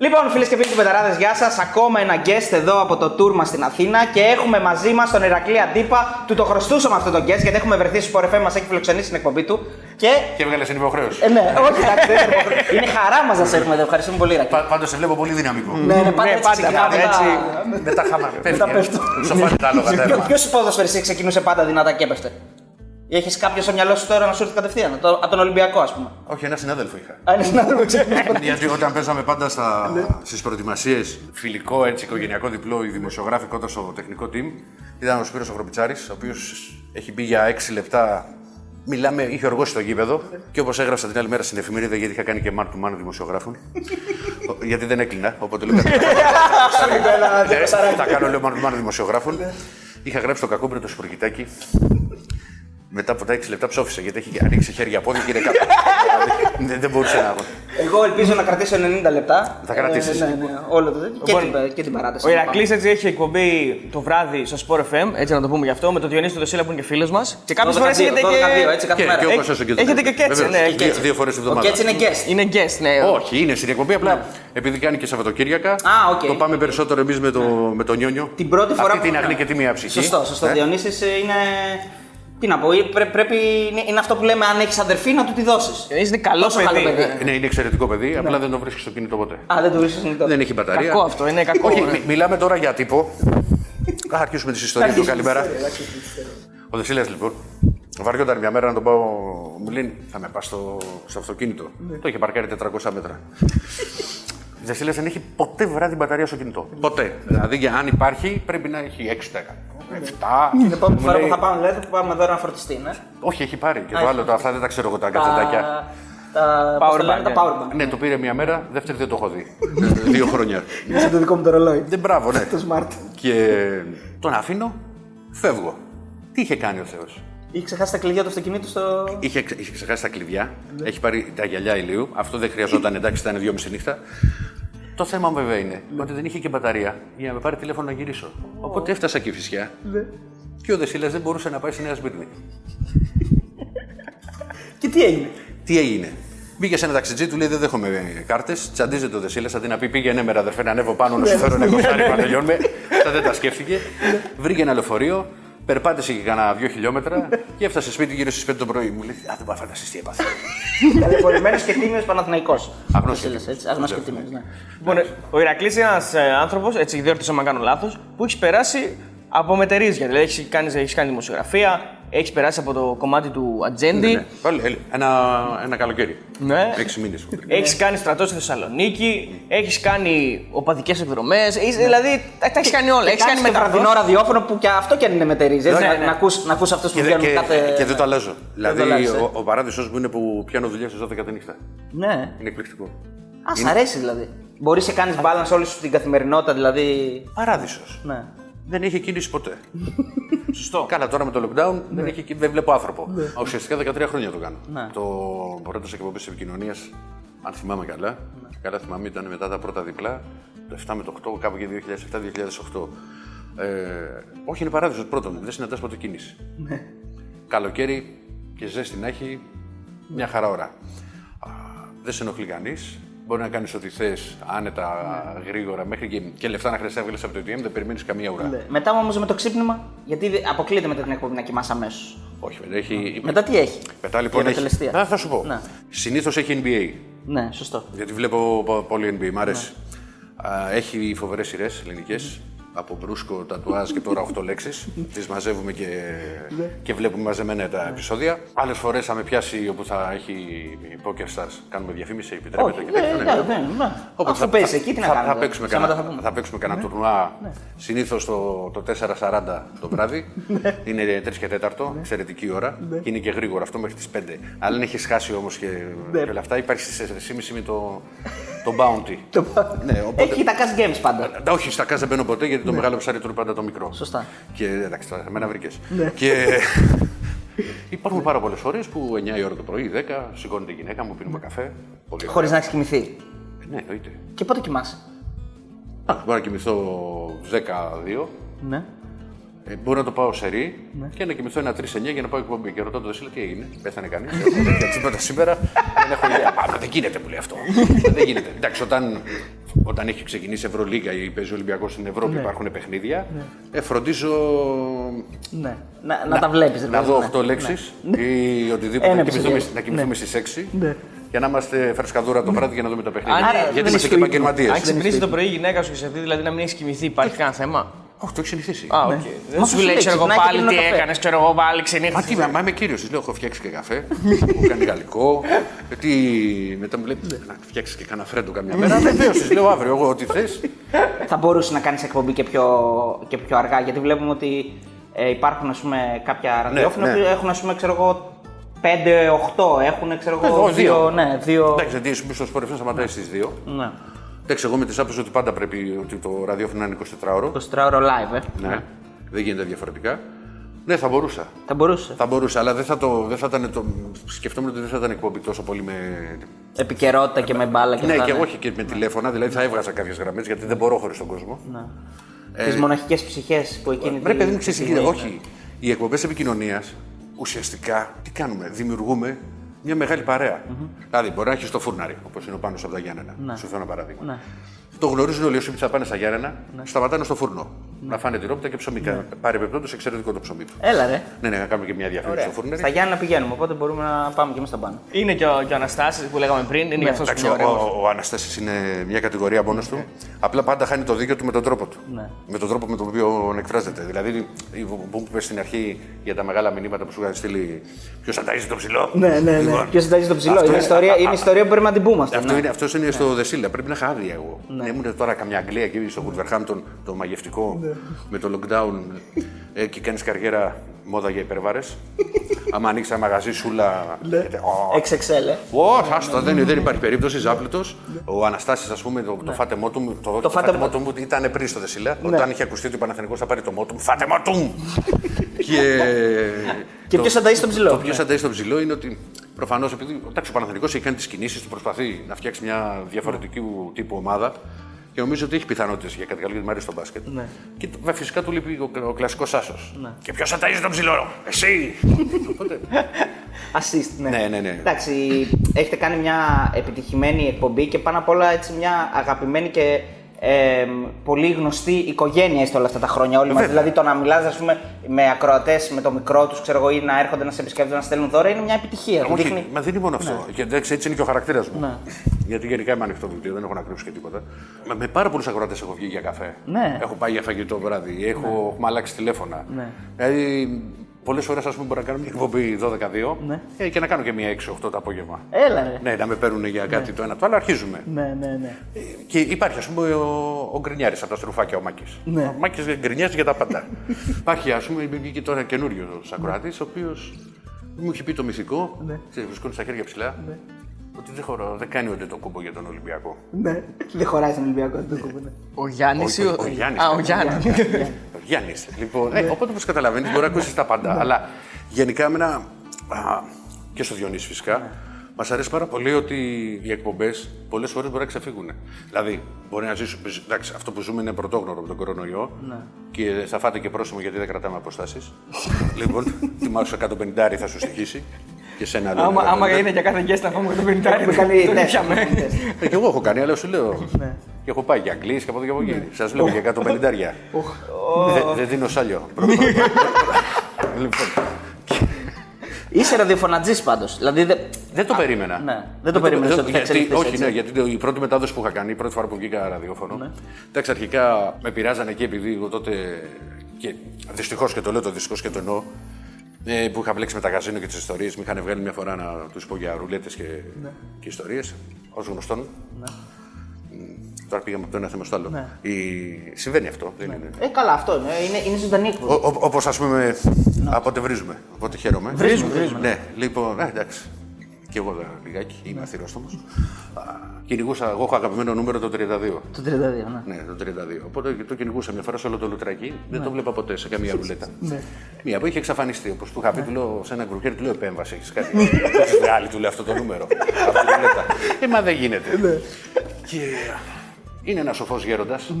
Λοιπόν, φίλες και φίλοι του Πεταράδες, γεια σας. Ακόμα ένα guest εδώ από το tour μας στην Αθήνα και έχουμε μαζί μας τον Ηρακλή Αντίπα. Του το χρωστούσαμε αυτό το guest γιατί έχουμε βρεθεί στο Πορεφέ, μας έχει φιλοξενήσει στην εκπομπή του. Και. Και έβγαλε την υποχρέωση. Ε, ναι, όχι, εντάξει, δεν είναι υποχρέωση. Είναι χαρά μας να σε έχουμε εδώ. Ευχαριστούμε πολύ, Ηρακλή. Πάντως σε βλέπω πολύ δυναμικό. Ναι, ναι, πάντα Ναι, έτσι πάντα, ξεκινάμε. πάντα, έτσι. Με τα χάμα. Πέφτει. τα πέφτω. Σοφάρι τα άλογα. τα αίμα. Ποιος ποδοσφαιριστή ξεκινούσε πάντα δυνατά και έπεφτε; Ή έχεις κάποιο στο μυαλό σου τώρα να σου έρθει κατευθείαν, το- από τον Ολυμπιακό, ας πούμε. Όχι, ένα συνάδελφο είχα. Α, είναι συνάδελφο, ξεκινάει. Γιατί όταν παίζαμε πάντα στα... στις προετοιμασίες, φιλικό έτσι, οικογενειακό διπλό, οι δημοσιογράφοι κοντά στο τεχνικό team, ήταν ο Σπύρος Αγροπιτσάρη, ο οποίος έχει μπει για 6 λεπτά. Μιλάμε, είχε οργώσει το γήπεδο και όπως έγραψα την άλλη μέρα στην εφημερίδα, γιατί είχα κάνει και man to man δημοσιογράφων. Ο- γιατί δεν έκλεινα, οπότε λέω κάτι. Ναι, Θα κάνω λέω man to man δημοσιογράφων. Είχα γράψει το κακόμπρετο το σπουργητάκι. Μετά από τα 6 λεπτά ψόφισα γιατί έχει ανοίξει χέρια πόδια και είναι κάτω. Δηλαδή, δεν- δεν μπορούσε να. Εγώ ελπίζω να κρατήσω 90 λεπτά. Θα κρατήσεις. Ε, ναι, ναι, όλο το τέτοιο. Και, Λοιπόν, την, και την παράταση. Ο Ηρακλή έτσι έχει εκπομπή το βράδυ στο Sport FM, έτσι να το πούμε γι' αυτό, με τον Διονύση του Δεσίλα που είναι και φίλος μας. Και κάποιες 12-2, φορές έχετε 12-2, έτσι και. κάθε Και, μέρα. και ο Έχει- Κώστας ο Κέτσος. έχετε και Κέτσες, Βεβαίως. ναι, Δύο- Κέτσες. Δύο φορές την Ο εβδομάδα. Κέτς είναι guest. Είναι guest, ναι. Όχι, είναι στην εκπομπή, απλά επειδή κάνει και Σαββατοκύριακα. οκ. Το πάμε περισσότερο εμείς με, το, με τον Νιόνιο. Την πρώτη φορά Αυτή που- την αγνή και τη μία ψυχή. Σωστό, σωστό. Ε, Διονύσης ε, είναι. Τι να πω, πρέ- πρέπει, είναι, είναι αυτό που λέμε αν έχεις αδερφή να του τη δώσεις. Διονύσης είναι καλό Τόσο καλό παιδί. παιδί. ναι. Ναι, είναι εξαιρετικό παιδί, απλά δεν το βρίσκεις στο κινητό ποτέ. Α, δεν του βρίσκεις συνειδητό. Δεν έχει μπαταρία. Κακό αυτό, είναι κακό. Όχι, ναι. μι- μιλάμε τώρα για τύπο. Θα αρχίσουμε τις ιστορίες του. Καλημέρα. Ο Δεσίλα λοιπόν. Βαριόταν μια μέρα να τον πάω. Μου λέει θα με πας στο, στο αυτοκίνητο. Το είχε παρκάρει 400 μέτρα. Ο Δεσίλα δεν έχει ποτέ βράδυ μπαταρία στο κινητό. Ποτέ. Δηλαδή για αν υπάρχει πρέπει να έχει 6%. 7. Την επόμενη Μου φορά που λέει, θα πάμε, λέτε, που πάμε εδώ να φορτιστεί, ναι. Όχι, έχει πάρει. Και Α, το έχει άλλο, το, αυτά δεν τα ξέρω εγώ τα κατσεντάκια. Τα, τα, Power πώς το λένε, bank, τα ναι. power bank. Ναι, το πήρε μια μέρα, δεύτερη δεν το έχω δει. Δύο χρόνια. Είναι σαν το δικό μου το ρολόι. Δεν μπράβο, ναι. Το smart. Και τον αφήνω, φεύγω. Τι είχε κάνει ο Θεός; Είχε ξεχάσει τα κλειδιά του αυτοκινήτου στο. Είχε, ξε- είχε ξεχάσει τα κλειδιά, έχει πάρει τα γυαλιά ηλίου. Αυτό δεν χρειαζόταν, εντάξει, ήταν δυόμιση νύχτα. Το θέμα μου βέβαια είναι ότι δεν είχε και μπαταρία για να με πάρει τηλέφωνο να γυρίσω. Οπότε έφτασα εκεί φυσικά και ο Δεσίλας δεν μπορούσε να πάει στη Νέα Σμύρνη. Και τι έγινε; Τι έγινε; Μπήκε σε ένα ταξιτζί, του λέει: Δεν δέχομαι κάρτες. Τσαντίζεται ο Δεσίλας αντί να πει: Πήγαινε με αδερφέ να ανέβω πάνω να σου φέρω ένα κοστάρι να τελειώνουμε. Αυτά δεν τα σκέφτηκε. Βρήκε ένα λεωφορείο, περπάτησε και κανένα δύο χιλιόμετρα και έφτασε σπίτι γύρω στι 5 το πρωί. Μου λέει: Α, δεν μπορεί να φανταστείς τι έπαθε. Ταλαιπωρημένος και τίμιος Παναθυναϊκό. Αγνός και έτσι. Αγνός και τίμιος, ναι. Λοιπόν, ο Ηρακλής είναι ένας άνθρωπος, έτσι δεν ρωτήσω αν κάνω λάθος, που έχει περάσει από μετερίζια. Δηλαδή έχεις κάνεις, έχεις κάνει δημοσιογραφία, έχεις περάσει από το κομμάτι του ατζέντη. Ναι, πάλι, έλε, ένα, ένα καλοκαίρι. Ναι. Έξι μήνες. Έχεις κάνει στρατός στη Θεσσαλονίκη, έχεις κάνει οπαδικές εκδρομές. Δηλαδή τα έχεις κάνει όλα. Έχεις κάνει Κάνεις και βραδινό μεταδόσει. ραδιόφωνο που και αυτό και αν είναι μετερίζει. έτσι, Ναι, να- ναι. Να ακούς- να ακούς αυτούς που Και, δε- βγαίνουν και, κάθε. και δεν το αλλάζω. το Δηλαδή, αλλάζεις, ε. ο, ο παράδεισος μου είναι που πιάνω δουλειά στις 12 τη νύχτα. Ναι. Είναι εκπληκτικό. Α, σ' αρέσει δηλαδή. Μπορείς να κάνεις balance όλη σου την καθημερινότητα, δηλαδή. Παράδεισος. Ναι. Δεν είχε κίνηση ποτέ. Σωστό. Καλά, τώρα με το lockdown δεν, έχει, δεν βλέπω άνθρωπο. Ουσιαστικά 13 χρόνια το κάνω. Ναι. Το πρώτος εκπομπής επικοινωνίας, αν θυμάμαι καλά, καλά θυμάμαι, ήταν μετά τα πρώτα διπλά, το 7 με το 8, κάπου και 2007-2008. Ε, όχι, είναι παράδεισος πρώτον, δεν συναντάς ποτέ κίνηση. Καλοκαίρι και ζέστη να έχει, μια χαρά ώρα. Α, δεν σε ενοχλεί κανείς. Μπορεί να κάνεις ό,τι θες άνετα, γρήγορα, μέχρι και, και λεφτά να χρειαστεί να βγάλεις από το ATM, δεν περιμένεις καμία ουρά. Μετά όμως με το ξύπνημα, γιατί δε- αποκλείεται μετά την εκπομπή να κοιμάσαι αμέσως. Όχι, μετά έχει. Μετά τι έχει; Μετά λοιπόν Για έχει. τελεστία. Α, θα σου πω. Ναι. Συνήθως έχει NBA. Ναι, σωστό. Γιατί βλέπω πο- πολύ NBA, μ' αρέσει. Ναι. Α, έχει φοβερές σειρές ελληνικές. Από μπρούσκο, τατουάζ και τώρα 8 λέξεις. Τις μαζεύουμε και, Ναι. και βλέπουμε μαζεμένα τα επεισόδια. Άλλες φορές θα με πιάσει όπου θα έχει Poker Stars. Κάνουμε διαφήμιση, επιτρέπεται Όχι, και ναι, τέτοιο. ναι, ναι, ναι. Οπότε Αφού παίζει εκεί, τι να θα, κάνουμε. θα, παίξουμε Ψέματα κανένα, θα πούμε. θα παίξουμε κανένα τουρνουά συνήθως το, το 4.40 το βράδυ. είναι 3 και 4, εξαιρετική ώρα. Και είναι και γρήγορο αυτό μέχρι τις 5. Αλλά αν έχεις χάσει όμως και, και όλα αυτά, υπάρχει στι 4.30 με το, το bounty. ναι, οπότε, Έχει τα cash games πάντα. τα όχι, στα κάζα δεν μπαίνω ποτέ γιατί το μεγάλο ψάρι τρώει πάντα το μικρό. Σωστά. Και εντάξει, τώρα, εμένα βρήκες. Και υπάρχουν πάρα πολλές φορέ που 9 η ώρα το πρωί, 10, σηκώνεται η γυναίκα μου, πίνουμε καφέ. Πολύ ωραία. Χωρίς να έχεις κοιμηθεί. Ναι, εννοείται. Και πότε κοιμάσαι; Α, Μπορώ να κοιμηθώ 12. Ναι. Ε, μπορώ να το πάω σε ρί και να κοιμηθώ ένα 3-9 για να πάω εκπομπή. Και ρωτάω τον Δεσίλα τι έγινε. Πέθανε κανείς. Έχω τέτοια τσίπατα σήμερα. δεν έχω ιδέα. Πάμε, δεν γίνεται που λέει αυτό. δεν γίνεται. Εντάξει, όταν όταν έχει ξεκινήσει η Ευρωλίγα ή παίζει ο Ολυμπιακός στην Ευρώπη, Ναι. υπάρχουν παιχνίδια. Ε, φροντίζω Ναι. Να, να, τα βλέπεις. να δω 8 λέξεις ή οτιδήποτε. Ένα να κοιμηθούμε, ψυχή. να κοιμηθούμε Ναι. στις 6 Ναι. για να είμαστε φρεσκαδούρα το βράδυ για να δούμε τα παιχνίδια. Άρα, Γιατί δεν είμαστε και ισχύει. επαγγελματίε. Αν ξυπνήσει το πρωί η γυναίκα σου και σε δει, δηλαδή να μην έχεις κοιμηθεί, υπάρχει κανένα θέμα. Όχι, το έχει συνηθίσει. Α, οκ. Μα Δεν πώς σου σου λέει, λέει, ξέρω εγώ ξυπνάει και πάλι πίνει τι ένα καφέ. έκανες, ξέρω εγώ πάλι Μα τι, ξενύχτησε. μα, μα είμαι κύριος, τη λέω: Έχω φτιάξει και καφέ, έχω κάνει γαλλικό. ε, Τι, μετά μου λέει: Να φτιάξεις και κανένα φρέντο καμιά μέρα. Βεβαίως, τη λέω αύριο, εγώ ό,τι θες. Θα μπορούσες να κάνεις εκπομπή και πιο, και πιο αργά, γιατί βλέπουμε ότι ε, υπάρχουν ας πούμε, κάποια ραδιόφωνα ναι. που έχουν ας πούμε, ξέρω εγώ, 5-8, έχουν ξέρω εγώ, Εγώ, δύο. δύο, ναι, δύο... Εντάξει, γιατί εσύ στο Sport FM σταματάει στις 2. Ναι. Εντάξει, εγώ με τη άποψη ότι πάντα πρέπει ότι το ραδιόφωνο να είναι 24 ώρο. 24 ώρο live, ε. Ναι, δεν γίνεται διαφορετικά. Ναι, θα μπορούσα. Θα μπορούσε. Θα μπορούσα, αλλά δεν θα, το, δεν θα ήταν το. Σκεφτόμουν ότι δεν θα ήταν εκπομπή τόσο πολύ με. Επικαιρότητα και με μπάλα και Ναι, αυτά. και όχι και με τηλέφωνα, δηλαδή θα έβγαζα κάποιες γραμμές γιατί δεν μπορώ χωρίς τον κόσμο. Ναι. Τις μοναχικές ψυχές που εκείνη Ρε τη- παιδί μου, τη ξέρεις, στιγμή- όχι. Οι εκπομπές επικοινωνίας ουσιαστικά τι κάνουμε, δημιουργούμε μια μεγάλη παρέα. Δηλαδή, μπορεί να έχεις το φούρναρι, όπως είναι ο πάνω από τα Γιάννενα. Σου φέρω ένα παράδειγμα. Ναι. Το γνωρίζουν όλοι όσοι θα πάνε στα Γιάννενα, σταματάνε στο φούρνο. Να φάνε τυρόπιτα και ψωμί. Ναι. Παρεμπιπτόντω εξαιρετικό το ψωμί του. Έλα ρε. Ναι, ναι, να κάνουμε και μια διαφήμιση στο φούρναρι. Στα Γιάννα πηγαίνουμε, οπότε μπορούμε να πάμε και εμείς στον πάνω. Είναι και ο, και ο Αναστάσης που λέγαμε πριν, είναι γι' αυτός που Εντάξει, είναι ο, ωραίος. ο, ο Αναστάσης είναι μια κατηγορία μόνος του. Απλά πάντα χάνει το δίκιο του με τον τρόπο του. Ναι. Με τον τρόπο με τον οποίο εκφράζεται. Δηλαδή, η- που μου είπε στην αρχή για τα μεγάλα μηνύματα που σου είχαν στείλει. Ποιος θα ταΐζει το ψηλό; Ναι, ναι, ναι. Λοιπόν, Ποιος συντάζει το ψηλό. αυτό Είναι είναι- ιστορία, α, είναι α, ιστορία που πρέπει να την πούμε αυτό. Αυτό ναι. είναι, αυτός είναι στο Δεσίλα. Πρέπει να είχα άδεια εγώ. Ναι. Ήμουν τώρα καμιά Αγγλία εκεί στο Wolverhampton, το μαγευτικό, με το lockdown ε, και κάνεις καριέρα μόδα για υπερβάρες. Άμα ανοίξεις ένα μαγαζί σούλα. λέτε, «Ω, XXL, ε. Ω, άστο, δεν, δεν υπάρχει περίπτωση, ζάπλητος. Ο Αναστάσης, ας πούμε, το, το φάτε μότουμ, το, το, φάτε φάτε μο- μότουμ μου ήταν πριν στο Δεσίλα. Όταν είχε ακουστεί ότι ο Παναθηναϊκός θα πάρει το μότουμ, φάτε μότουμ! και Και ποιος θα ταΐσει τον ψηλό. Το ποιος θα ταΐσει τον ψηλό είναι ότι προφανώς επειδή εντάξει, ο Παναθηναϊκός έχει κάνει τις κινήσεις του, προσπαθεί να φτιάξει μια διαφορετικού τύπου ομάδα. Και νομίζω ότι έχει πιθανότητες για κάτι καλό γιατί μου αρέσει το μπάσκετ. Ναι. Και το- φυσικά του λείπει ο, ο κλασικός άσος. Και ποιος θα ταΐζει τον ψηλό, εσύ! Οπότε, Assist, ναι. Ναι, ναι, ναι. Εντάξει, έχετε κάνει μια επιτυχημένη εκπομπή και πάνω απ' όλα έτσι μια αγαπημένη και ε, πολύ γνωστή οικογένεια είστε όλα αυτά τα χρόνια όλοι μας. Βέβαια. Δηλαδή το να μιλάς ας πούμε με ακροατές, με το μικρό τους ξέρω εγώ ή να έρχονται να σε επισκέπτονται να στέλνουν δώρα είναι μια επιτυχία. Όχι, Δείχνει- μα δεν είναι μόνο αυτό. Και εντάξει, έτσι είναι και ο χαρακτήρας μου. Ναι. Γιατί γενικά είμαι ανοιχτό βιβλίο, δεν έχω να κρύψω και τίποτα. Με, με πάρα πολλούς ακροατές έχω βγει για καφέ. Ναι. Έχω πάει για φαγητό βράδυ, έχω, έχουμε αλλάξει τηλέφωνα. Ναι. Δηλαδή, πολλές φορέ ας πούμε μπορώ να κάνω μια εκπομπή 12-2 Ναι. ε, και να κάνω και μια 6-8 το απόγευμα. Έλα ρε. Ναι, να με παίρνουν για κάτι το ένα το άλλο, αρχίζουμε. Ναι, ναι, ναι. Ε, Και υπάρχει, ας πούμε, ο, ο Γκρινιάρης από τα στρουφάκια, ο Μάκης. Ναι. Ο Μάκης γκρινιάζει για τα πάντα. υπάρχει, ας πούμε, βγήκε τώρα καινούριο ακροάτη, ο οποίος μου έχει πει το μυθικό, Ναι. ξέρεις, βρισκόνται στα χέρια ψηλά, ότι δεν, χωρώ, δεν κάνει ούτε το κούμπο για τον Ολυμπιακό. ναι. Δεν χωράει στον Ολυμπιακό το κούμπο. ναι. Ο Γιάννης Ο- ή ο- ο Γιάννης. Α, ο Γιάννης. Ο Γιάννης. Λοιπόν, ε, οπότε όπως καταλαβαίνεις, μπορεί να ακούσεις τα πάντα. Αλλά γενικά εμένα. Α, και στο Διονύσης φυσικά. Μας αρέσει πάρα πολύ ότι οι εκπομπές πολλές φορές μπορεί να ξεφύγουν. Δηλαδή, μπορεί να ζήσουμε. Εντάξει, αυτό που ζούμε είναι πρωτόγνωρο με τον κορονοϊό. Και θα φάτε και πρόσημο γιατί δεν κρατάμε αποστάσεις. λοιπόν, τιμάσου 150 θα σου στοιχήσει. Και σένα λέω. Άμα, 150. άμα είναι για κάθε guest να φάμε το 50 Έχουμε κάνει το τεστ. πιάμε. Ε, και εγώ έχω κάνει, αλλά σου λέω. Και έχω πάει για Αγγλίες και από εδώ και από εκεί. Σας λέω για 150. Δεν δεν δίνω σάλιο. Λοιπόν, Είσαι ραδιοφωνατζής πάντως. Δηλαδή δεν... Δεν το περίμενα. ναι. Δεν το περίμενες ότι θα γιατί, εξελιχθείς Όχι, έτσι; ναι, γιατί η πρώτη μετάδοση που είχα κάνει, η πρώτη φορά που βγήκα ραδιόφωνο. Εντάξει, αρχικά με πειράζανε εκεί επειδή εγώ τότε. Και δυστυχώς και το λέω το δυστυχώς και το εννοώ. Ε, που είχα μπλέξει με τα καζίνο και τις ιστορίες. Με είχαν βγάλει μια φορά να τους πω για ρουλέτες και, και ιστορίες. Ω γνωστόν. Μ, Τώρα πήγαμε από το ένα θέμα στο άλλο. Η... Συμβαίνει αυτό. Δεν είναι. Ε, καλά, αυτό είναι. Είναι, είναι ζωντανή εκπομπή. Όπως ας πούμε, από ό,τι βρίζουμε. Οπότε χαίρομαι. Βρίζουμε, βρίζουμε. Ναι, λοιπόν, ε, εντάξει. Και εγώ ε, λιγάκι, είμαι αθυρόστομος. Κυνηγούσα, εγώ έχω αγαπημένο νούμερο το 32. Το 32, ναι. Ναι, το 32. Οπότε το κυνηγούσα μια φορά σε όλο το λουτράκι. Δεν το βλέπα ποτέ σε καμία ρουλέτα. Μία που είχε εξαφανιστεί. Όπως του είχα πει, του λέω σε ένα γκρουπιέρ, του λέω επέμβαση. Έχεις κάτι. Δεν έχει βγάλει, του λέω αυτό το νούμερο. Από τη ρουλέτα. Ε, μα δεν γίνεται. Και είναι ένας σοφός γέροντας.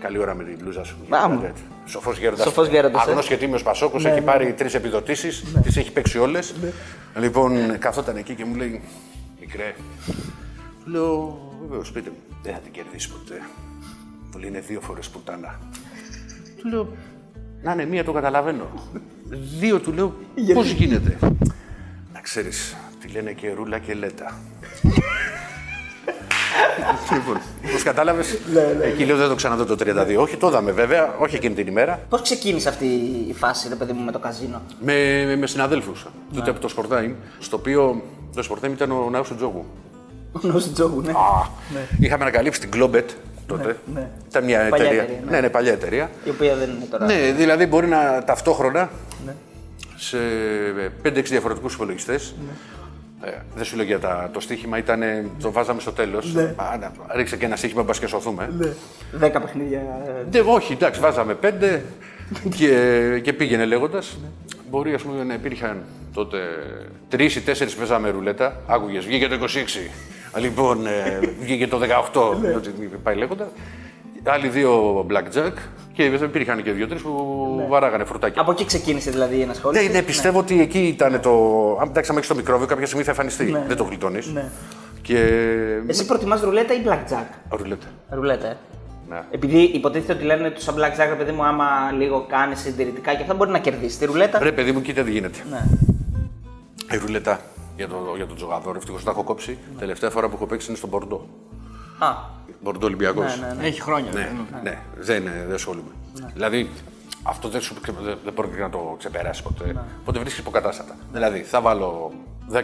Καλή ώρα με την μπλούζα σου. Μπράβο. Σοφός γέροντας. Σοφός γέροντας, ε. Αγνός και τίμιος Πασόκος. έχει πάρει τρεις επιδοτήσεις. Τις έχει παίξει όλες. Λοιπόν, καθόταν εκεί και μου λέει Μικρέ. Του λέω, βεβαίως, πείτε μου. Δεν θα την κερδίσει ποτέ. Μου λέει είναι δύο φορές πουτάνα. Του λέω, να είναι μία το καταλαβαίνω. Δύο του λέω, πώς γίνεται; Να ξέρεις, τη λένε και ρούλα και λέτα. λοιπόν, όπως κατάλαβες, εκεί λέω δεν το ξαναδώ το 32. Όχι, το είδαμε βέβαια, όχι εκείνη την ημέρα. Πώς ξεκίνησε αυτή η φάση, ρε παιδί μου, με το καζίνο; Με, με, με συναδέλφους. Τότε από το Σπορτάιν, στο οποίο το Σπορτάιν ήταν ο Νάο του Τζόγου. Ο Νόση Τζόγου, ναι. Α, Είχαμε ανακαλύψει την Globet τότε. ναι. Ήταν μια Παλιά εταιρεία. εταιρεία, ναι. ναι, ναι, παλιά εταιρεία. Η οποία δεν είναι τώρα. Ναι, δηλαδή μπορεί να ταυτόχρονα Ναι. σε 5-6 διαφορετικούς υπολογιστές. Ναι. Ε, δεν σου λέω για τα, το στοίχημα, ήταν, το βάζαμε στο τέλος. Ναι. Ρίξε και ένα στοίχημα, μπας και σωθούμε. Δέκα παιχνίδια. ε, Ναι, όχι, εντάξει, βάζαμε πέντε και, και πήγαινε λέγοντας. Μπορεί ας πούμε, να υπήρχαν τότε τρεις ή τέσσερις παίζαμε ρουλέτα. Άκουγες, βγήκε το 26. Λοιπόν, ε, βγήκε το 18. ότι πάει λέγοντας. Άλλοι δύο blackjack και υπήρχαν και δύο-τρεις που βαράγανε φρουτάκια. Από εκεί ξεκίνησε δηλαδή η Ναι, ενασχόληση; ναι, πιστεύω ότι εκεί ήταν το. Αν εντάξει, αν έχεις το μικρόβιο, κάποια στιγμή θα εμφανιστεί. Δεν το γλιτώνεις. Ναι. Και. Εσύ προτιμάς ρουλέτα ή blackjack. Ρουλέτα. Ρουλέτα, ε. Ναι. Επειδή υποτίθεται ότι λένε του σαν blackjack, ρε παιδί μου, άμα λίγο κάνεις συντηρητικά και αυτά μπορεί να κερδίσεις. Τη ρουλέτα. Ρε, παιδί μου, κοίτα τι γίνεται. Ναι. Η ρουλέτα για, το, για τον τζογαδόρο. Ευτυχώς τα έχω κόψει. Τελευταία φορά που έχω παίξει είναι στον Μπορντό. Α, Μπορντό Ολυμπιακός. ναι, ναι, ναι. Έχει χρόνια. ναι, ναι, δεν, δεν ασχολούμαι. Δηλαδή, αυτό δεν, σου, δεν, δεν πρόκειται να το ξεπεράσει ποτέ. Ναι. Οπότε βρίσκεις υποκατάστατα. Δηλαδή, θα βάλω 10,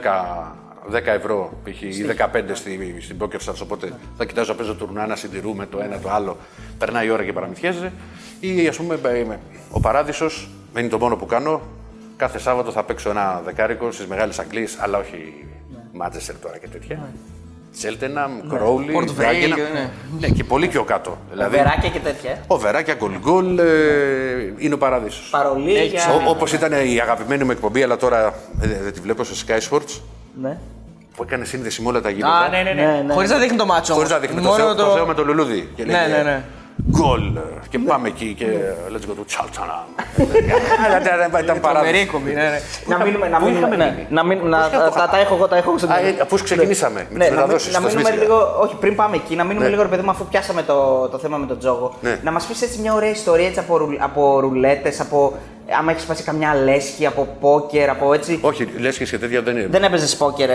10 ευρώ π.χ. ή 15 στη, στην Poker Stars. Οπότε Ναι. θα κοιτάζω, παίζω τουρνά να συντηρούμε το ένα το άλλο. Περνάει η ώρα και παραμυθιέζεται. Ή ας πούμε, ε, με- ο Παράδεισος είναι το μόνο που κάνω. Κάθε Σάββατο θα παίξω ένα δεκάρικο στις μεγάλες Αγγλίες, αλλά όχι Μάτζεστερ τώρα και τέτοια. Τσέλτεναμ, Κρόουλι, Port Vale, Dagenham. ναι. Ναι, και πολύ πιο κάτω. Δηλαδή, Βεράκια και τέτοια. ε. ο Βεράκια, γκολ γκολ, ε, είναι ο παράδεισος. Παρολίγια. Όπως ήταν η αγαπημένη μου εκπομπή, αλλά τώρα ε, δεν τη βλέπω στο Sky Sports, Ναι. που έκανε σύνδεση με όλα τα γήπεδα. Α, ναι, ναι, Ναι, ναι. ναι. Χωρίς να δείχνει το μάτσο. Χωρίς όμως. να δείχνει το, Μόνο Θεό, το Θεό με το λουλούδι. Και Ναι, λέγε, ναι, ναι. Γκολ. ε, Και πάμε εκεί και let's go to Chaltana. Ήταν Τρομερή παράδεισο. εκπομπή, ναι, ναι. Να μείνουμε. Να πού μείνουμε. είχαμε ναι. μείνει; Να μείνουμε. να- Τα τα έχω εγώ, τα έχω εγώ στον Α, καιρό. ε, Πώ ξεκινήσαμε με Ναι, τις να, μείνουμε- μεταδόσει. να μείνουμε λίγο. Όχι, πριν πάμε εκεί, να μείνουμε λίγο, ρε παιδί μου, αφού πιάσαμε το, το θέμα με τον τζόγο. Ναι. Να μας πεις έτσι μια ωραία ιστορία έτσι, από, ρου- από ρουλέτες, από. Άμα έχεις σπάσει καμιά λέσχη, από πόκερ, από έτσι. Όχι, λε και τέτοια δεν είναι. Δεν έπαιζες πόκερ. Ε...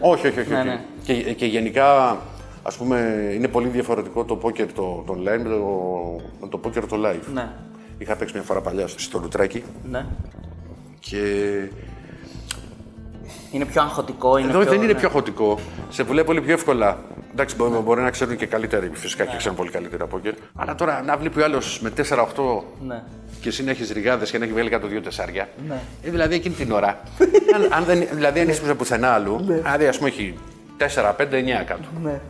Όχι, όχι, όχι. Ναι, όχι. ναι. Και, και γενικά, ας πούμε, είναι πολύ διαφορετικό το poker το, το online με το, με το poker το live. Ναι. Είχα παίξει μια φορά παλιά στο Λουτράκι ναι. και Είναι πιο αγχωτικό. Είναι εδώ πιο, δεν είναι ναι. πιο χωτικό. Σε βουλεύει πολύ πιο εύκολα. Εντάξει, μπορεί, μπορεί να ξέρουν και καλύτεροι φυσικά και ξέρουν πολύ καλύτερα poker. Αλλά τώρα να βλέπει ο άλλος με 4-8 Ναι. και εσύ να έχεις ρηγάδε και να έχεις βγάλει κάτω δύο τεσσάρια. Ναι. Ε, δηλαδή εκείνη την ώρα. αν, αν δεν, δηλαδή αν είσαι πουθενά αλλού, δηλαδή ας πούμε έχει 4, 5, 9 κάτω. Ναι.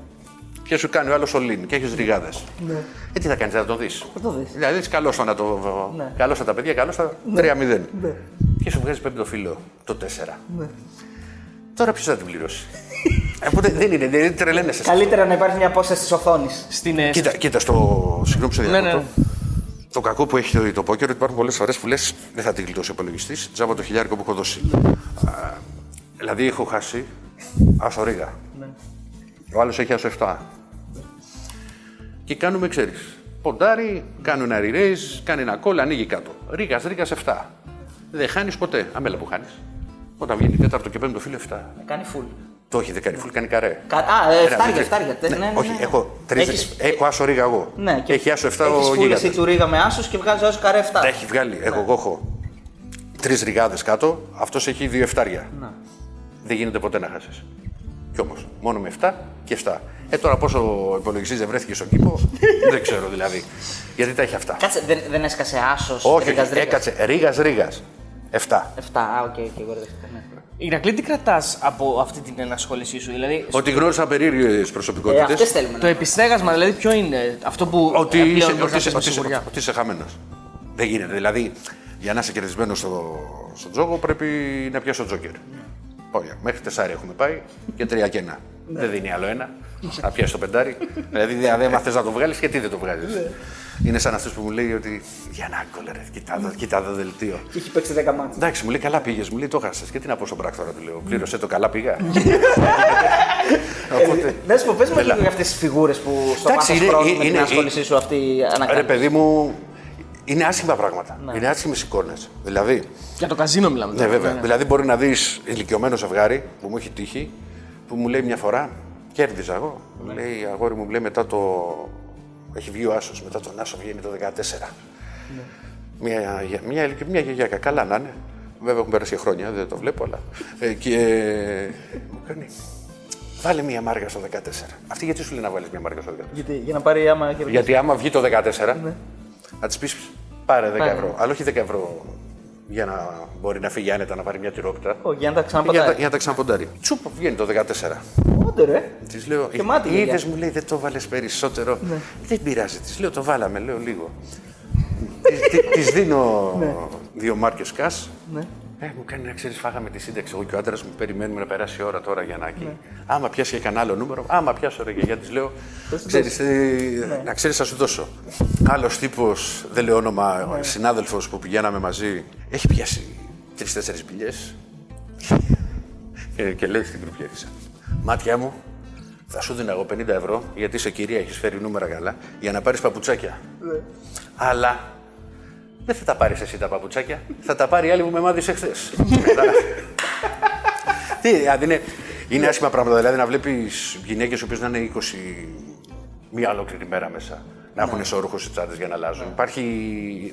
Και σου κάνει ο άλλος ολίν και έχεις ρηγάδε. Ναι. Ε, τι θα κάνεις, θα το δεις. Θα το δεις. Δηλαδή έτσι καλώ να το. Ναι. Καλώ τα παιδιά, καλώ τα 3-0. Και σου βγάζει πέμπτο φίλο το 4. Ναι. Τώρα ποιος θα την πληρώσει; Ε, Οπότε δεν είναι, δεν τρελαίνεσαι. Καλύτερα να υπάρχει μια απόσταση της οθόνης. Στην ε, Κοίτα, κοίτα στο. Συγγνώμη που σε Ναι, διακόπτω. ναι. Το κακό που έχει το, το πόκερ ότι υπάρχουν πολλές φορές που λες δεν θα την γλιτώσει ο υπολογιστής. Τζάμπα το χιλιάρικο που έχω δώσει. Α, δηλαδή έχω χάσει άσο ρίγα. Ο άλλος έχει άσο 7. Και κάνουμε, ξέρει. Ποντάρι, κάνει ένα re-raise, κάνει ένα call, ανοίγει κάτω. Ρίγας, ρίγας 7. Δεν χάνεις ποτέ. Αμέλα που χάνεις. Όταν βγαίνει τέταρτο και πέμπτο φίλο 7. Να κάνει full. Το όχι, δεν κάνει full, κάνει καρέ. Κα... Α, ε, Ένα, φτάρια, δύο, φτάρια. ναι, Ναι, ναι, ναι, όχι, ναι. έχω, τρεις, Έχεις- έχω άσο ρίγα εγώ. Ναι, και έχει άσο 7 έχεις ο full γίγαντας. εσύ του ρίγα με άσους και βγάζεις άσου καρέ 7. Τα έχει βγάλει. Έχω, εγώ έχω τρεις ριγάδες κάτω. Αυτός έχει δύο εφτάρια. Δεν γίνεται ποτέ να χάσεις. Κι όμως, μόνο με 7 και 7. Ε, τώρα πόσο ο υπολογιστής δεν βρέθηκε στον κήπο, δεν ξέρω δηλαδή. Γιατί τα έχει αυτά. Κάτσε, δεν, δεν έσκασε άσος. όχι, όχι, έκατσε ρίγας ρίγας. 7. 7, α, OK, OK, εγώ δεν ναι. Ηρακλή, τι κρατάς από αυτή την ενασχόλησή σου, δηλαδή. Ότι γνώρισα περίεργες Ε, προσωπικότητες. αυτές θέλουμε. Το επιστέγασμα, δηλαδή, ποιο είναι αυτό που. Ότι ε, πλέον είσαι, μπορείς ότι να είσαι, πεις με ότι είσαι, σιγουριά. ότι είσαι χαμένος. Δεν γίνεται. Δηλαδή, για να είσαι κερδισμένος στο, στο τζόγο πρέπει να πιάσεις το τζόκερ. Ωραία. Μέχρι τεσσάρι έχουμε πάει και τρία και ένα. Δεν δίνει άλλο ένα. Να πιάσεις το πεντάρι. δηλαδή, αν δεν θε να το βγάλεις, γιατί δεν το βγάζει. Είναι σαν αυτός που μου λέει ότι. Για να κολλέ, ρε, κοιτά, εδώ- κοιτά εδώ δελτίο. Και έχει παίξει 10 μάτς. Εντάξει, μου λέει καλά πήγες, μου λέει το χάσε. Και τι να πω στον πράκτορα, του λέω. Πλήρωσε το καλά πήγα. Οπότε. Δεν σου πω, πες μου Έλα. λίγο για αυτές τις φιγούρες που στο Εντάξει, βάθος είναι- χρόνου με την είναι- ασχόλησή σου αυτή Ρε ανακαλύπτει. παιδί μου, είναι άσχημα πράγματα. Ναι. Είναι άσχημες εικόνες. Δηλαδή, Για το καζίνο μιλάμε. ναι, τώρα. βέβαια. Δηλαδή, μπορεί να δεις ηλικιωμένο ζευγάρι που μου έχει τύχει, που μου λέει μια φορά, κέρδιζα εγώ. Μου λέει, αγόρι μου, μου λέει μετά το. Έχει βγει ο Άσος, μετά τον Άσο βγαίνει το 14. Μια, γε- μια, ηλικιο- μια γιαγιάκα, καλά να είναι. Βέβαια έχουν περάσει και χρόνια, δεν το βλέπω, αλλά. Ε, και ε, μου κάνει. Βάλε μια μάρκα στο 14. Αυτή γιατί σου λέει να βάλεις μια μάρκα στο 14. Γιατί, για να πάρει άμα κερδίσει. Γιατί άμα βγει το 14, θα της πεις πάρε 10 Πάρε. ευρώ. Αλλά όχι 10 ευρώ για να μπορεί να φύγει άνετα να πάρει μια τυρόπιτα. Όχι, για να τα Για, να- ξαναπατάει. για να τα ξαναποντάρει. Τσουπ, βγαίνει το 14. Όντε ρε. Της λέω, Και μάτι, γιαγιά. είδε μου λέει δεν το βάλες περισσότερο. Ναι. Δεν πειράζει. Της λέω, το βάλαμε, λέω λίγο. Τη δίνω δύο μάρκες κας. Ναι. Ε, μου κάνει να ξέρεις, φάγαμε τη σύνταξη. Εγώ και ο άντρας μου περιμένουμε να περάσει η ώρα τώρα για να εκεί. Ναι. Άμα πιάσει κανένα άλλο νούμερο, άμα πιάσω ρε γιαγιά, τη λέω. Πες, Ξέρεις, Ναι. να ξέρεις, θα σου δώσω. Άλλος τύπος, δεν λέω όνομα, Ναι. συνάδελφος που πηγαίναμε μαζί, έχει πιάσει τρει-τέσσερι πηγέ. και, και λέει στην κρυπιέρισα. Μάτια μου, θα σου δίνω εγώ 50 ευρώ γιατί σε κυρία έχεις φέρει νούμερα καλά για να πάρεις παπουτσάκια. Ναι. Αλλά δεν θα τα πάρεις εσύ τα παπουτσάκια, θα τα πάρει η άλλη που με μάθησε χθε. Τι, δηλαδή είναι, είναι άσχημα πράγματα. Δηλαδή να βλέπεις γυναίκες οι οποίες να είναι 20 μία ολόκληρη μέρα μέσα. Να έχουν ισορρούχου οι τσάντες για να αλλάζουν. Υπάρχει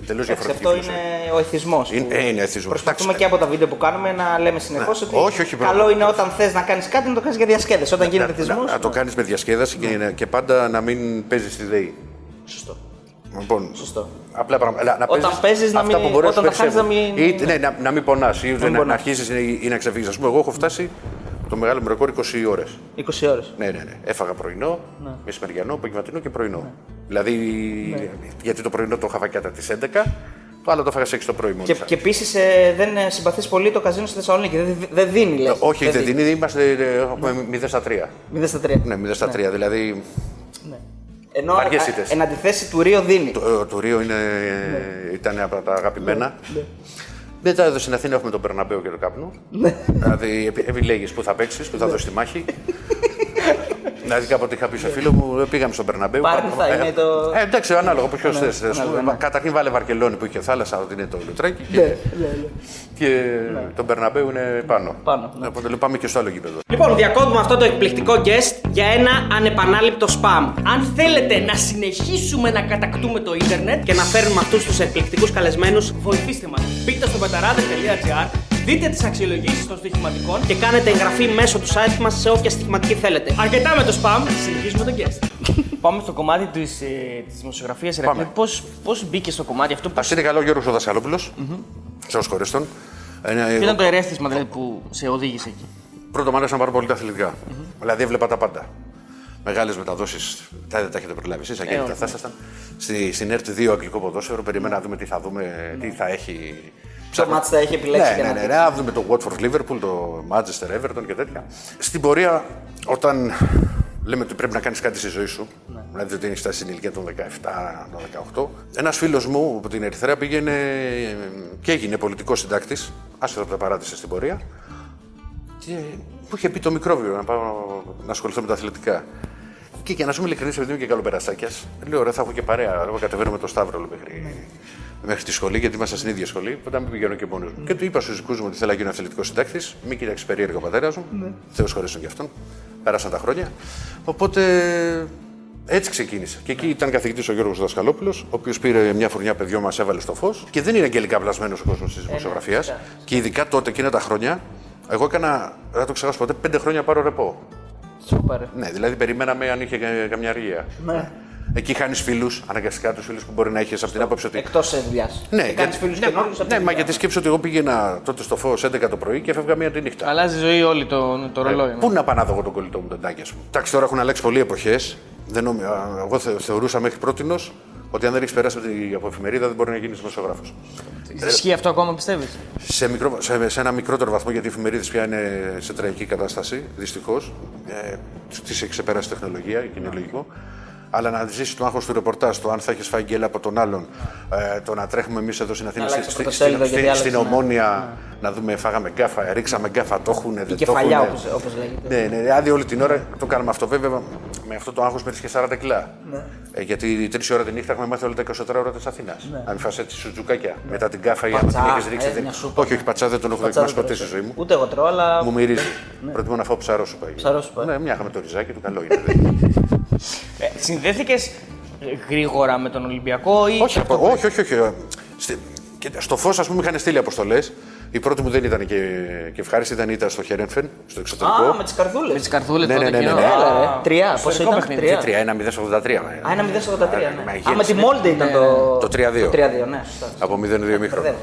τελείως Εντάξει, διαφορετική αυτό φιλοσοφία. είναι ο εθισμός. Είναι- ε, είναι εθισμός. Προσπαθούμε Εντάξει. και από τα βίντεο που κάνουμε να λέμε συνεχώς ότι Όχι, όχι, καλό μπράβο. είναι όταν θες να κάνεις κάτι να το κάνεις για διασκέδαση. Όταν γίνεται να, εθισμός. να, να το κάνεις με διασκέδαση και, να- και πάντα να μην παίζεις τη ΔΕΗ. Σωστό. Λοιπόν, Σωστό. Απλά πράγματα. Να Όταν παίζεις παίζεις να αυτά μην- που μπορείς όταν σου τα χάνεις να περισσεύουν. μην- Ή, ναι, να, να μην πονάς ή να, να, πονάς. αρχίσει ή, ή να ξεφύγεις. Α πούμε, εγώ έχω φτάσει το μεγάλο μου ρεκόρ 20 ώρες. 20 ώρες. Ναι, ναι, ναι. Έφαγα πρωινό, Ναι. μεσημεριανό, απογευματινό και πρωινό. Δηλαδή, γιατί το πρωινό το είχα κατά τις 11, το άλλο το έφαγα σε 6 το πρωί μόνο. Και, και επίσης ε, δεν συμπαθείς πολύ το καζίνο στη Θεσσαλονίκη. Δεν, δεν δίνει, λες. Όχι, δεν δίνει, είμαστε ε, έχουμε 0 στα 3. 0 στα 3. Ναι, 0 στα 3. Δηλαδή, Ενώ Βαριές α, ήττες. εν αντιθέσει του Ρίο δίνει. το, ε, το Ρίο είναι, ήταν από τα αγαπημένα. Μετά εδώ στην Αθήνα έχουμε τον Περναμπέο και τον Κάπνο. δηλαδή, επι- επιλέγεις που θα παίξεις, που θα δώσεις τη μάχη. Δηλαδή, κάποτε είχα πει σε φίλο μου, ε, πήγαμε στον Περναμπέου. Πάρτι θα Ε, είναι το- Ε, εντάξει, ανάλογα από ποιος θες. ανάλογα, ναι. Καταρχήν βάλε Βαρκελόνη που είχε θάλασσα, ότι είναι το Λουτράκι. Ναι, Και, και τον Περναμπέου είναι πάνω. Πάνω, ναι. Οπότε λέω, πάμε και στο άλλο γήπεδο. Λοιπόν, διακόπτουμε αυτό το εκπληκτικό guest για ένα ανεπανάληπτο spam. Αν θέλετε να συνεχίσουμε να κατακτούμε το ίντερνετ Και να φέρνουμε αυτούς τους εκπληκτικούς καλεσμένους βοηθήστε μας. Μπείτε στο πεταράδε.gr, δείτε τις αξιολογήσεις των στοιχηματικών και κάνετε εγγραφή μέσω του site μας σε όποια στοιχηματική θέλετε. Αρκετά με το spam, συνεχίζουμε τον guest. Πάμε στο κομμάτι της της δημοσιογραφίας. Πάμε. Πώς πώς μπήκε στο κομμάτι αυτό, Α πώς... είναι καλό ο Γιώργο Δασκαλόπουλο. Θεός χωρίστον. ποιο ήταν το ερέθισμα δηλαδή, που σε οδήγησε εκεί; Πρώτο μου άρεσαν πάρα πολύ τα αθλητικά. Δηλαδή έβλεπα τα πάντα. Μεγάλες μεταδόσεις, τα δεν τα έχετε προλάβει εσείς, αγγέλικα όχι. θα ήσασταν. Στη, στην ΕΡΤ 2 αγγλικό ποδόσφαιρο, περιμένω να δούμε τι θα δούμε, τι θα έχει. Ποιο μάτς θα έχει επιλέξει Ναι, και ναι, να ναι, δει. ναι, να δούμε το Watford Liverpool, το Manchester Everton και τέτοια. Στην πορεία, όταν λέμε ότι πρέπει να κάνεις κάτι στη ζωή σου, Ναι. δηλαδή ότι έχεις φτάσει στην ηλικία των 17, των 18, ένας φίλος μου από την Ερυθρέα πήγαινε και έγινε πολιτικός συντάκτης, άσχετα από τα παράτησε στην πορεία, και μου είχε πει το μικρόβιο να πάω να ασχοληθώ με τα αθλητικά. Και για να σου είμαι ειλικρινής, επειδή είμαι και καλοπεραστάκιας, λέω ρε, θα έχω και παρέα. Εγώ κατεβαίνω με το Σταύρο λέω, μέχρι, μέχρι τη σχολή, γιατί είμαστε στην ίδια σχολή. Οπότε να μην πηγαίνω και μόνο μου. Και του είπα στους δικούς μου ότι θέλω να γίνω αθλητικός συντάκτης. Μην κοιτάξεις περίεργο ο πατέρας μου. Ναι. Θεός χωρίσουν και αυτόν. Πέρασαν τα χρόνια. Οπότε έτσι ξεκίνησε. Και εκεί ήταν καθηγητής ο Γιώργος Δασκαλόπουλος, ο οποίος πήρε μια φουρνιά παιδιών, μας έβαλε στο φως. Και δεν είναι αγγελικά πλασμένος ο κόσμος της δημοσιογραφίας. και ειδικά τότε, εκείνα τα χρόνια, εγώ έκανα, δεν θα το ξεχάσω ποτέ, πέντε χρόνια πάρω ρεπό. Σούπερ. Ναι, δηλαδή περιμέναμε αν είχε κα- καμιά αργία. Ναι. Εκεί χάνεις φίλους, αναγκαστικά τους φίλους που μπορεί να έχεις από την άποψη ότι. Εκτός δουλειά. Ναι, κάνεις γιατί- φίλους ναι, καινούριους. ναι, μα γιατί σκέψω ότι εγώ πήγαινα τότε στο φως 11 το πρωί και έφευγα μία τη νύχτα. Αλλάζει η ζωή όλη το, το ρολόι. Πού να πάω να δω εγώ τον κολλητό μου τον τάκι, ας πούμε. Εντάξει, τώρα έχουν αλλάξει πολλοί εποχές. Εγώ θε, θεωρούσα μέχρι πρότινος ότι αν δεν έχεις περάσει από την- από εφημερίδα δεν μπορεί να γίνεις δημοσιογράφος. Ισχύει αυτό ακόμα πιστεύεις; Σε, μικρό, σε, σε ένα μικρότερο βαθμό, γιατί οι εφημερίδες πια είναι σε τραγική κατάσταση, δυστυχώς. Ε, τι έχει ξεπεράσει η τεχνολογία και είναι λογικό. Αλλά να ζήσει το άγχος του ρεπορτάζ, το αν θα έχεις φάει γκέλα από τον άλλον, ε, το να τρέχουμε εμείς εδώ στην Αθήνα, Να αλλάξεις στη- πρωτοσέλιδο στην, γιατί στην, άλλαξε, ναι. Ομόνοια, να δούμε, φάγαμε γκάφα, ρίξαμε γκάφα, το έχουν, δεν Η το κεφαλιά, έχουν. όπως, όπως λέγεται. Ναι, ναι, ναι, άδειο όλη την ώρα το κάναμε αυτό. Βέβαια, με αυτό το άγχος πέτυχε 40 κιλά. Ε, γιατί τρεις ώρα τη νύχτα έχουμε μάθει όλα τα 24 ώρα της Αθήνας. Να μην φας έτσι σουτζουκάκια μετά την κάφα ή αν την Πατσά, έχεις ρίξει. ε, δεν- μια σούπα. Όχι, όχι, πατσά δεν τον έχω Πατσά δοκιμάσει δεν ποτέ το στη ζωή μου. Ούτε εγώ τρώω, αλλά. Μου μυρίζει. Προτιμώ να φάω ψαρόσουπα. Ψαρόσουπα, ε. Ναι, μια είχαμε το ριζάκι του, καλό είναι. Ε, Συνδέθηκες γρήγορα με τον Ολυμπιακό ή. όχι, από- όχι, όχι, όχι. ε, Στη- και Στο φως, ας πούμε, είχαν στείλει αποστολές. Η πρώτη μου δεν ήταν και, και ευχάριστη, ήταν ήταν στο Χέρενφεν, στο εξωτερικό. Α, με τις καρδούλες. Με τις καρδούλες Ναι, τότε. ναι, ναι, εκείνο. ναι, ναι. Α, Έλα, ρε. Τρία, πόσο ιστορικό ήταν, παιχνίδι. τρία. Και 3-1, 0-83. Α, ένα 083, Μα ναι. γέννησε, Α, με τη ναι. Μόλντε ήταν το. Το 3-2. Το 3-2, ναι, σωστά. Από 0-2 ημίχρονο. Μπερδεύω.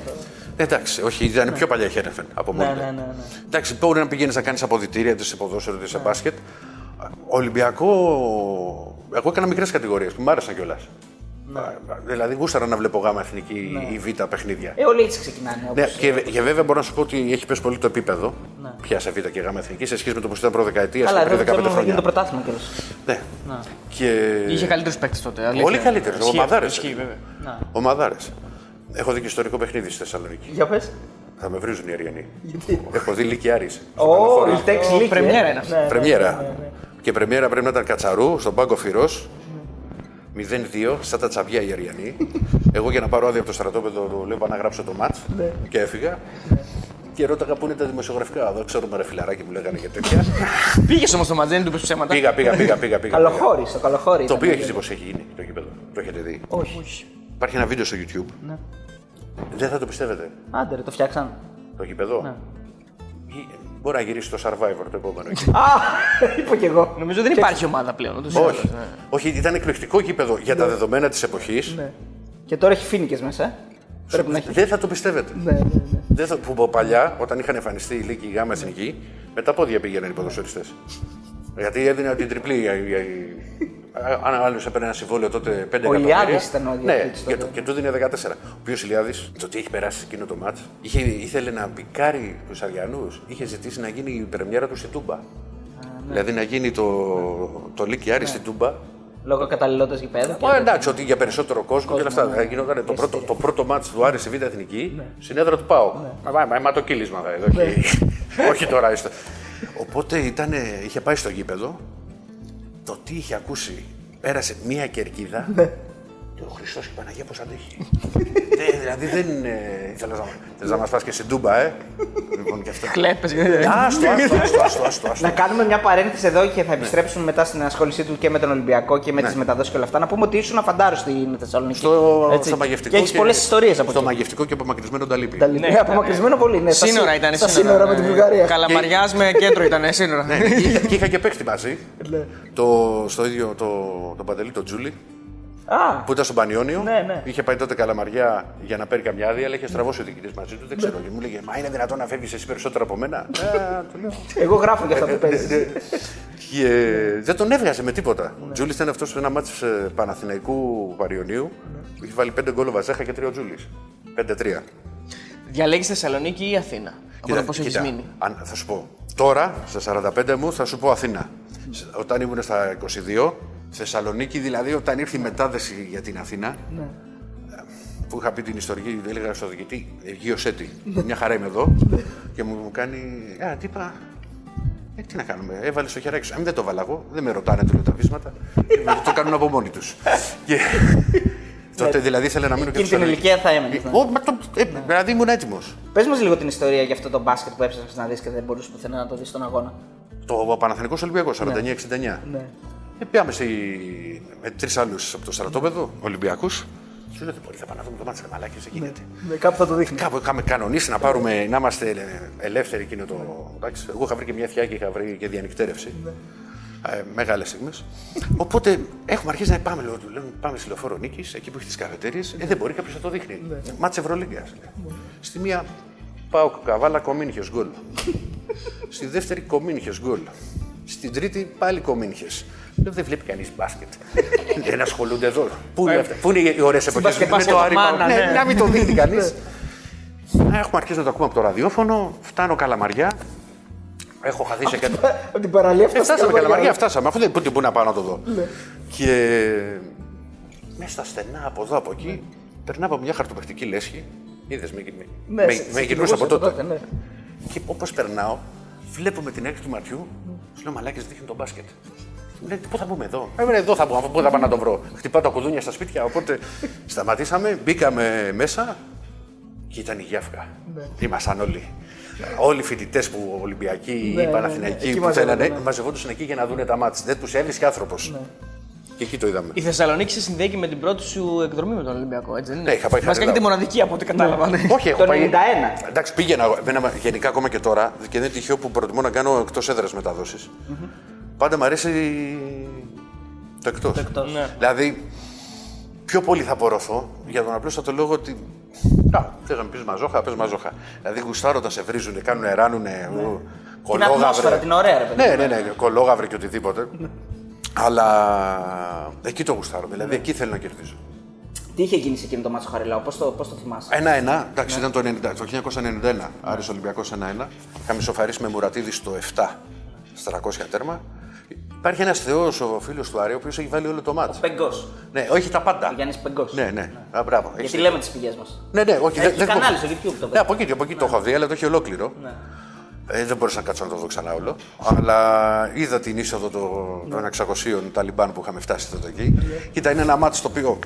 Εντάξει, όχι, ήταν πιο παλιά η Χέρενφεν από Ναι, μόνο. ναι, ναι, ναι. Εντάξει, μπορεί να πηγαίνεις να κάνεις αποδητήρια είτε σε ποδόσφαιρο είτε σε μπάσκετ. Ολυμπιακό. Εγώ έκανα μικρές κατηγορίες που μου άρεσαν κιόλας. Δηλαδή, γούσταρα να βλέπω γάμα εθνική ή β παιχνίδια. Ε, όλοι έτσι ξεκινάνε. Ναι, όπως- και, και βέβαια μπορώ να σου πω ότι έχει πέσει πολύ το επίπεδο πια σε β και γάμα εθνική σε σχέση με το πώ ήταν προδεκαετία Καλά, και εδώ πριν δεν 15 θέλουμε να γίνει χρόνια. το πρωτάθλημα κιόλας. Ναι. Και... Είχε καλύτερους παίκτες τότε. αλήθεια. Όλοι καλύτερους. Ισχύει, Ομαδάρε. Ισχύει, βέβαια. Ομαδάρε. Έχω δει και ιστορικό παιχνίδι στη Θεσσαλονίκη. Για πες. Θα με βρίζουν οι Αριανοί. Έχω δει Λυκιάρη. Ω, η τέξη λίγη. πρεμιέρα ε. είναι αυτή. Ναι, ναι. Πρεμιέρα. Και πρεμιέρα πρέπει να ήταν Κατσαρού, στον πάγκο Φυρό. 0-2, σαν τα τσαβιά οι Αριανοί. Εγώ για να πάρω άδεια από το στρατόπεδο το λέω «Πάω να γράψω το μάτς και έφυγα. Και ρώταγα πού είναι τα δημοσιογραφικά. Εδώ ξέρουμε ρε φιλαράκι μου λέγανε και τέτοια. Πήγες όμως στο Ματζένι του πες ψέματα. πήγα, πήγα, πήγα, πήγα. πήγα. Καλοχώρη, στο καλοχώρη. Το ήταν. οποίο έχει δει πώ έχει γίνει το γήπεδο. Το έχετε δει. Όχι. Υπάρχει ένα βίντεο στο YouTube. Δεν θα το πιστεύετε. Άντε, ρε, το φτιάξαν. Το γήπεδο. Ή- Μπορεί να γυρίσει το Survivor το επόμενο. Α, είπα κι εγώ. Νομίζω δεν υπάρχει ομάδα πλέον. ούτως ή Όχι. άλλως, ναι. Όχι, ήταν εκπληκτικό γήπεδο για τα δεδομένα της εποχής. Ναι. Και τώρα έχει φίνικες μέσα. ε. Πρέπει να έχει. Δεν θα το πιστεύετε. Ναι, ναι, ναι. Δεν θα, που από παλιά, όταν είχαν εμφανιστεί οι Λύκοι, η Γάμα Εθνική, με τα πόδια πήγαιναν οι ποδοσφαιριστές. Γιατί έδινε την τριπλή. Η- η- Αν άλλος έπαιρνε ένα συμβόλαιο τότε 5 Ο εκατομμύρια. Ηλιάδης ήταν ο Ναι, διαιτητής και, τότε. το- και του δίνει 14. Ο οποίος Ηλιάδη, το τι έχει περάσει σε εκείνο το μάτς, είχε, ήθελε να πικάρει τους Αριανούς. Είχε ζητήσει να γίνει η πρεμιέρα του στην Τούμπα. ναι. Δηλαδή να γίνει το, το Λύκη Άρη στην Τούμπα. Λόγω καταλληλότητας γηπέδου. Μα εντάξει, ότι για περισσότερο κόσμο, και όλα αυτά. Θα γινόταν το πρώτο, το πρώτο μάτς του Άρη στη Β' Εθνική στην έδρα του ΠΑΟ. Μα, μα, μα, μα το κύλισμα θα εδώ. όχι- Όχι τώρα. είστε. Οπότε ήταν, είχε πάει στο γήπεδο. Το τι είχε ακούσει. Πέρασε μία κερκίδα. Και ο Χριστός και η Παναγία πώ αντέχει. Ε, δηλαδή δεν. Ε, ήθελα να, θες να μας πας και στην Τούμπα, ε; λοιπόν και αυτά. Κλέπες. Άστο, άστο, άστο, άστο, άστο, άστο. Να κάνουμε μια παρένθεση εδώ και θα επιστρέψουμε μετά στην ασχόλησή του και με τον Ολυμπιακό και με τις μεταδόσεις και όλα αυτά. Να πούμε ότι ήσουν αφαντάρος στην Θεσσαλονίκη. Στο, Έτσι. στο μαγευτικό. Και έχεις πολλές ιστορίες από Στο εκεί. μαγευτικό και απομακρυσμένο ταλίπι. Τα λοιπά. Απομακρυσμένο πολύ, ναι. στα Σύνορα σύ- ήταν. Στα σύνορα με τη Βουλγαρία. Καλαμαριάς με κέντρο ήταν σύνορα. Ναι, και είχα- και είχα και παίχτη μαζί. Ναι. το, στο ίδιο το, το παντελή, το Τζούλι, Α, που ήταν στον Πανιόνιο. Ναι, ναι. Είχε πάει τότε καλαμαριά για να παίρνει καμιά άδεια, αλλά είχε στραβώσει ο διοικητής μαζί του. Δεν ξέρω. Και μου λέγε Μα είναι δυνατόν να φεύγεις εσύ περισσότερο από μένα; Ε, του λέω. εγώ γράφω για αυτά που παίζεις. Και δεν τον έβγαζε με τίποτα. Ο Τζούλης ήταν αυτός σε ένα μάτι Παναθηναϊκού Παριονίου που είχε βάλει 5 γκολ ο Βαζέχα και 3 ο Τζούλης. 5-3. Διαλέγεις Θεσσαλονίκη ή Αθήνα; Από το πώς έχεις κοίτα, μείνει. αν- θα σου πω. Τώρα, στα 45 μου, θα σου πω Αθήνα. Σε- Όταν ήμουν στα 22, Θεσσαλονίκη, δηλαδή όταν ήρθε η μετάδεση για την Αθήνα, Ναι. ε, που είχα πει την ιστορική, έλεγα στο διοικητή, Αιγείο Σέτη, μια χαρά είμαι εδώ, και μου κάνει, Α, τι είπα, ε, τι να κάνουμε, έβαλε στο χεράκι σου. Αν δεν το βάλα εγώ, δεν με ρωτάνε του λέω τα βίσματα. το κάνουν από μόνοι τους. και τότε δηλαδή ήθελα να μείνω και Εκείνη την Θεσσαλονίκη. ηλικία θα έμενε. Ω, μα το- ε, Δηλαδή ήμουν έτοιμος. Πες μας λίγο την ιστορία για αυτό το μπάσκετ που έψαχνες να δεις και δεν μπορούσες πουθενά να το δεις στον αγώνα. Το Παναθηνικός Ολυμπιακός, 49-69. Ναι. Ε, πήγαμε στη... με τρεις άλλους από το στρατόπεδο, Ολυμπιακούς. Σου λέω δεν μπορεί, θα πάμε να δούμε το μάτσο, ρε μαλάκες, δεν γίνεται. Ναι, κάπου θα το δείχνει. Κάπου είχαμε κανονίσει να, πάρουμε, να είμαστε ελε- ελεύθεροι εκείνο το. Εντάξει, εγώ είχα βρει και μια θιά και είχα βρει και διανυκτέρευση. Ε, Μεγάλες στιγμές. Οπότε έχουμε αρχίσει να πάμε, λέω, του λέμε, πάμε στη λεωφόρο Νίκης, εκεί που έχει τις καφετέρειες. Ε, δεν μπορεί κάποιος να το δείχνει. Μάτσε Ευρωλίγκα. Στη μία πάω καβάλα κομίνιχες γκολ. Στη δεύτερη κομίνιχες γκολ. Στην τρίτη πάλι κομίνιχες. Λέω δεν βλέπει κανείς μπάσκετ. δεν ασχολούνται εδώ. Πού είναι, αυτά- πού είναι οι ωραίες εποχές; μπάσκετ- με το μπασκετομάνα, άρημα. ναι. Ναι, να μην το δείχνει κανείς. Έχουμε αρχίσει να το ακούμε από το ραδιόφωνο. Φτάνω καλαμαριά. Έχω χαθείς σε κάτι. Από την παραλία Ε, φτάσαμε. φτάσαμε καλαμαριά, φτάσαμε. Αφού δεν πού πού να πάω να το δω. Ναι. Και μέσα στα στενά από εδώ από εκεί, περνάω από μια χαρτοπαιχτική λέσχη. Είδες με, με, Ναι, με, σε- με σε γυρνούσε από κοιτούσε τότε. ναι. Και όπως περνάω, βλέπω με την έκτη του ματιού, σου λέω μαλάκι δείχνει τον μπάσκετ. Μου λέει, πού θα μπούμε εδώ. Ε, εδώ θα μπούμε, αφού πού θα πάω να τον βρω. Χτυπάω τα κουδούνια στα σπίτια. Οπότε σταματήσαμε, μπήκαμε μέσα και ήταν η γεύκα. Ναι. Ήμασταν όλοι. Όλοι οι φοιτητές που Ολυμπιακοί Ναι, ή ναι, Παναθηναϊκοί ναι. Εκεί που μαζεύονταν, θέλανε, ναι. μαζευόντουσαν εκεί για να δουν τα μάτια. Δεν τους έβρισκε άνθρωπος. Και εκεί το είδαμε. Η Θεσσαλονίκη σε συνδέει και με την πρώτη σου εκδρομή με τον Ολυμπιακό, έτσι δεν είναι; Ναι, είχα πάει Βασικά είναι τη Χαριλάου. μοναδική από ό,τι κατάλαβα. ναι. Όχι, έχω Το πάει. 91. Εντάξει, πήγαινα εγώ. Εμένα, γενικά ακόμα και τώρα και δεν είναι τυχαίο που προτιμώ να κάνω εκτός έδρας μεταδόσει. Πάντα μου αρέσει το εκτός. εκτός. Ναι. Δηλαδή, πιο πολύ θα απορροφώ για τον απλούστατο λόγο ότι. Α, θε να πεις μαζόχα, πες μαζόχα. Δηλαδή, γουστάρω όταν σε βρίζουν, κάνουν, ράνουνε. Ναι. Την ατμόσφαιρα, την ωραία, ρε παιδί. Ναι, ναι, ναι, κολόγαυρε και οτιδήποτε. Αλλά εκεί το γουστάρω. Δηλαδή, εκεί θέλω να κερδίζω. Τι είχε γίνει σε εκείνο το μάτσο Χαριλάου, πώς το, πώς το θυμάσαι; Ένα-ένα, εντάξει, ήταν το, 90, το 1991. Άρης Ολυμπιακός 1-1. Είχαμε ισοφαρίσει με Μουρατίδη στο 7, στα 300 τέρμα. Υπάρχει ένας θεός, ο φίλος του Άρη, ο οποίος έχει βάλει όλο το μάτ. Πεγκός. Ναι, όχι τα πάντα. Γιάννης Πεγκός. Ναι, ναι. Α, μπράβο. Έχεις Γιατί δίκιο. λέμε τις πηγές μας. Ναι, ναι, όχι. Έχει δεν- δεν- κανάλι στο YouTube το Ναι. Ναι, από εκεί, από εκεί το έχω δει, αλλά το έχει ολόκληρο. Ε, δεν μπορούσα να κάτσω να το δω ξανά όλο. Αλλά είδα την είσοδο το- Ναι. των 600 Ταλιμπάν που είχαμε φτάσει τότε εκεί. Κοίτα, είναι ένα μάτι στο οποίο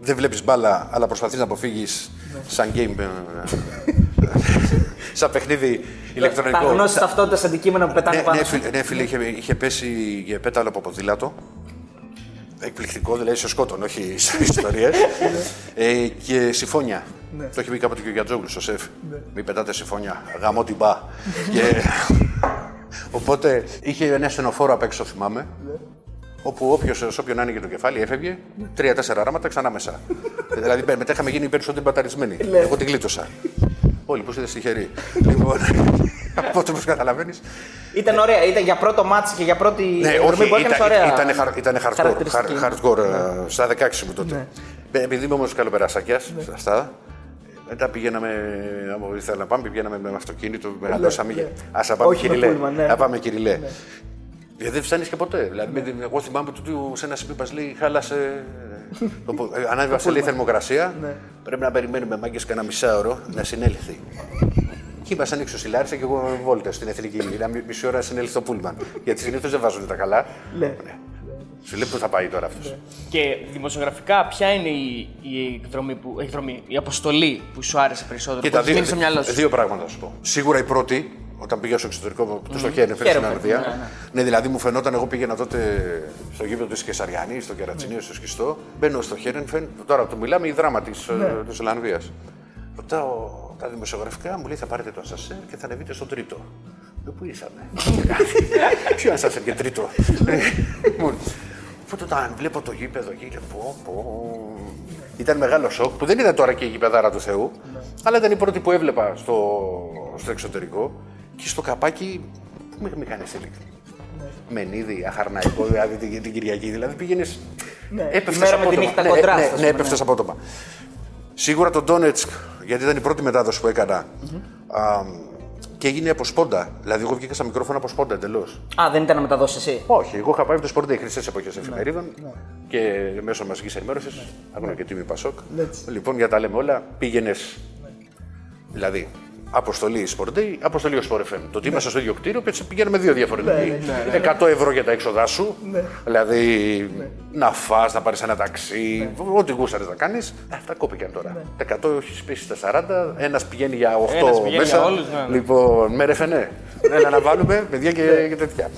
δεν βλέπεις μπάλα, αλλά προσπαθείς να αποφύγεις Ναι. σαν game. Ε, σαν παιχνίδι Τα ηλεκτρονικό. γνώση ταυτότητας αντικείμενα που πετάνε Ναι, πάνω. ναι, σου. φίλε, ναι, φίλε είχε, είχε πέσει για πέταλο από ποδήλατο. Εκπληκτικό, δηλαδή σε σκότων, όχι σε ιστορίες. ε, και συμφώνια. Το έχει πει κάποτε και ο Γιατζόγλου στο σεφ. Μην πετάτε συμφώνια. Γαμώ την μπα. και... Οπότε είχε ένα στενοφόρο απ' έξω, θυμάμαι. Όπου όποιος, σε όποιον άνοιγε το κεφάλι, έφευγε τρία-τέσσερα ράματα ξανά μέσα. δηλαδή μετά είχαμε γίνει οι περισσότεροι μπαταρισμένοι. Εγώ την κλείτωσα. Όλοι που είστε τυχεροί. λοιπόν, οπότε όπω καταλαβαίνεις, Ήταν ωραία, ήταν για πρώτο μάτσο και για πρώτη ναι, εκδρομή όχι, που έκανες ήταν, ωραία. ήταν, ήταν, ήταν hardcore, χαρακτηριστική. hard- hardcore ε, στα 16 μου τότε. Ε, Επειδή είμαι όμως καλοπερασάκιας, αυτά, μετά πηγαίναμε, άμα ήθελα να πάμε, πηγαίναμε με αυτοκίνητο, μεγαλώσαμε. ναι. Α πάμε Όχι με κυριλέ. πούλμαν, ναι. Να πάμε κυριλέ. Γιατί δεν φτάνεις και ποτέ. Δηλαδή, με την- εγώ θυμάμαι του τύπου σε ένα σημείο μα λέει χάλασε. το πο- ε, Ανέβασε λέει η θερμοκρασία. Ναι. Πρέπει να περιμένουμε μάγκες κανένα μισάωρο να συνέλθει. Και ήμασταν έξω στη Λάρισα και εγώ βόλτες στην εθνική. Μια μισή ώρα να συνέλθει το πούλμαν. Γιατί συνήθως δεν βάζουν τα καλά. Ναι. Σου λέει πού θα πάει τώρα αυτός; Και δημοσιογραφικά, ποια είναι η, η εκδρομή, που, εκδρομή, η αποστολή που σου άρεσε περισσότερο, Κοίτα, που έχεις δύο, μείνει στο μυαλό σου; δύο πράγματα θα σου πω. Σίγουρα η πρώτη, όταν πήγα στο εξωτερικό, mm. στο χέρι, φέρει στην Χαίρομαι, Αρδία. ναι, ναι. Ναι, δηλαδή μου φαινόταν, εγώ πήγαινα τότε στο γήπεδο της Κεσαριανής, στο Κερατσινίο, στο Σκιστό. Μπαίνω στο Χέρενφεν, τώρα το μιλάμε η δράμα της Ναι. της Ολλανδίας. Ρωτάω τα δημοσιογραφικά, μου λέει θα πάρετε το ασασέρ και θα ανεβείτε στο τρίτο. Λέω, Πού ήρθαμε; Ποιο ασασέρ και τρίτο; Μου- Οπότε όταν βλέπω το γήπεδο εκεί, λέω πω, πω. Ήταν μεγάλο σοκ που δεν ήταν τώρα και η γηπεδάρα του Θεού, αλλά ήταν η πρώτη που έβλεπα στο, στο εξωτερικό και στο καπάκι που με, με κάνει θέλει. Μενίδη, αχαρναϊκό, δηλαδή την, την Κυριακή. Δηλαδή πήγαινε. Ναι, η μέρα με τη νύχτα ναι, κοντρά, Ναι, ας ναι, πούμε, έπεφτε απότομα. Σίγουρα το Ντόνετσκ, γιατί ήταν η πρώτη μετάδοση που έκανα. Α, και έγινε από σπόντα. Δηλαδή, εγώ βγήκα στα μικρόφωνα από σπόντα εντελώς. Α, δεν ήταν να μεταδώσεις εσύ; Όχι, εγώ είχα πάει από το σπορντέ χρυσές εποχές εφημερίδων και μέσω μαζικής ενημέρωσης, ακόμα και τίμη Πασόκ. Λοιπόν, για τα λέμε όλα, πήγαινες. Δηλαδή, αποστολή Sport αποστολή ο Sport FM. Το ότι είμαστε στο ίδιο κτίριο, έτσι πηγαίνουμε δύο διαφορετικοί. 100 ευρώ για τα έξοδά σου. Δηλαδή, να φας, να πάρεις ένα ταξί, ό,τι γούσταρε να κάνεις. Αυτά κόπηκαν τώρα. Τα 100 έχεις πέσει στα 40, ένας πηγαίνει για 8 Ένας πηγαίνει μέσα. για όλους, ναι, ναι. Λοιπόν, με ρεφενέ. Έλα να βάλουμε παιδιά και, και τέτοια.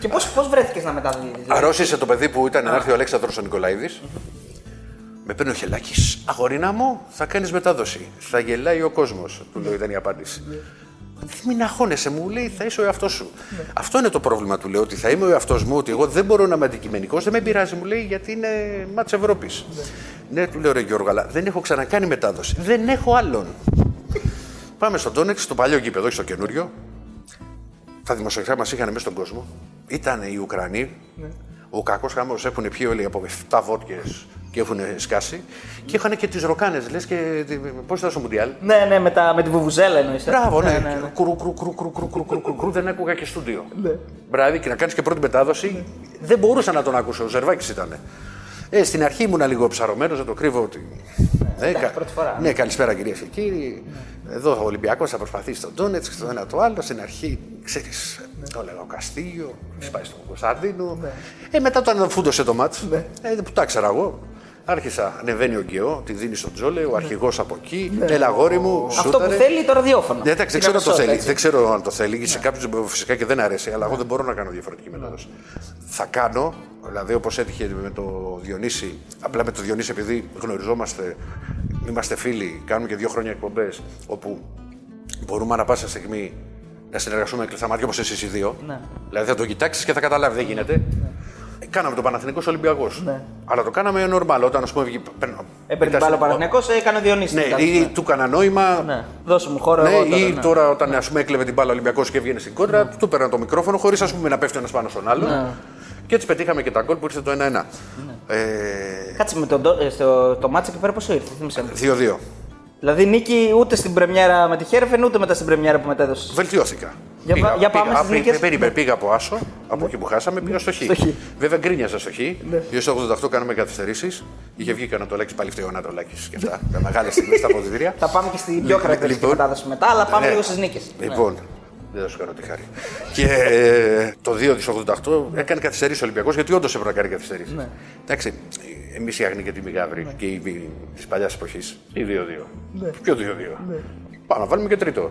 Και πώς πώς βρέθηκες να μεταδίδεις. Αρρώστησε το παιδί που ήταν να έρθει ο Αλέξανδρος ο Νικολαίδης. Με παίρνει ο Χελάκης. Αγορίνα μου, θα κάνεις μετάδοση. Θα γελάει ο κόσμος. Του λέω ήταν η απάντηση. Μην αγχώνεσαι, μου λέει, θα είσαι ο εαυτός σου. Αυτό είναι το πρόβλημα του λέω, ότι θα είμαι ο εαυτός μου, ότι εγώ δεν μπορώ να είμαι αντικειμενικός, δεν με πειράζει, μου λέει, γιατί είναι μάτς Ευρώπης. Ναι, του λέω ρε Γιώργο, αλλά δεν έχω ξανακάνει μετάδοση. Δεν έχω άλλον. Πάμε στον Τόνεξ, στο παλιό γήπεδο, όχι στο καινούριο. Τα δημοσιογραφικά μας είχαν μέσα στον κόσμο. Ήταν οι Ουκρανοί. Ο κακός χαμός έχουν πιει όλοι από 7 βότκες και έχουν σκάσει. Και είχαν και τις ροκάνες, λες και. Πώς ήταν στο Μουντιάλ; Ναι, ναι, με, τα, με τη βουβουζέλα εννοείται. Μπράβο, ναι. ναι, ναι, ναι. Κρου, δεν ακούγα και στούντιο. Ναι. Μπράβο, και να κάνεις και πρώτη μετάδοση. Δεν μπορούσα να τον ακούσω, ο Ζερβάκης ήταν. Ε, στην αρχή ήμουν λίγο ψαρωμένος, δεν το κρύβω ότι. Ναι, κα- πρώτη φορά. Ναι, καλησπέρα κυρίε και κύριοι. Εδώ ο Ολυμπιακός θα προσπαθήσει τον Ντόνετ και το ένα το άλλο. Στην αρχή, ξέρεις, το έλεγα ο Καστίγιο, πάει στον Κωνσταντίνο. Ε, μετά όταν φούντωσε το μάτς, ε, που τα ήξερα εγώ. Άρχισα, ανεβαίνει ο Γκαιό, τη δίνει στον Τζόλε, ο αρχηγός από εκεί. Έλα, γόρι μου, Αυτό που σούταρε. θέλει το ραδιόφωνο. Ναι, εντάξει, δεν Είναι ξέρω αν το αυτό, θέλει. έτσι. Δεν ξέρω αν το θέλει. Σε κάποιους φυσικά και δεν αρέσει, αλλά εγώ δεν μπορώ να κάνω διαφορετική μετάδοση. Θα κάνω, δηλαδή όπως έτυχε με το Διονύση, απλά με το Διονύση επειδή γνωριζόμαστε, είμαστε φίλοι, κάνουμε και δύο χρόνια εκπομπές, όπου μπορούμε ανά πάσα στιγμή να συνεργαστούμε με κλειστά μάτια όπως εσείς οι δύο. Ναι. Δηλαδή θα το κοιτάξεις και θα καταλάβει, δεν γίνεται. Ε, Κάναμε το Παναθηνικό Ολυμπιακός. Αλλά το κάναμε normal. Όταν ας πούμε βγει. παίρνω- Έπαιρνε την ήταν- μπάλα ο Παναθηναϊκός, έκανε ο Διονύσης. Ναι, την ή κάτω, του έκανα νόημα. ναι. Δώσε μου χώρο Ναι, εγώ ή ναι. τώρα όταν ας πούμε, έκλεβε την μπάλα ο Ολυμπιακός και έβγαινε στην κόντρα, του έπαιρνα το μικρόφωνο χωρίς να πέφτει ένας πάνω στον άλλο. Ναι. Και έτσι πετύχαμε και τα γκολ που ήρθε το 1-1. Ε, Κάτσε με τον, Ντο- ε, στο, το μάτσο εκεί πέρα πόσο ήρθε, θύμισε μου. 2-2. Δηλαδή νίκη ούτε στην πρεμιέρα με τη Χέρφεν ούτε μετά στην πρεμιέρα που μετέδωσε. Βελτιώθηκα. Για πα- για πάμε πήγα, στις α, νίκες. περίμενε, πήγα από άσο, από εκεί που χάσαμε, πήγα στο χ. Στο Χ. Ναι. Βέβαια γκρίνιαζα στο χ. Γύρω στο 88 κάναμε καθυστερήσεις. Είχε βγει κανένα το λέξη πάλι φταίωνα το λέξη και αυτά. Τα μεγάλες στιγμές στα αποδητήρια. Θα πάμε και στην πιο χαρακτηριστική Λοιπόν. μετάδοση μετά, αλλά πάμε Ναι. λίγο στις νίκες. Λοιπόν, δεν θα σου κάνω τη χάρη. και ε, το 2 της 88 έκανε καθυστερήσεις ο Ολυμπιακός γιατί όντως έπρεπε να κάνει καθυστερήσεις. Ναι. Εντάξει, εμείς οι Αγνοί και τη Μιγάβρη και οι της παλιάς εποχής, οι 2-2. Ναι. Ποιο 2-2. Πάμε να βάλουμε και τρίτο.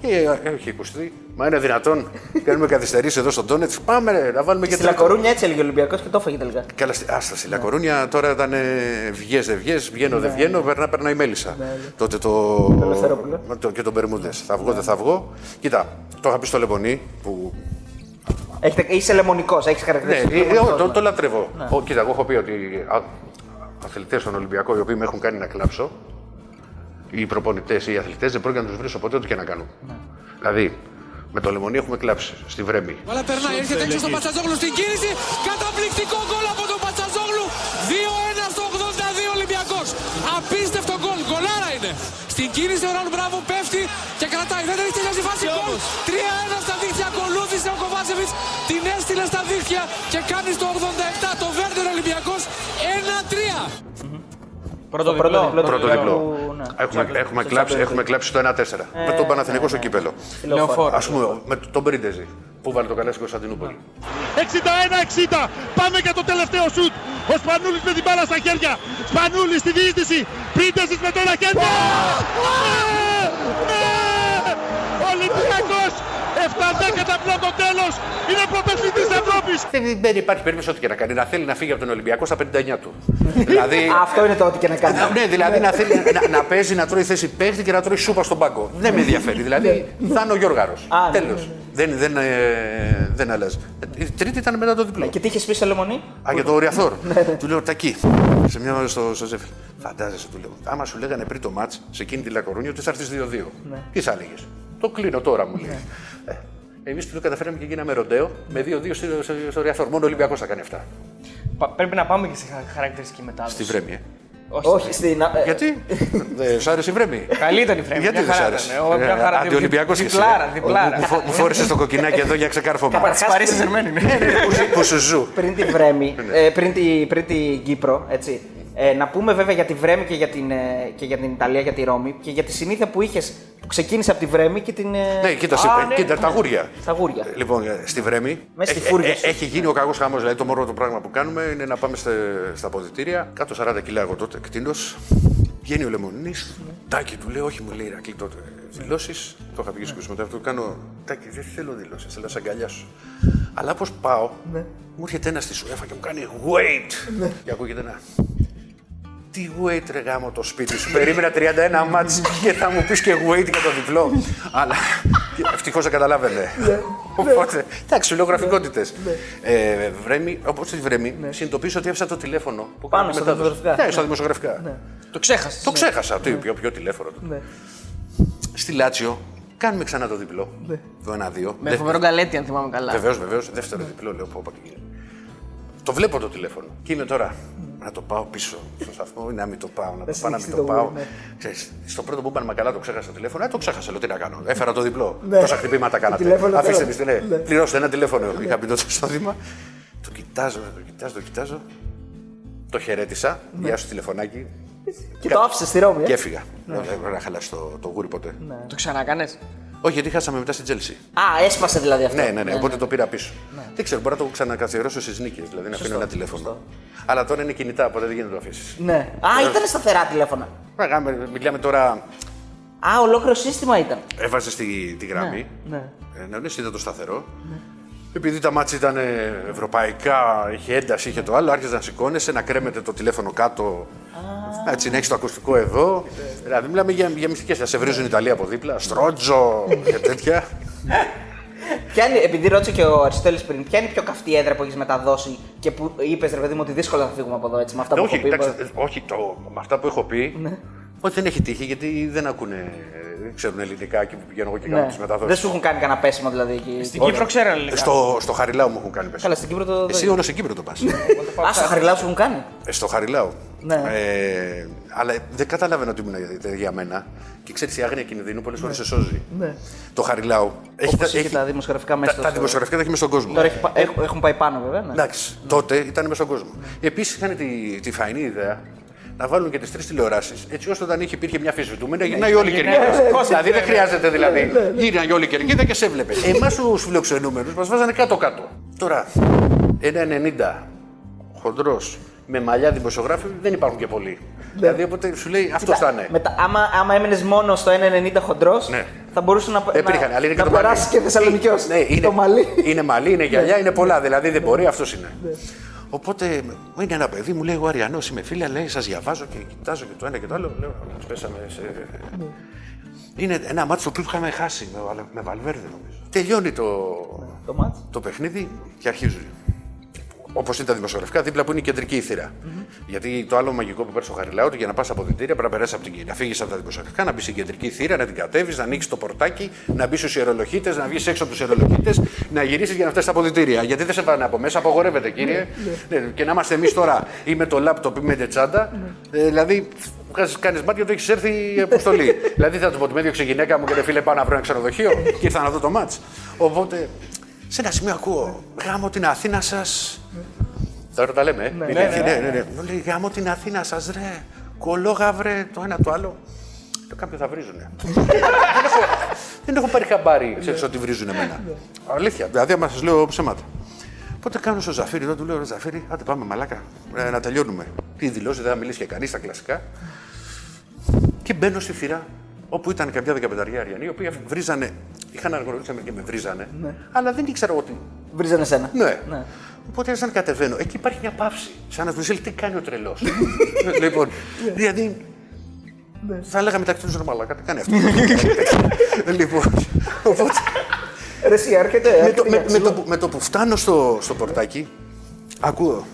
Και ε, έχει ακουστεί. Μα είναι δυνατόν. Κάνουμε καθυστερήσεις εδώ στον Τόνετ. Πάμε ρε, να βάλουμε και Στη τρίτο. Λακορούνια έτσι έλεγε ο Ολυμπιακός και το έφαγε τελικά. Καλά, στη- άστα στη Λακορούνια τώρα ήταν βγες δεν βγες, βγαίνω δεν βγαίνω, περνά περνά η Μέλισσα. Τότε το. Ελευθερόπουλο. με το- και τον Μπερμούδες. Θα βγω, δεν θα βγω. Κοίτα, το είχα πει στο Λεμονί που. Έχετε, είσαι λεμονικός, έχεις Ναι, χαρακτηριστικά. ε, ε, το, το λατρεύω. Ο, κοίτα, εγώ έχω πει ότι αθλητές στον Ολυμπιακό οι οποίοι με έχουν κάνει να κλάψω, οι προπονητές ή οι αθλητές δεν πρόκειται να τους βρίσω ποτέ ό,τι και να κάνουν. Δηλαδή, με το Λεμονί έχουμε κλάψει στη Βρέμη. Βαλά περνάει, έρχεται έξω στον Πατσαζόγλου στην κίνηση. Καταπληκτικό γκολ από τον Πατσαζόγλου. 2-1 στο 82 Ολυμπιακός. Απίστευτο γκολ. Γκολάρα είναι. Στην κίνηση ο Ραν Μπράβο πέφτει και κρατάει. Δεν έχει τελειώσει η φάση γκολ. 3-1 στα δίχτυα. Ακολούθησε ο Κοβάτσεβιτς. Την έστειλε στα δίχτυα και κάνει στο 87 το Βέρντερ Ολυμπιακός 1-3. Πρώτο διπλό. Πρώτο διπλό. Έχουμε, κλάψει, έχουμε κλάψει το 1-4. με τον Παναθηνικό στο κύπελο. Α πούμε, με τον Πρίντεζη. Πού βάλε το καλέ στην Κωνσταντινούπολη. 61-60. Πάμε για το τελευταίο σουτ. Ο Σπανούλης με την μπάλα στα χέρια. Σπανούλης στη διείσδυση. Πρίντεζης με το ένα χέρια. Ε! Ε! Ε! Ολυμπιακός! 7 και ταμπλό το τέλος. Είναι πρωταθλητής της Ευρώπης. Δεν υπάρχει περίπτωση ότι και να κάνει. Να θέλει να φύγει από τον Ολυμπιακό στα 59 του. δηλαδή... Αυτό είναι το ότι και να κάνει. ναι, δηλαδή να θέλει να, να παίζει, να τρώει θέση παίχτη και να τρώει σούπα στον πάγκο. δεν με ενδιαφέρει. Δηλαδή ναι. θα είναι ο Γιώργαρος. Ναι, ναι, τέλος. Δεν, δεν, ε, δεν αλλάζει. Ε, η τρίτη ήταν μετά το διπλό. Και τι είχες πει σε λεμονή. Α, για το Οριαθόρ. του λέω τακί. Σε μια ώρα στο, στο Φαντάζεσαι, του λέω. Άμα σου λέγανε πριν το μάτς σε εκείνη τη λακορούνια ότι θα έρθεις 2-2. Τι θα έλεγες; Το κλείνω τώρα, μου λέει. Ε, Εμείς του καταφέραμε και γίναμε ροντέο με 2-2 στο, στο, στο Ριαθόρ. Μόνο ο Ολυμπιακός θα κάνει αυτά. Πα- Πρέπει να πάμε και σε χα- χαρακτηριστική μετάδοση. Στη Βρέμη, ε. Όχι, στην. ε, Γιατί; Δεν σ' άρεσε η Βρέμη; Καλή ήταν η Φρέμη. Γιατί μια δεν σ' χαρά άρεσε; ήταν. Εγώ μια χαρά. Ε, Αντιολυμπιακός και εσύ, ε. Διπλάρα, διπλάρα. Μου φο- Μου φόρεσες το κοκκινάκι εδώ για ξεκάρφωμα. Καταρχάς, Της Παρίσι Ζερμένη. ναι. Που σου- Που σου ζου. πριν τη Βρέμη, ε, πριν, τη, πριν την Κύπρο, έτσι. Ε, να πούμε βέβαια για τη Βρέμη και για, την, ε, και για την Ιταλία, για τη Ρώμη και για τη συνήθεια που είχες που ξεκίνησε από τη Βρέμη και την. ε, Ναι, κοίτα, Α, σε- ναι, κοίτα, ναι. τα γούρια. Τα γούρια. Λοιπόν, ε, στη Βρέμη Μέσα στη έχει, φούρια ε, σου. έχει γίνει ο κακό χαμός. Δηλαδή, το μόνο το πράγμα που κάνουμε είναι να πάμε στε- στα αποδητήρια. Κάτω 40 κιλά εγώ τότε κτίνος. Βγαίνει ο Λεμονής. Τάκι του λέει: Όχι, μου λέει Ηρακλή τότε. Δηλώσεις. Το είχα πει και στο μετά. Του κάνω. Τάκι, δεν θέλω δηλώσεις. Θέλω να σε αγκαλιάσω. Αλλά πώς πάω, μου έρχεται ένας στη σουέφα και μου κάνει wait. Και ακούγεται ένα. Τι wait ρε γάμο το σπίτι σου. Περίμενα 31 μάτς και θα μου πεις και wait για το διπλό. Αλλά ευτυχώς δεν καταλάβαινε. Οπότε, εντάξει, σου λέω γραφικότητες. Ε, βρέμει, όπως τη βρέμει, συνειδητοποίησα ότι έφυσα το τηλέφωνο. Που Πάνω κάνω στα μετάδοση. δημοσιογραφικά. Ναι, στα δημοσιογραφικά. Το ξέχασες. Το ξέχασα. Τι, ποιο, ποιο τηλέφωνο. του. Στη Λάτσιο, κάνουμε ξανά το διπλό. Το 1-2. Με φοβερό γκαλέτη, αν θυμάμαι καλά. Βεβαίως, βεβαίως. Δεύτερο διπλό, λέω πω, πω τι γίνεται. Το βλέπω το τηλέφωνο. Και είμαι τώρα. Να το πάω πίσω στο σταθμό ή να μην το πάω, να το πάω, να μην συνεχίσει το το πάω. Uber, ναι. Ξέρεις, στο πρώτο που είπαν μα καλά το ξέχασα το τηλέφωνο, ε, το ξέχασα. Λέω τι να κάνω. Έφερα το διπλό. Ναι. Τόσα χτυπήματα κάνατε. τηλέφωνο Αφήστε τώρα. με, ναι. Ναι. Πληρώστε ένα τηλέφωνο. Είχα πει τότε στο δήμα. Το κοιτάζω, το κοιτάζω, το κοιτάζω. Το χαιρέτησα. Γεια σου τηλεφωνάκι. Και το άφησες στη Ρώμη. Και Ε; έφυγα. Δεν πρέπει να χαλάσει το, το γούρι ποτέ. Το ξανάκανες. Όχι, γιατί χάσαμε μετά στην Τσέλσι. Α, έσπασε δηλαδή αυτό. Ναι, ναι, ναι, οπότε το πήρα πίσω. Δεν ξέρω, μπορεί να το ξανακαθιερώσω στις νίκες, δηλαδή να αφήνω ένα τηλέφωνο. Αλλά τώρα είναι κινητά, οπότε δεν γίνεται να το αφήσεις. Ναι. Α, ήταν σταθερά τηλέφωνα. Μιλάμε τώρα, Α, ολόκληρο σύστημα ήταν. έβαζες τη, τη γραμμή. Ναι. Ε, ναι, ναι, είδα το σταθερό. Επειδή τα ματς ήταν ε, ευρωπαϊκά, είχε ένταση, είχε το άλλο, άρχισε να σηκώνεσαι, να κρέμεται το τηλέφωνο κάτω. Έτσι, να έχεις το ακουστικό εδώ. Δηλαδή, μιλάμε για, για μυστικές. Θα σε βρίζουν Ιταλία από δίπλα, στρότζο και τέτοια. Ποια είναι, επειδή ρώτησε και ο Αριστοτέλης πριν, ποια είναι η πιο καυτή έδρα που έχεις μεταδώσει και που είπες ρε παιδί μου ότι δύσκολα θα φύγουμε από εδώ έτσι με αυτά που όχι, έχω πει. εντάξει, ε, όχι το, με αυτά που έχω πει, Ναι. Ότι δεν έχει τύχει γιατί δεν ακούνε, ε, δεν ξέρουν ελληνικά και που πηγαίνω εγώ και κάνω Ναι. τι μεταδόσεις. Δεν σου έχουν κάνει κανένα πέσιμο δηλαδή εκεί. Στην Κύπρο ξέρανε λίγα. Στο, στο Χαριλάου μου έχουν κάνει πέσει. Καλά, στην Κύπρο το. Εσύ όλο στην Κύπρο το πας. Α, στο Χαριλάου σου έχουν κάνει; Ε, στο Χαριλάου. Ναι. Ε, αλλά δεν καταλάβαινα ότι ήμουν για, για μένα. Και ξέρεις, η άγνοια κινδύνου πολλές φορές σε σώζει. Ναι. Το Χαριλάου. Έχει, Όπως είχε τα δημοσιογραφικά μέσα τα, τα στο- δημοσιογραφικά τα έχει μέσα στον κόσμο. Τώρα έχει πα- έχουν- έχουν πάει πάνω βέβαια. Ναι. Εντάξει, τότε ήταν μέσα στον κόσμο. Επίσης είχαν τη, τη φαϊνή ιδέα να βάλουν και τις τρεις τηλεοράσεις. Έτσι ώστε όταν είχε, υπήρχε μια αμφισβητούμενη να γυρνάει όλη η κερκίδα. Δηλαδή δεν χρειάζεται δηλαδή. Γύρναγε όλη η κερκίδα και σε έβλεπε. Εμάς τους φιλοξενούμενους μας βάζανε κάτω-κάτω. Τώρα, ένα 90 χοντρός με μαλλιά δημοσιογράφοι δεν υπάρχουν και πολλοί. Δηλαδή οπότε σου λέει αυτό θα είναι. Μετά, άμα, άμα έμενες μόνος στο 1,90 χοντρός, Ναι. θα μπορούσε να, Υπήρχαν, αλλά είναι και να το μαλλί. περάσει και Θεσσαλονικιός. Ναι, είναι, το μαλλί. είναι μαλλί, είναι γυαλιά, είναι πολλά. Δηλαδή δεν μπορεί, αυτός είναι. Ναι. Οπότε μου είναι ένα παιδί, μου λέει: Εγώ Αριανός είμαι φίλε, λέει: Σας διαβάζω και κοιτάζω και το ένα και το άλλο. Λέω: «Μας πέσαμε σε. Ναι. Είναι ένα μάτι το οποίο είχαμε χάσει με, Βαλ- με Βαλβέρδε νομίζω. Τελειώνει το, Το μάτς; το παιχνίδι και αρχίζει. Όπως είναι τα δημοσιογραφικά, δίπλα που είναι η κεντρική θύρα. Γιατί το άλλο μαγικό που παίρνει στο Χαριλάου, ότι για να πας από την πρέπει να περάσεις από την να φύγεις από τα δημοσιογραφικά, να μπεις στην κεντρική θύρα, να την κατέβεις, να ανοίξεις το πορτάκι, να μπεις στους ιερολογίτες, να βγεις έξω από τους ιερολογίτες, να γυρίσεις για να φτάσεις στα αποδητήρια. Γιατί δεν σε πάνε από μέσα, απογορεύεται κύριε. Ναι, και να είμαστε εμείς τώρα ή με το λάπτοπ ή με την τσάντα. Ε, δηλαδή, κάνεις μάτια ότι έχεις έρθει η αποστολή. δηλαδή θα του πω ότι με έδιωξε η γυναίκα μου και δεν φίλε πάω να βρω ένα ξενοδοχείο και ήρθα να δω το μάτς. Οπότε σε ένα σημείο ακούω γάμο την Αθήνα σας. Τώρα τα λέμε. ε. Ναι, Είναι ναι, εκεί, ναι, ναι, ναι, ναι. Μου λέει γάμο την Αθήνα σας, ρε. Κολόγα, βρε, το ένα το άλλο. Το κάποιο θα βρίζουνε. δεν, έχω, δεν έχω πάρει χαμπάρι, ξέρεις ότι βρίζουν εμένα. Αλήθεια, δηλαδή, άμα σας λέω ψέματα. Οπότε κάνω στο Ζαφύρι, εδώ του λέω: «Ρε Ζαφύρι, άντε πάμε μαλάκα. Ε, να τελειώνουμε. Τι δηλώσει, δεν θα μιλήσει και κανείς στα κλασικά. Και μπαίνω στη θύρα όπου ήταν καμιά δεκαπενταριά Αριανοί, οι οποίοι βρίζανε. Είχαν αναγνωρίσει και με βρίζανε. Αλλά δεν ήξερα ότι. Βρίζανε σένα. Ναι. Ναι. Οπότε άρχισα να κατεβαίνω. Εκεί υπάρχει μια παύση. Σαν να του λέει τι κάνει ο τρελός. λοιπόν, δηλαδή. Θα έλεγα μεταξύ του μαλάκα, τι κάνει αυτός. λοιπόν, οπότε, Ρε, εσύ έρχεται. με, το, έρχεται με, για με, το, ξύλο. που- με το που φτάνω στο, στο πορτάκι, ακούω.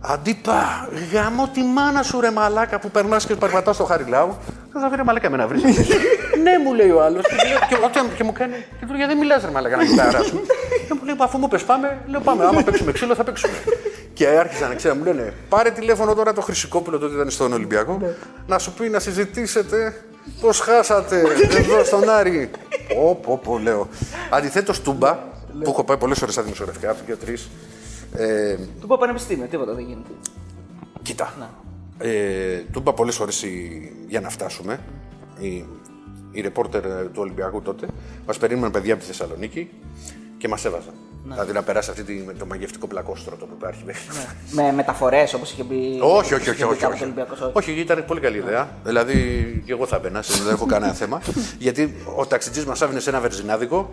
Αντίπα, γάμο τη μάνα σου ρε μαλάκα που περνάς και περπατάς στο χαριλάου. Θα θα βρει μαλάκα με να βρει. ναι, μου λέει ο άλλος. Και, και, και, και μου κάνει. Και του λέω, γιατί δεν μιλάς ρε μαλάκα να κοιτάρασου. και μου λέει, αφού μου πες πάμε, λέω πάμε. Άμα παίξουμε ξύλο θα παίξουμε. και άρχισαν να ξέρω, μου λένε, πάρε τηλέφωνο τώρα το Χρυσικόπουλο τότε ήταν στον Ολυμπιακό. Να σου πει να συζητήσετε πώς χάσατε εδώ στον Άρη. Πω, πω, πω, λέω. Αντιθέτως, Τούμπα, που έχω πάει πολλές ώρες στα δημοσιογραφικά, από και τρεις. Ε, Του πω πανεπιστήμιο, τίποτα δεν γίνεται. Κοίτα. Ε, του είπα πολλές φορές για να φτάσουμε. Οι, οι ρεπόρτερ ε, του Ολυμπιακού τότε μας περίμεναν παιδιά από τη Θεσσαλονίκη και μας έβαζαν. Δηλαδή να περάσει αυτή τη, το μαγευτικό πλακόστρωτο που υπάρχει. Με μεταφορές όπως είχε πει. όχι, όχι, όχι. είχε πει όχι, κάποτε όχι. ο Ολυμπιακός, όχι. όχι, ήταν πολύ καλή ιδέα. Δηλαδή και εγώ θα μπαίνα, δεν έχω κανένα θέμα. Γιατί ο ταξιτζής μας άφηνε σε ένα βενζινάδικο.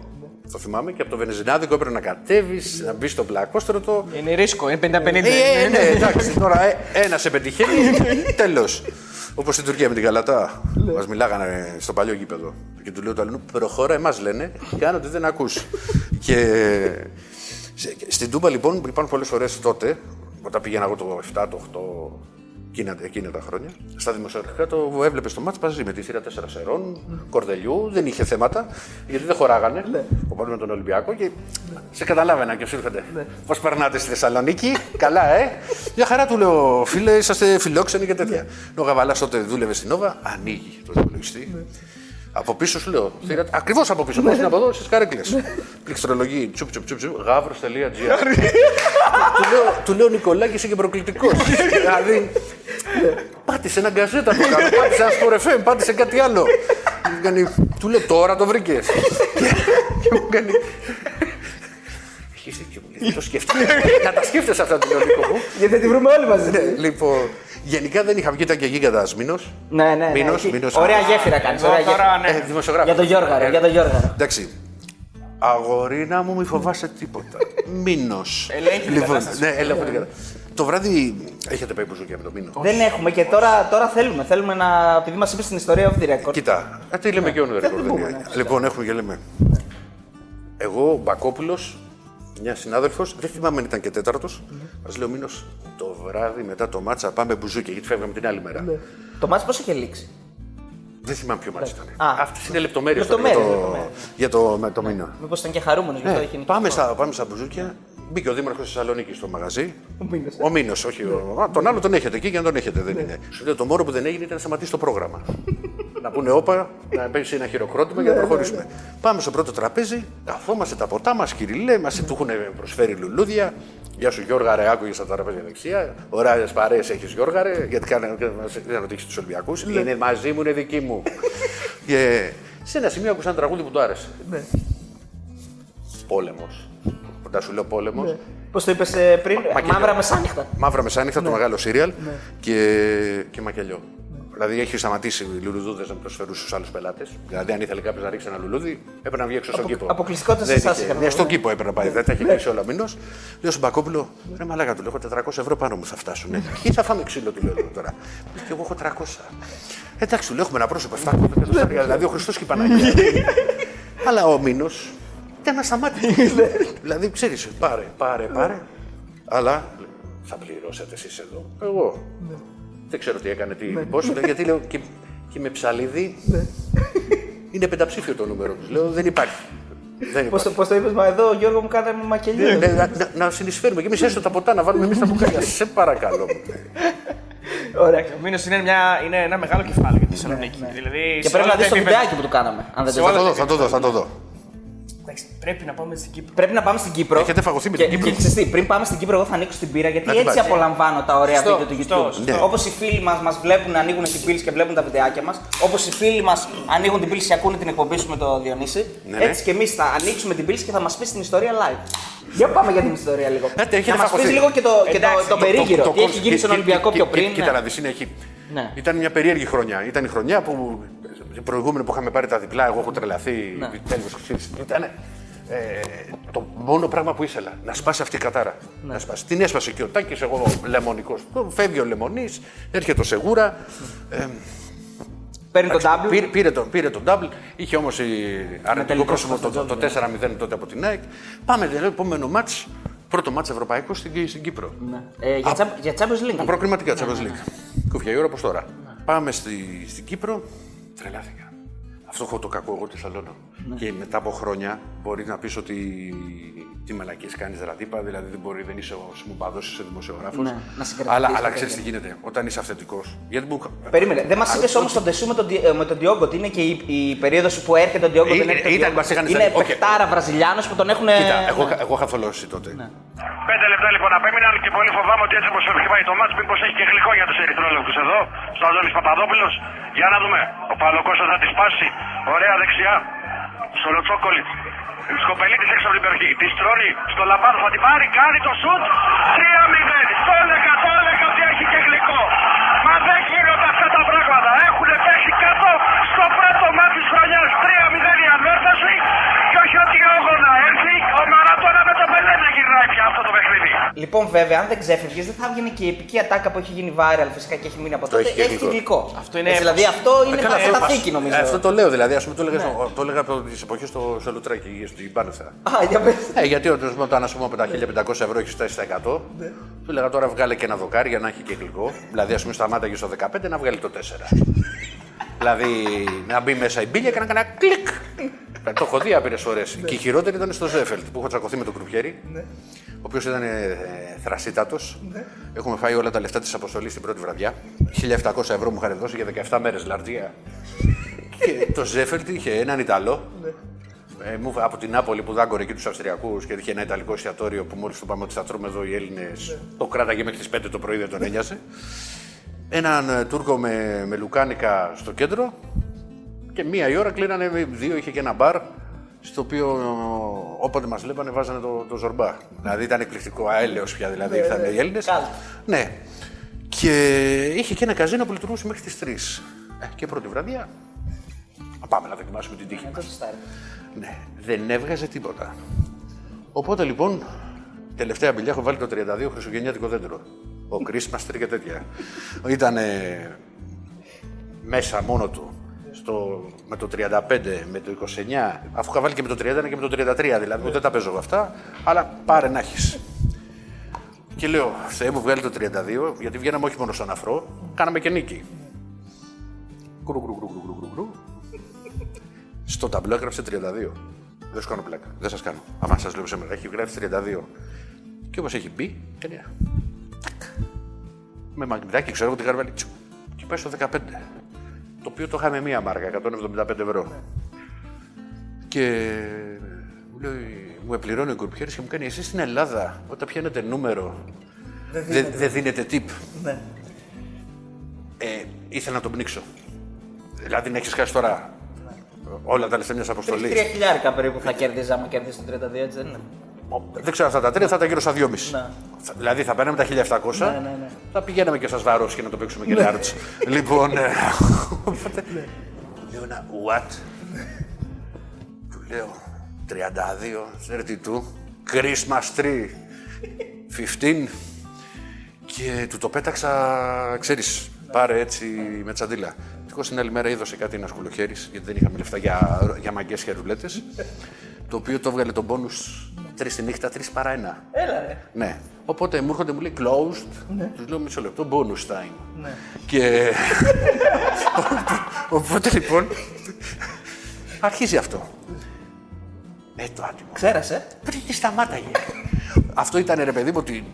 Το θυμάμαι και από το βενζινάδικο έπρεπε να κατέβεις, να μπεις στο πλακόστρωτο, Είναι ρίσκο, είναι 50-50. Ε, ε, ναι, εντάξει, τώρα ε, ένας σε πετυχαίνει, τέλος. Όπως στην Τουρκία με την Καλατά. Μας μιλάγανε στο παλιό γήπεδο. Και του λέω το άλλο, προχώρα, εμάς λένε, κάνω ότι δεν ακούς. και σε- στην Τούμπα λοιπόν υπάρχουν πολλές φορές τότε, όταν πήγαινα εγώ το 7, το 8, εκείνα, εκείνα τα χρόνια. Στα δημοσιογραφικά το έβλεπες το μάτς μαζί με τη θύρα 4 σερών, Κορδελιού, δεν είχε θέματα, γιατί δεν χωράγανε. Ο με τον Ολυμπιακό και σε καταλάβαινα και σου ήρθατε. Πώς περνάτε στη Θεσσαλονίκη, καλά, ε; Μια χαρά του λέω, φίλε, είσαστε φιλόξενοι και τέτοια. Ο Γαβαλά τότε δούλευε στην Νόβα, ανοίγει το υπολογιστή. Από πίσω σου λέω. Ακριβώς από πίσω. Πώς είναι από εδώ στις καρέκλες. Πληκτρολογή τσουπ τσουπ τσουπ τσουπ γάβρο.gr. του, λέω, του λέω Νικολάκη είσαι και προκλητικός. δηλαδή. Πάτησε ένα γκαζέτα το κάνω. Πάτησε ένα σπορεφέμ. Πάτησε κάτι άλλο. Κάνει, του λέω τώρα το βρήκες. και μου κάνει. Έχεις δίκιο. Το σκέφτηκα. Να τα σκέφτεσαι αυτά την Νίκο μου. Γιατί θα τη βρούμε όλοι μαζί. Ναι, λοιπόν, γενικά δεν είχα βγει, ήταν και γίγαντα μήνος. Ναι, ναι. ναι. Μήνος, Εκεί- μήνος. Ωραία γέφυρα κάνεις. Ωραία γέφυρα. Τώρα, ναι. Ε, δημοσιογράφο. Για τον Γιώργαρο, Ε, για τον Γιώργαρο. Εντάξει. Αγορίνα μου, μη φοβάσαι τίποτα. Μήνος. Ελέγχει την κατάσταση. ναι, ελέγχω την κατάσταση. Το βράδυ έχετε πάει μπουζούκια με το μήνο. Δεν έχουμε και τώρα, τώρα θέλουμε. Θέλουμε να. Επειδή μας είπες στην ιστορία off the record. Κοίτα, ε, τι λέμε και on the record, δεν δεν πούμε, είναι. ναι, φυσικά. Λοιπόν, έχουμε και λέμε. Εγώ, ο Μπακόπουλος, μια συνάδελφος, δεν θυμάμαι αν ήταν και τέταρτος, μα λέει ο Μήνος το βράδυ μετά το μάτσα πάμε μπουζούκια γιατί φεύγαμε την άλλη μέρα. Το μάτι πώς είχε λήξει; Δεν θυμάμαι ποιο μάτσα ήταν. Α. Αυτέ είναι λεπτομέρειε Λεπτομέρειες, για, το, λεπτομέρειες. για το, με το μήνο. Μήπως ήταν και χαρούμενος γι' αυτό Ναι, είχε νικήσει. πάμε, στα, πάμε στα μπουζούκια. Μπήκε ο Δήμαρχος Θεσσαλονίκης στο μαγαζί. Ο Μήνος. Ο Μήνος, όχι. Ο... Α, τον άλλο τον έχετε εκεί και αν τον έχετε δεν είναι. Σου λέει το μόνο που δεν έγινε ήταν να σταματήσει το πρόγραμμα. να πούνε όπα, να πέσει ένα χειροκρότημα για να προχωρήσουμε. Πάμε στο πρώτο τραπέζι, καθόμαστε τα ποτά μας, κυριλέ, μας του έχουν προσφέρει λουλούδια. Γεια σου Γιώργα ρε, άκουγες στα τραπέζια δεξιά. Ωραίες παρέες έχεις Γιώργα ρε, γιατί κάνανε δεν ρωτήσει τους Ολυμπιακούς. Είναι μαζί μου, είναι δική μου. και σε ένα σημείο άκουσα ένα τραγούδι που του άρεσε. Πόλεμος. Όταν σου λέω πόλεμος, Πώς το είπες πριν, Μακελιό. μαύρα μεσάνυχτα. Μαύρα Μεσάνυχτα, το μεγάλο σύριαλ και, και μακελιό. Δηλαδή έχει σταματήσει οι λουλουδούδες να προσφέρουν στους άλλους πελάτες. Δηλαδή, αν ήθελε κάποιος να ρίξει ένα λουλούδι, έπρεπε να βγει έξω στον Απο- κήπο. αποκλειστικότητας σε Δεν εσάς είχε- είχαμε. Ναι, στον κήπο έπρεπε να πάει. Δεν τα είχε κλείσει όλα ο μήνο. Λέω στον Μπακόπουλο, ρε μαλάκα του λέω, έχω 400 ευρώ πάνω μου θα φτάσουν. Ναι. Ποιοι θα φάμε ξύλο, του λέω τώρα. Και εγώ έχω 300. Εντάξει, του λέω, έχουμε ένα πρόσωπο 700. δηλαδή ο Χριστός και η Παναγία. Αλλά ο μήνος ήταν ασταμάτητο. δηλαδή, ξέρεις, πάρε, πάρε, πάρε. Αλλά θα πληρώσετε εσείς εδώ. Εγώ. Δεν ξέρω τι έκανε, τι, πώς, λέω, γιατί λέω και, και με ψαλίδι είναι πενταψήφιο το νούμερο τους. Λέω δεν υπάρχει. Δεν Πώς υπάρχει. το, πώς το είπες, Μα εδώ Γιώργο μου κάναμε μακελιό. Ναι, να, να, να συνεισφέρουμε και εμείς έστω τα ποτά να βάλουμε εμείς τα μπουκάλια. Σε παρακαλώ. Ωραία. Ο Μήνο είναι, μια, είναι ένα μεγάλο κεφάλαιο για τη Θεσσαλονίκη. Δηλαδή, Ναι, Και σε πρέπει όλα να δεις τα το επίπεδα. βιντεάκι που του κάναμε. Αν δεν Σε το θα όλα το δεις. δω, θα το δω, θα το δω. Εντάξει, πρέπει να πάμε στην Κύπρο. Πρέπει να πάμε στην Κύπρο. Έχετε φαγωθεί με και, την Κύπρο. Και ξέρεις τι, πριν πάμε στην Κύπρο, εγώ θα ανοίξω την πύρα γιατί Να την έτσι πάρεις. απολαμβάνω τα ωραία Σωστό, βίντεο του σωστό, YouTube. σωστό. Όπως οι φίλοι μας μας βλέπουν να ανοίγουν την πύλη και βλέπουν τα βιντεάκια μας. Όπως οι φίλοι μας ανοίγουν την πύλη και ακούνε την εκπομπή σου με το Διονύση. Ναι, ναι. Έτσι και εμείς θα ανοίξουμε την πύλη και θα μας πεις την ιστορία live. Για πάμε για την ιστορία λίγο. Ε, έχετε να μας πεις φαγωθεί. λίγο και το, και το, Εντάξει, το το- περίγυρο. Τι έχει κόλ- γίνει στον κοι- Ολυμπιακό κοι- πιο κοι- πριν. Κοίτα ναι. να δεις, είναι εκεί. Ναι. Ήταν μια περίεργη χρονιά. Ήταν η χρονιά που την προηγούμενη που είχαμε πάρει τα διπλά, εγώ έχω τρελαθεί. Ναι. Τέλος, ξέρεις, Ήταν ε, το μόνο πράγμα που ήθελα. Να σπάσει αυτή η κατάρα. Ναι. Να σπάσει. Την έσπασε και ο Τάκης, εγώ λεμονικός. Φεύγει ο Λεμονής, έρχεται ο Σεγούρα. Ε, Παίρνει τον Εντάξει, W. Πήρε, πήρε, τον, πήρε τον double, είχε όμως αρνητικό τελικό πρόσωπο στο το, το, το 4-0 τότε από την ΑΕΚ. Πάμε δηλαδή, επόμενο μάτς, πρώτο μάτς ευρωπαϊκό στην, στην Κύπρο. Ε, για, τσάμπ, για Champions League. Τα προκριματικά Champions League. Κούφια η ώρα όπως τώρα. Πάμε στη, στην Κύπρο, τρελάθηκα. Αυτό έχω το κακό εγώ τη Θεσσαλόνο. Και μετά από χρόνια μπορεί να πεις ότι τι μαλακίες κάνεις ραντίπα, δηλαδή δεν μπορεί, δεν είσαι ο σμουπαδό, είσαι δημοσιογράφος. Ναι, να συγκρατηθείς αλλά και αλλά τέτοια. ξέρεις τι γίνεται. Όταν είσαι αυθεντικός. Γιατί μου. Περίμενε, δεν μας είπες όμως τον Τεσού με τον, Δι- ε, με τον Διόγκο ότι είναι και η, η περίοδος που έρχεται ο Διόγκο. Ε, δεν έρχεται ο ήταν- Διόγκο. μας είχαν Είναι ζαλίσει. Οκ. παιχτάρα Βραζιλιάνο που τον έχουν. Κοίτα, εγώ, εγώ είχα θολώσει τότε. Πέντε λεπτά λοιπόν απέμειναν και πολύ φοβάμαι ότι έτσι όπως έχει πάει το μάτς μήπως έχει και γλυκό για τους ερυθρόλογους εδώ. Στο Αντώνης Παπαδόπουλος. Για να δούμε. Ο Παλοκόστας θα τη σπάσει. Ωραία δεξιά. Στο Λοτσόκολιτ. Σκοπελίτης έξω από την περιοχή. Τη τρώνει στο λαμπάδο. Θα την πάρει. Κάνει το σουτ. 3-0. Στο έλεγα, το έλεγα ότι έχει και γλυκό. Μα δεν γίνονται αυτά τα πράγματα. Έχουν πέσει κάτω στο πρώτο μάτι της χρονιάς. 3-0 η ανόρθωση. Και όχι ότι ο να έρθει. Ο Μαρατώνα με το Πελέ να γυρνάει πια αυτό το παιχνίδι. Λοιπόν, βέβαια, αν δεν ξέφευγε, δεν θα έβγαινε και η επική ατάκα που έχει γίνει viral φυσικά και έχει μείνει από Το τότε. έχει και Έχει γλυκό. γλυκό. Αυτό είναι Έτσι, έπος. δηλαδή αυτό είναι Καλά, αυτό- καταθήκη νομίζω. Ε, Αυτό το λέω δηλαδή. Α πούμε, το έλεγα, στο- το έλεγα από τις εποχές στο, στο Λουτράκι, στην Πάνεθα. Α, για πες. Ε, γιατί όταν, όταν ας πούμε, από τα 1500 ευρώ έχεις φτάσει στα 100, του έλεγα τώρα βγάλε και ένα δοκάρι για να έχει και γλυκό. Δηλαδή, ας πούμε, σταμάταγε στο 15 να βγάλει το 4. δηλαδή, να μπει μέσα η μπύλια και να κάνει ένα κλικ. Ε, το έχω δει άπειρες φορέ. Και η χειρότερη ήταν στο Ζέφελτ που έχω τσακωθεί με τον Κρουπιέρη, ο οποίος ήταν ε, θρασίτατος. Έχουμε φάει όλα τα λεφτά της αποστολής την πρώτη βραδιά. 1700 ευρώ μου είχαν δώσει για 17 μέρες λαρτζία. και το Ζέφελτ είχε έναν Ιταλό ε, μου, από την Νάπολη που δάγκωρε εκεί τους Αυστριακούς και είχε ένα Ιταλικό εστιατόριο που μόλις του πάμε ότι θα τρώμε εδώ οι Έλληνες. Το κράταγε μέχρι τις 5 το πρωί, δεν τον ένοιαζε. Έναν ε, Τούρκο με, με λουκάνικα στο κέντρο και μία η ώρα κλείνανε με δύο, είχε και ένα μπαρ στο οποίο ε, όποτε μας βλέπανε βάζανε το, το ζορμπά. Δηλαδή ήταν εκπληκτικό, αέλαιο πια δηλαδή ήρθαν οι Έλληνες. Κάλτ. Ναι. Και είχε και ένα καζίνο που λειτουργούσε μέχρι τις 3. Ε, και πρώτη βραδιά. Πάμε να δοκιμάσουμε την τύχη μας. Ναι, δεν έβγαζε τίποτα. Οπότε λοιπόν, τελευταία μπηλιά έχω βάλει το 32 χριστουγεννιάτικο δέντρο. Ο Christmas tree και τέτοια. Ήταν μέσα μόνο του. Στο, με το 35, με το 29, αφού είχα βάλει και με το 31 και με το 33, δηλαδή δεν τα παίζω εγώ αυτά, αλλά πάρε να έχεις. Και λέω, Θεέ μου βγάλει το 32, γιατί βγαίναμε όχι μόνο στον αφρό, κάναμε και νίκη. Κρου, κρου, κρου, κρου, κρου, κρου, κρου. Στο ταμπλό έγραψε 32. Δεν σου κάνω πλάκα. Δεν σας κάνω. Άμα σας λέω σήμερα, έχει γράψει 32. Και όπως έχει μπει, κάνει ένα. τακ. Με μαγνητάκι, ξέρω εγώ τι είχα βάλει. τσου. Και πάει στο 15. Το οποίο το είχαμε μία μάρκα, 175 ευρώ. Και μου λέει, μου επληρώνει ο κουρπιέρη και μου κάνει: Εσείς στην Ελλάδα, όταν πιάνετε νούμερο, δεν δεν δίνετε tip. Ναι. Ε, ήθελα να τον πνίξω. Δηλαδή, να έχεις χάσει τώρα όλα τα λεφτά μιας αποστολής. Τρία χιλιάρικα περίπου θα κέρδιζα άμα κέρδιζε το 32, έτσι δεν είναι. Δεν ξέρω αυτά τα τρία, θα ήταν γύρω στα 2,5. Ναι. Θα- Δηλαδή θα παίρναμε τα 1700, Ναι, ναι, ναι. θα πηγαίναμε και στα Σβαρός και να το παίξουμε και λάρτς. λοιπόν, ε, οπότε, του λέω ένα what. του λέω 32, 32, Christmas tree, 15 και του το πέταξα, ξέρεις, πάρε έτσι με τσαντίλα. Ευτυχώς την άλλη μέρα είδωσε κάτι ένας σκουλοχέρι, γιατί δεν είχαμε λεφτά για, για μαγκές και ρουλέτες, το οποίο το έβγαλε τον πόνους τρεις τη νύχτα, τρεις παρά ένα. Έλα ρε. Ναι. Οπότε μου έρχονται μου λέει closed. Ναι. Τους λέω μισό λεπτό, bonus time. Ναι. Και. Οπότε λοιπόν. Αρχίζει αυτό. Ε, το άτιμο. Ξέρασε. Πριν τι σταμάταγε. αυτό ήταν ρε παιδί μου ότι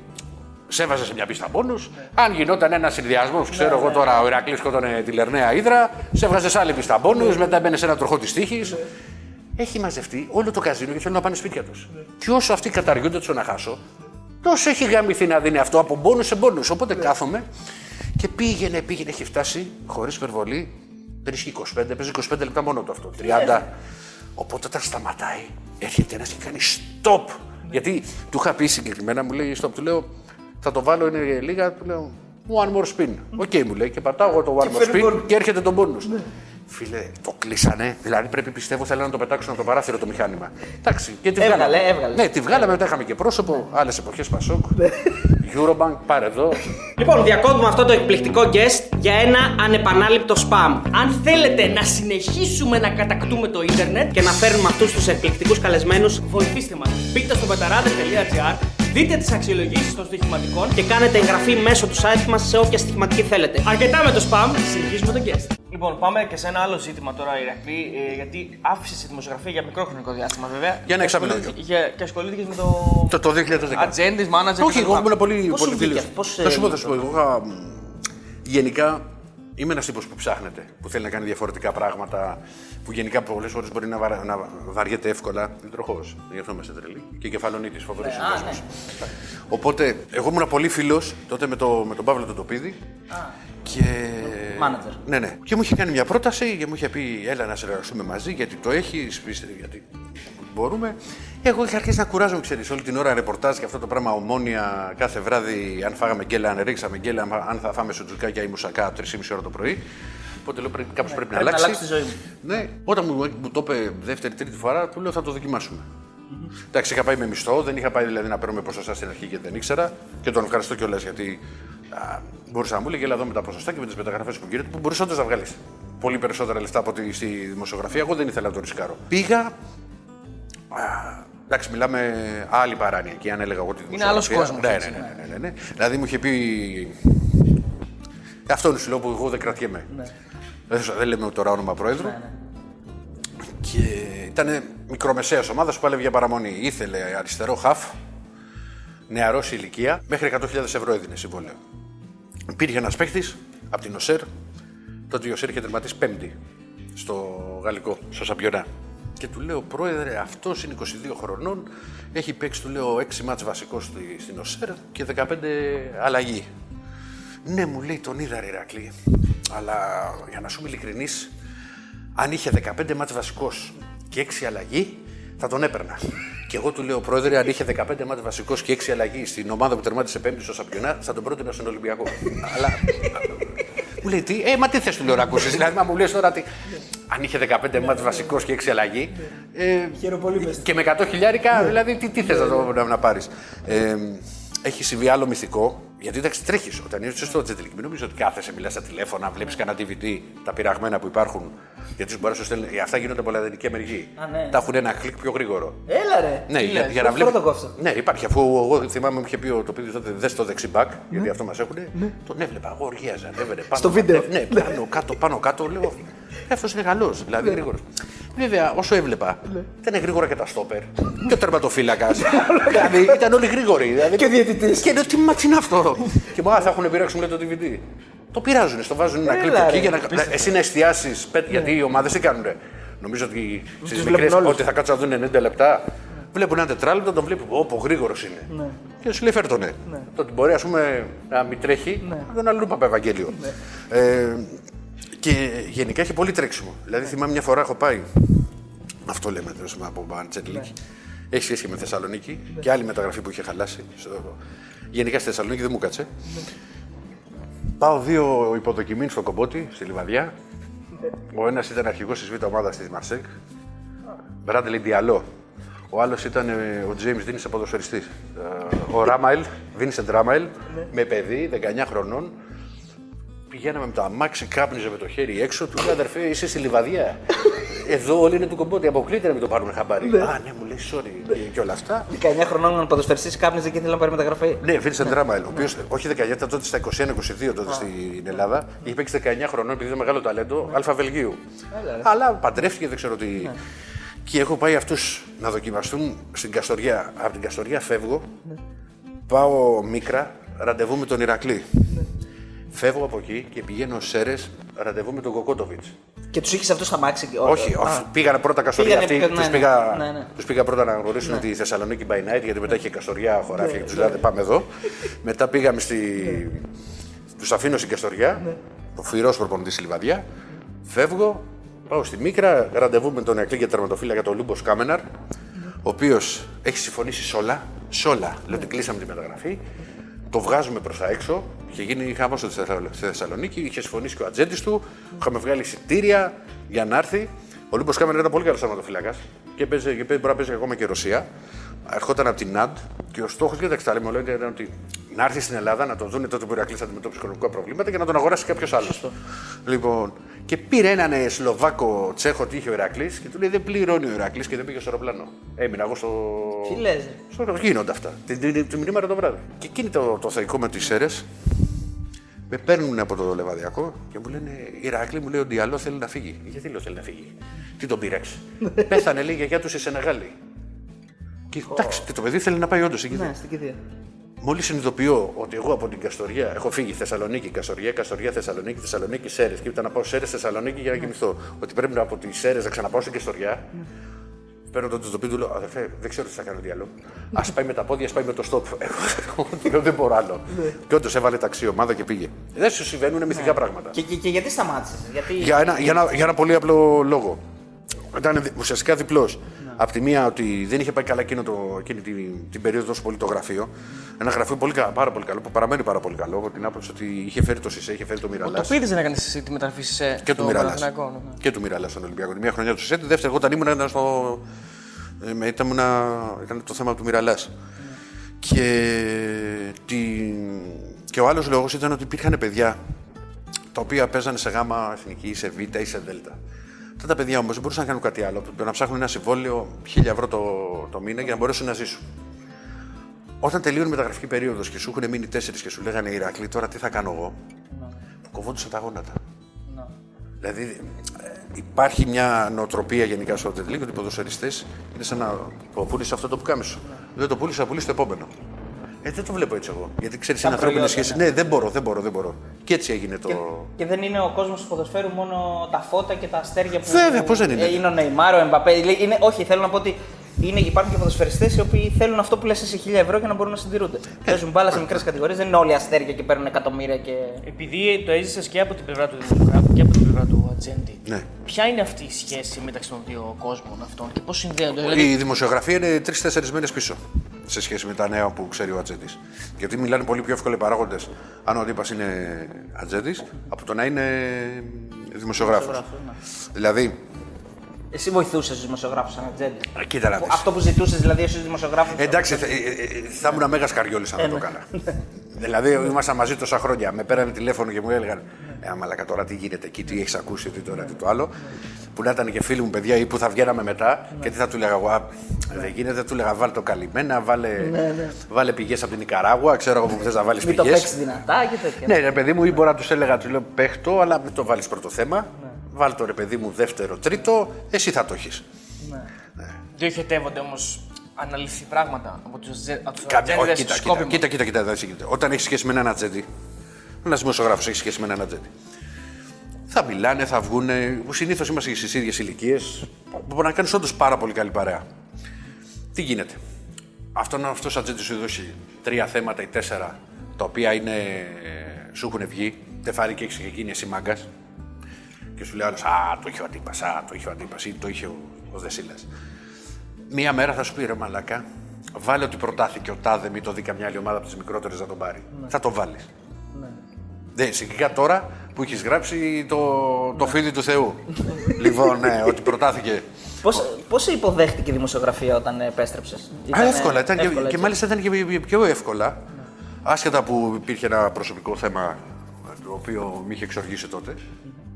σε έβαζε σε μια πίστα πόνους. Αν γινόταν ένας συνδυασμός, ξέρω εγώ τώρα, ο Ηρακλής σκότωνε τη Λερναία Ήδρα, σε έβγαζε σε άλλη πίστα πόνους, μετά έμπαινε σε ένα τροχό της τύχης. Έχει μαζευτεί όλο το καζίνο και θέλουν να πάνε σπίτια τους. Και όσο αυτοί καταργούνται τους να χάσω, τόσο έχει γαμηθεί να δίνει αυτό από μπόνου σε μπόνου. Οπότε κάθομαι και πήγαινε, πήγαινε, έχει φτάσει χωρίς υπερβολή 3 και 25, παίζει 25 λεπτά μόνο το αυτό. 30. Οπότε όταν σταματάει, έρχεται ένας και κάνει stop. Γιατί του είχα πει συγκεκριμένα, μου λέει stop, του λέω θα το βάλω είναι λίγα, του λέω one more spin. OK, μου λέει και πατάω εγώ το one more spin και έρχεται το bonus. Φίλε, το κλείσανε. Δηλαδή πρέπει πιστεύω θέλανε να το πετάξουν από το παράθυρο το μηχάνημα. Εντάξει, και τη Έβγαλε, βγάλαμε. έβγαλε. Ναι, τη βγάλαμε, μετά είχαμε και πρόσωπο, άλλες εποχές Πασόκ. Eurobank, πάρε εδώ. Λοιπόν, διακόπτουμε αυτό το εκπληκτικό guest για ένα ανεπανάληπτο spam. Αν θέλετε να συνεχίσουμε να κατακτούμε το ίντερνετ και να φέρνουμε αυτούς τους εκπληκτικούς καλεσμένους, βοηθήστε μας. Μπείτε στο betarades.gr, δείτε τις αξιολογήσεις των στοιχηματικών Και κάνετε εγγραφή μέσω του site μας σε όποια στοιχηματική θέλετε. αρκετά με το spam. Συνεχίζουμε το guest. Λοιπόν, πάμε και σε ένα άλλο ζήτημα τώρα, Ηρακλή, ε, γιατί άφησες τη δημοσιογραφία για μικρό χρονικό διάστημα, βέβαια. Για ένα εξάμηνο. Και ασχολήθηκε- για- Και ασχολήθηκες με το. Το, το 2010. Ατζέντη, μάνατζερ. Όχι, εγώ ήμουν πολύ. Πώς πολύ σου βγήκε φίλος. αυτό, πώς, Θα σου πω, ε, θα σου πω. Εγώ είχα, μ, γενικά είμαι ένας τύπος που ψάχνεται, που θέλει να κάνει διαφορετικά πράγματα, που γενικά πολλές φορές μπορεί να, βαρ, να βαριέται εύκολα. Είναι τροχός. Γι' αυτό είμαστε τρελοί. Και κεφαλονίτης, φοβερός συνδυασμός. Οπότε, εγώ ήμουν πολύ φίλος τότε με, το, με τον Παύλο τον Τοπίδη. Και... Manager. Ναι, ναι. Και μου είχε κάνει μια πρόταση και μου είχε πει: Έλα να συνεργαστούμε μαζί, γιατί το έχεις, γιατί μπορούμε. Εγώ είχα αρχίσει να κουράζομαι, ξέρεις, όλη την ώρα ρεπορτάζ και αυτό το πράγμα ομόνια κάθε βράδυ. Αν φάγαμε γκέλα, αν ρίξαμε γκέλα, αν- αν θα φάμε σουτζουκάκια ή μουσακά 3,5 ώρα το πρωί. Οπότε λέω: πρέπει, κάπως πρέπει, πρέπει να να αλλάξει. αλλάξει τη ζωή μου. Ναι, όταν μου, μου το είπε δεύτερη-τρίτη φορά, του λέω: Θα το δοκιμάσουμε. Εντάξει, είχα πάει με μισθό, δεν είχα πάει δηλαδή να παίρνουμε ποσοστά στην αρχή και δεν ήξερα. Και τον ευχαριστώ κιόλας γιατί α, μπορούσα να μου λέει, έλα εδώ με τα ποσοστά και με τις μεταγραφές που γίνεται, που μπορούσε όντως να βγάλεις πολύ περισσότερα λεφτά από ότι στη δημοσιογραφία. Εγώ δεν ήθελα να το ρισκάρω. Πήγα. Α, εντάξει, μιλάμε άλλη παράνοια εκεί, αν έλεγα εγώ τη Είναι άλλος δημοσιογραφία. κόσμος, Ναι, έτσι, ναι, ναι, ναι, ναι, ναι. Δηλαδή μου είχε πει. Αυτό είναι σου λέω που εγώ δεν κρατιέμαι. Δεν, δεν λέμε τώρα όνομα πρόεδρου. Και ήταν μικρομεσαίας ομάδας που πάλευε για παραμονή. Ήθελε αριστερό χαφ, νεαρός σε ηλικία, μέχρι 100.000 ευρώ έδινε συμβόλαιο. Υπήρχε ένας παίχτη από την ΟΣΕΡ, τότε η ΟΣΕΡ είχε τερματίσει πέμπτη στο γαλλικό, στο Σαμπιονά. Και του λέω, Πρόεδρε, αυτός είναι 22 χρονών, έχει παίξει, του λέω, 6 μάτς βασικός στη- στην ΟΣΕΡ και 15 αλλαγή. Ναι, μου λέει, τον είδα, ρε Ηρακλή. Αλλά για να σου είμαι ειλικρινής, αν είχε 15 μάτς βασικός και 6 αλλαγή, θα τον έπαιρνα. Και εγώ του λέω, Πρόεδρε, αν είχε 15 μάτς βασικός και 6 αλλαγή στην ομάδα που τερμάτισε πέμπτη στο Σαμπιονά, θα τον πρότεινα στον Ολυμπιακό. Αλλά. Μου λέει, τι, ε, μα τι θες του λέω να ακούσει. Δηλαδή, μα μου λες τώρα ότι αν είχε 15 μάτς βασικός και 6 αλλαγή. Ε, και με 100 χιλιάρικα, δηλαδή, τι, τι θες να, το- να, να πάρεις. Ε, έχει συμβεί άλλο μυθικό, γιατί εντάξει τρέχεις. Όταν είσαι στο ατζεντιλίκι, μην νομίζω ότι κάθεσαι, μιλάς στα τηλέφωνα, βλέπεις κανένα DVD, τα πειραγμένα που υπάρχουν. Γιατί σου μπορεί να σου στέλνουν. ε, Αυτά γίνονται από λατινική Αμερική. Α, ναι. Τα έχουν ένα κλικ πιο γρήγορο. Έλα ρε. Ναι, Τι για, λες, για να πώς βλέπει. το κόψω. Ναι, υπάρχει. Αφού εγώ θυμάμαι μου είχε πει ο το παιδί τότε δες το δεξί μπακ, γιατί αυτό μας έχουν. Τον έβλεπα. Εγώ οργίαζα. Ανέβαινε πάνω. Στο βίντεο. Ναι, πάνω κάτω, πάνω κάτω. Λέω. Αυτό είναι καλό, δηλαδή γρήγορος. Βέβαια, όσο έβλεπα, ήταν γρήγορα και τα στόπερ. Και ο τερματοφύλακας. δηλαδή ήταν όλοι γρήγοροι. Δηλαδή, Και ο διαιτητής. Και λέω, τι ματς είναι αυτό; και μου «Α, θα έχουν πειράξει μου λέει το DVD. Το πειράζουν, στο βάζουν ένα Έλα, κλικ ρε. εκεί για να. Εσύ να εστιάσεις. Γιατί οι ομάδες τι κάνουν. Νομίζω ότι στις Τους μικρές βλέπουν όλους. ότι θα κάτσουν να δουν 90 λεπτά. Βλέπουν ένα τετράλεπτο, τον βλέπουν. Όπα γρήγορος είναι. Ναι. Και σου λέει φέρ τον ναι. Το ότι μπορεί ας πούμε, να μην τρέχει, Ναι. να τον αλλού από Ευαγγέλιο. Ε, και γενικά έχει πολύ τρέξιμο. Δηλαδή θυμάμαι μια φορά έχω πάει. Αυτό λέμε τέλος πάντων από Μπαντσέτλικ. Έχει σχέση και με Θεσσαλονίκη και άλλη μεταγραφή που είχε χαλάσει. στο- Γενικά στη Θεσσαλονίκη δεν μου κάτσε. Πάω δύο υποδοκιμήν στο κομπότι, στη Λιβαδιά. Ο ένας ήταν αρχηγός της β' ομάδας της Μαρσέκ. Μπράντελι Διαλό. Ο άλλος ήταν ε, ο Τζέιμς Δίνης σε ποδοσφαιριστή. Ε, Ο Ράμαιλ, Βίνσεντ Ράμαιλ, με παιδί 19 χρονών. Πηγαίναμε με το αμάξι, κάπνιζε με το χέρι έξω. Του λέει αδερφέ, είσαι στη λιβαδιά. Εδώ όλοι είναι του κομπότι. Αποκλείται να μην το πάρουμε χαμπάρι. Α, ναι, μου λέει sorry και- και όλα αυτά. 19 χρονών ποδοσφαιριστής κάπνιζε και ήθελε να πάρει μεταγραφή. Ναι, Βίνσεντ Ράμαιλ, ο οποίος όχι 19, ήταν τότε στα 21-22 τότε στην Ελλάδα. Είχε παίξει 19 χρονών επειδή ήταν μεγάλο ταλέντο, Αλφα Βελγίου. Αλλά παντρεύτηκε, δεν ξέρω τι. Και έχω πάει αυτούς να δοκιμαστούν στην Καστοριά. Από την Καστοριά φεύγω, πάω μίκρα, ραντεβού με τον Ηρακλή. Φεύγω από εκεί και πηγαίνω Σέρες, ραντεβού με τον Κοκότοβιτς. Και τους είχες αυτό στα μάξι. και- Όχι, Α, όχι. Πήγαν πρώτα Καστοριά Πήγανε, αυτοί. πήγα- Τους ναι, πήγα, ναι, ναι. τους πήγα πρώτα να γνωρίσουν τη Θεσσαλονίκη by night, γιατί μετά είχε Καστοριά χωράφια Ναι, και του λέγατε πάμε εδώ. μετά πήγαμε στη. Τους αφήνω στην Καστοριά, Ναι. το φυρός προπονητή στη Λιβαδιά. Φεύγω, πάω στη Μίκρα, ραντεβού με τον Εκλή και τερματοφύλακα τον Λούμπος Κάμεναρ, ο οποίος έχει συμφωνήσει σε όλα. Σε όλα. Λέω ότι κλείσαμε τη μεταγραφή. Το βγάζουμε προς τα έξω. Είχε γίνει χαμός στη Θεσσαλο- στη Θεσσαλονίκη. Είχε συμφωνήσει και ο ατζέντης του. Είχαμε βγάλει εισιτήρια για να έρθει. Ο Λούμπο Κάμεναρ ήταν πολύ καλός τερματοφύλακα και παίζει, και παίζει, μπορεί να παίζει ακόμα και Ρωσία. Ερχόταν από την Ναντ και ο στόχος, κοίταξε τα λέμε, όλα, ήταν ότι να έρθει στην Ελλάδα να τον δουν τότε που ο Ηρακλής αντιμετώπισε οικονομικά προβλήματα και να τον αγοράσει κάποιος άλλος. Λοιπόν, και πήρε έναν ε, Σλοβάκο Τσέχο ότι είχε ο Ηρακλής και του λέει δεν πληρώνει ο Ηρακλής και δεν πήγε στο αεροπλάνο. Έμεινα εγώ στο. Τι λες, ρε; Στο... Γίνονται αυτά. Την, την, την, την μηνύματα το βράδυ. Και εκείνη το, το θεϊκό με τις αίρε με παίρνουν από το λεβαδιακό και μου λένε Ηρακλή, μου λέει ο Διαλό θέλει να φύγει. Γιατί λέω θέλει να φύγει; Τι τον πήρεξε. Πέθανε λέει η γιαγιά τους σε Σενεγάλη. Και εντάξει, και το παιδί θέλει να πάει όντως εκεί. Ναι, στην κηδεία. Μόλις συνειδητοποιώ ότι εγώ από την Καστοριά έχω φύγει Θεσσαλονίκη, Καστοριά, Καστοριά, Θεσσαλονίκη, Θεσσαλονίκη, Σέρες και ήταν να πάω Σέρες, Θεσσαλονίκη για να κοιμηθώ. Ότι πρέπει να από τι Σέρες να ξαναπάω στην Καστοριά. Παίρνω το τοπίο του λέω Αδερφέ, δεν ξέρω τι θα κάνω διάλογο. Α πάει με τα πόδια, ας πάει με το στόπ. Εγώ του λέω δεν μπορώ άλλο. Και όντως έβαλε ταξί ομάδα και πήγε. Δεν σου συμβαίνουν μυθικά πράγματα. Και, και, και γιατί σταμάτησες, γιατί. Για ένα, για, ένα, για ένα πολύ απλό λόγο. Ήταν δι- ουσιαστικά διπλός. Απ' τη μία ότι δεν είχε πάει καλά εκείνο το, εκείνη την, την περίοδο τόσο πολύ το γραφείο. Ένα γραφείο πολύ, κα- πάρα πολύ καλό, που παραμένει πάρα πολύ καλό. Από την άποψη ότι είχε φέρει το Σισε, είχε φέρει το Μιραλά. Το πήρε να κάνει τη μεταγραφή σε Και του Μιραλάς. Παναθηναϊκό, ναι. Και του Μιραλάς στον Ολυμπιακό. Τη μία χρονιά του Σισε, τη δεύτερη εγώ όταν ήμουν ήταν στο, Ε, με- ήταν, ένα- ήταν το θέμα του Μυραλά. Και, τη, και ο άλλος λόγος ήταν ότι υπήρχαν παιδιά τα οποία παίζανε σε γάμα εθνική ή σε β ή σε δ. Αυτά τα παιδιά όμως δεν μπορούσαν να κάνουν κάτι άλλο. Το να ψάχνουν ένα συμβόλαιο 1000 ευρώ το, το μήνα για να μπορέσουν να ζήσουν. Όταν τελείωνε η μεταγραφική περίοδος και σου έχουν μείνει τέσσερις και σου λέγανε Ηρακλή, τώρα τι θα κάνω εγώ; Που κοβόντουσαν τα γόνατα. Δηλαδή ε, υπάρχει μια νοοτροπία γενικά στο Jet League ότι οι ποδοσφαιριστές είναι σαν να το πούλησε αυτό το πουκάμισο. Δεν το πούλησε, θα πουλήσεις το επόμενο. Ε, δεν το βλέπω έτσι εγώ. Γιατί ξέρεις, είναι ανθρώπινε προϊόντα, σχέσει. Ναι, δεν μπορώ, δεν μπορώ, δεν μπορώ. Και έτσι έγινε το. Και, και δεν είναι ο κόσμος του ποδοσφαίρου μόνο τα φώτα και τα αστέρια που. Βέβαια, πώς δεν είναι; Ε, είναι ο Νεϊμάρ, ο Εμπαπέ. Είναι, όχι, θέλω να πω ότι είναι, υπάρχουν και ποδοσφαιριστές οι οποίοι θέλουν αυτό που λες εσύ 1000 ευρώ για να μπορούν να συντηρούνται. Παίζουν μπάλα σε μικρές κατηγορίες, δεν είναι όλοι αστέρια και παίρνουν εκατομμύρια και. Επειδή το έζησες και από την πλευρά του δημοσιογράφου και από την πλευρά του ατζέντη, Ναι. ποια είναι αυτή η σχέση μεταξύ των δύο κόσμων αυτών και πώς συνδέονται. Δηλαδή, Η δημοσιογραφία είναι τρει-τέσσερι μήνε πίσω σε σχέση με τα νέα που ξέρει ο Ατζέντης. Γιατί μιλάνε πολύ πιο εύκολα οι παράγοντες αν ο αντίπας είναι Ατζέντης από το να είναι δημοσιογράφος. Δηλαδή, Εσύ βοηθούσες τους δημοσιογράφους σαν ατζέντη. ε, κοίτα να δεις. Αυτό που ζητούσες δηλαδή εσύ δημοσιογράφους. Εντάξει, θε- ε, ε, ε, θα ήμουν μέγας καριόλης αν δεν το έκανα. δηλαδή, ήμασταν μαζί τόσα χρόνια. Με πέρανε τηλέφωνο και μου έλεγαν Ε, μαλακα τώρα τι γίνεται εκεί, τι έχεις ακούσει, τι τώρα, τι το άλλο. Που να ήταν και φίλοι μου παιδιά ή που θα βγαίναμε μετά και τι θα του λέγα εγώ. «Α, Δεν γίνεται, θα του έλεγα βάλε το καλυμμένα, βάλε, βάλε πηγές από την Ικαράγουα, ξέρω εγώ που θες να βάλεις Μην το πηγές. παίξεις δυνατά και τέτοια. Ναι, ρε παιδί μου, ή μπορεί να τους έλεγα, του λέω παίχτο, αλλά μην το βάλεις πρώτο θέμα. Βάλ το ρε παιδί μου δεύτερο, τρίτο, εσύ θα το έχεις. διοχετεύονται όμως αναλυθεί πράγματα από τους Κάποια, όχι, ατζέντες κοίτα, του κοίτα, σκόπιμο. κοίτα, κοίτα, κοίτα, δεν γίνεται. Όταν έχεις σχέση με έναν ατζέντη, ένας δημοσιογράφος έχει σχέση με έναν ατζέντη. Θα μιλάνε, θα βγούνε. Συνήθως είμαστε στις ίδιες ηλικίες. Μπορεί να κάνεις όντως πάρα πολύ καλή παρέα. Τι γίνεται; Αυτόν αυτός ο ατζέντης σου δώσει τρία θέματα ή τέσσερα τα οποία είναι, ε, σου έχουν βγει. Δεν φάρει και έχεις ξεκίνηση εσύ μάγκας. Και σου λέει άλλος, Α, το είχε ο αντίπας, Α, το είχε ο αντίπας ή το είχε ο, ο Δεσίλας. Μία μέρα θα σου πει ρε Μαλάκα, βάλε ότι προτάθηκε ο Τάδε, μη το δει καμιά άλλη ομάδα από τις μικρότερες να τον πάρει. Θα το βάλει. Ναι, συγκεκριτικά τώρα που έχεις γράψει το, το φίδι του Θεού. λοιπόν, ναι, ότι προτάθηκε. Πώς υποδέχτηκε η δημοσιογραφία όταν επέστρεψε; Α, εύκολα, ήταν και, και μάλιστα ήταν και πιο εύκολα. Άσχετα που υπήρχε ένα προσωπικό θέμα το οποίο με είχε εξοργήσει τότε.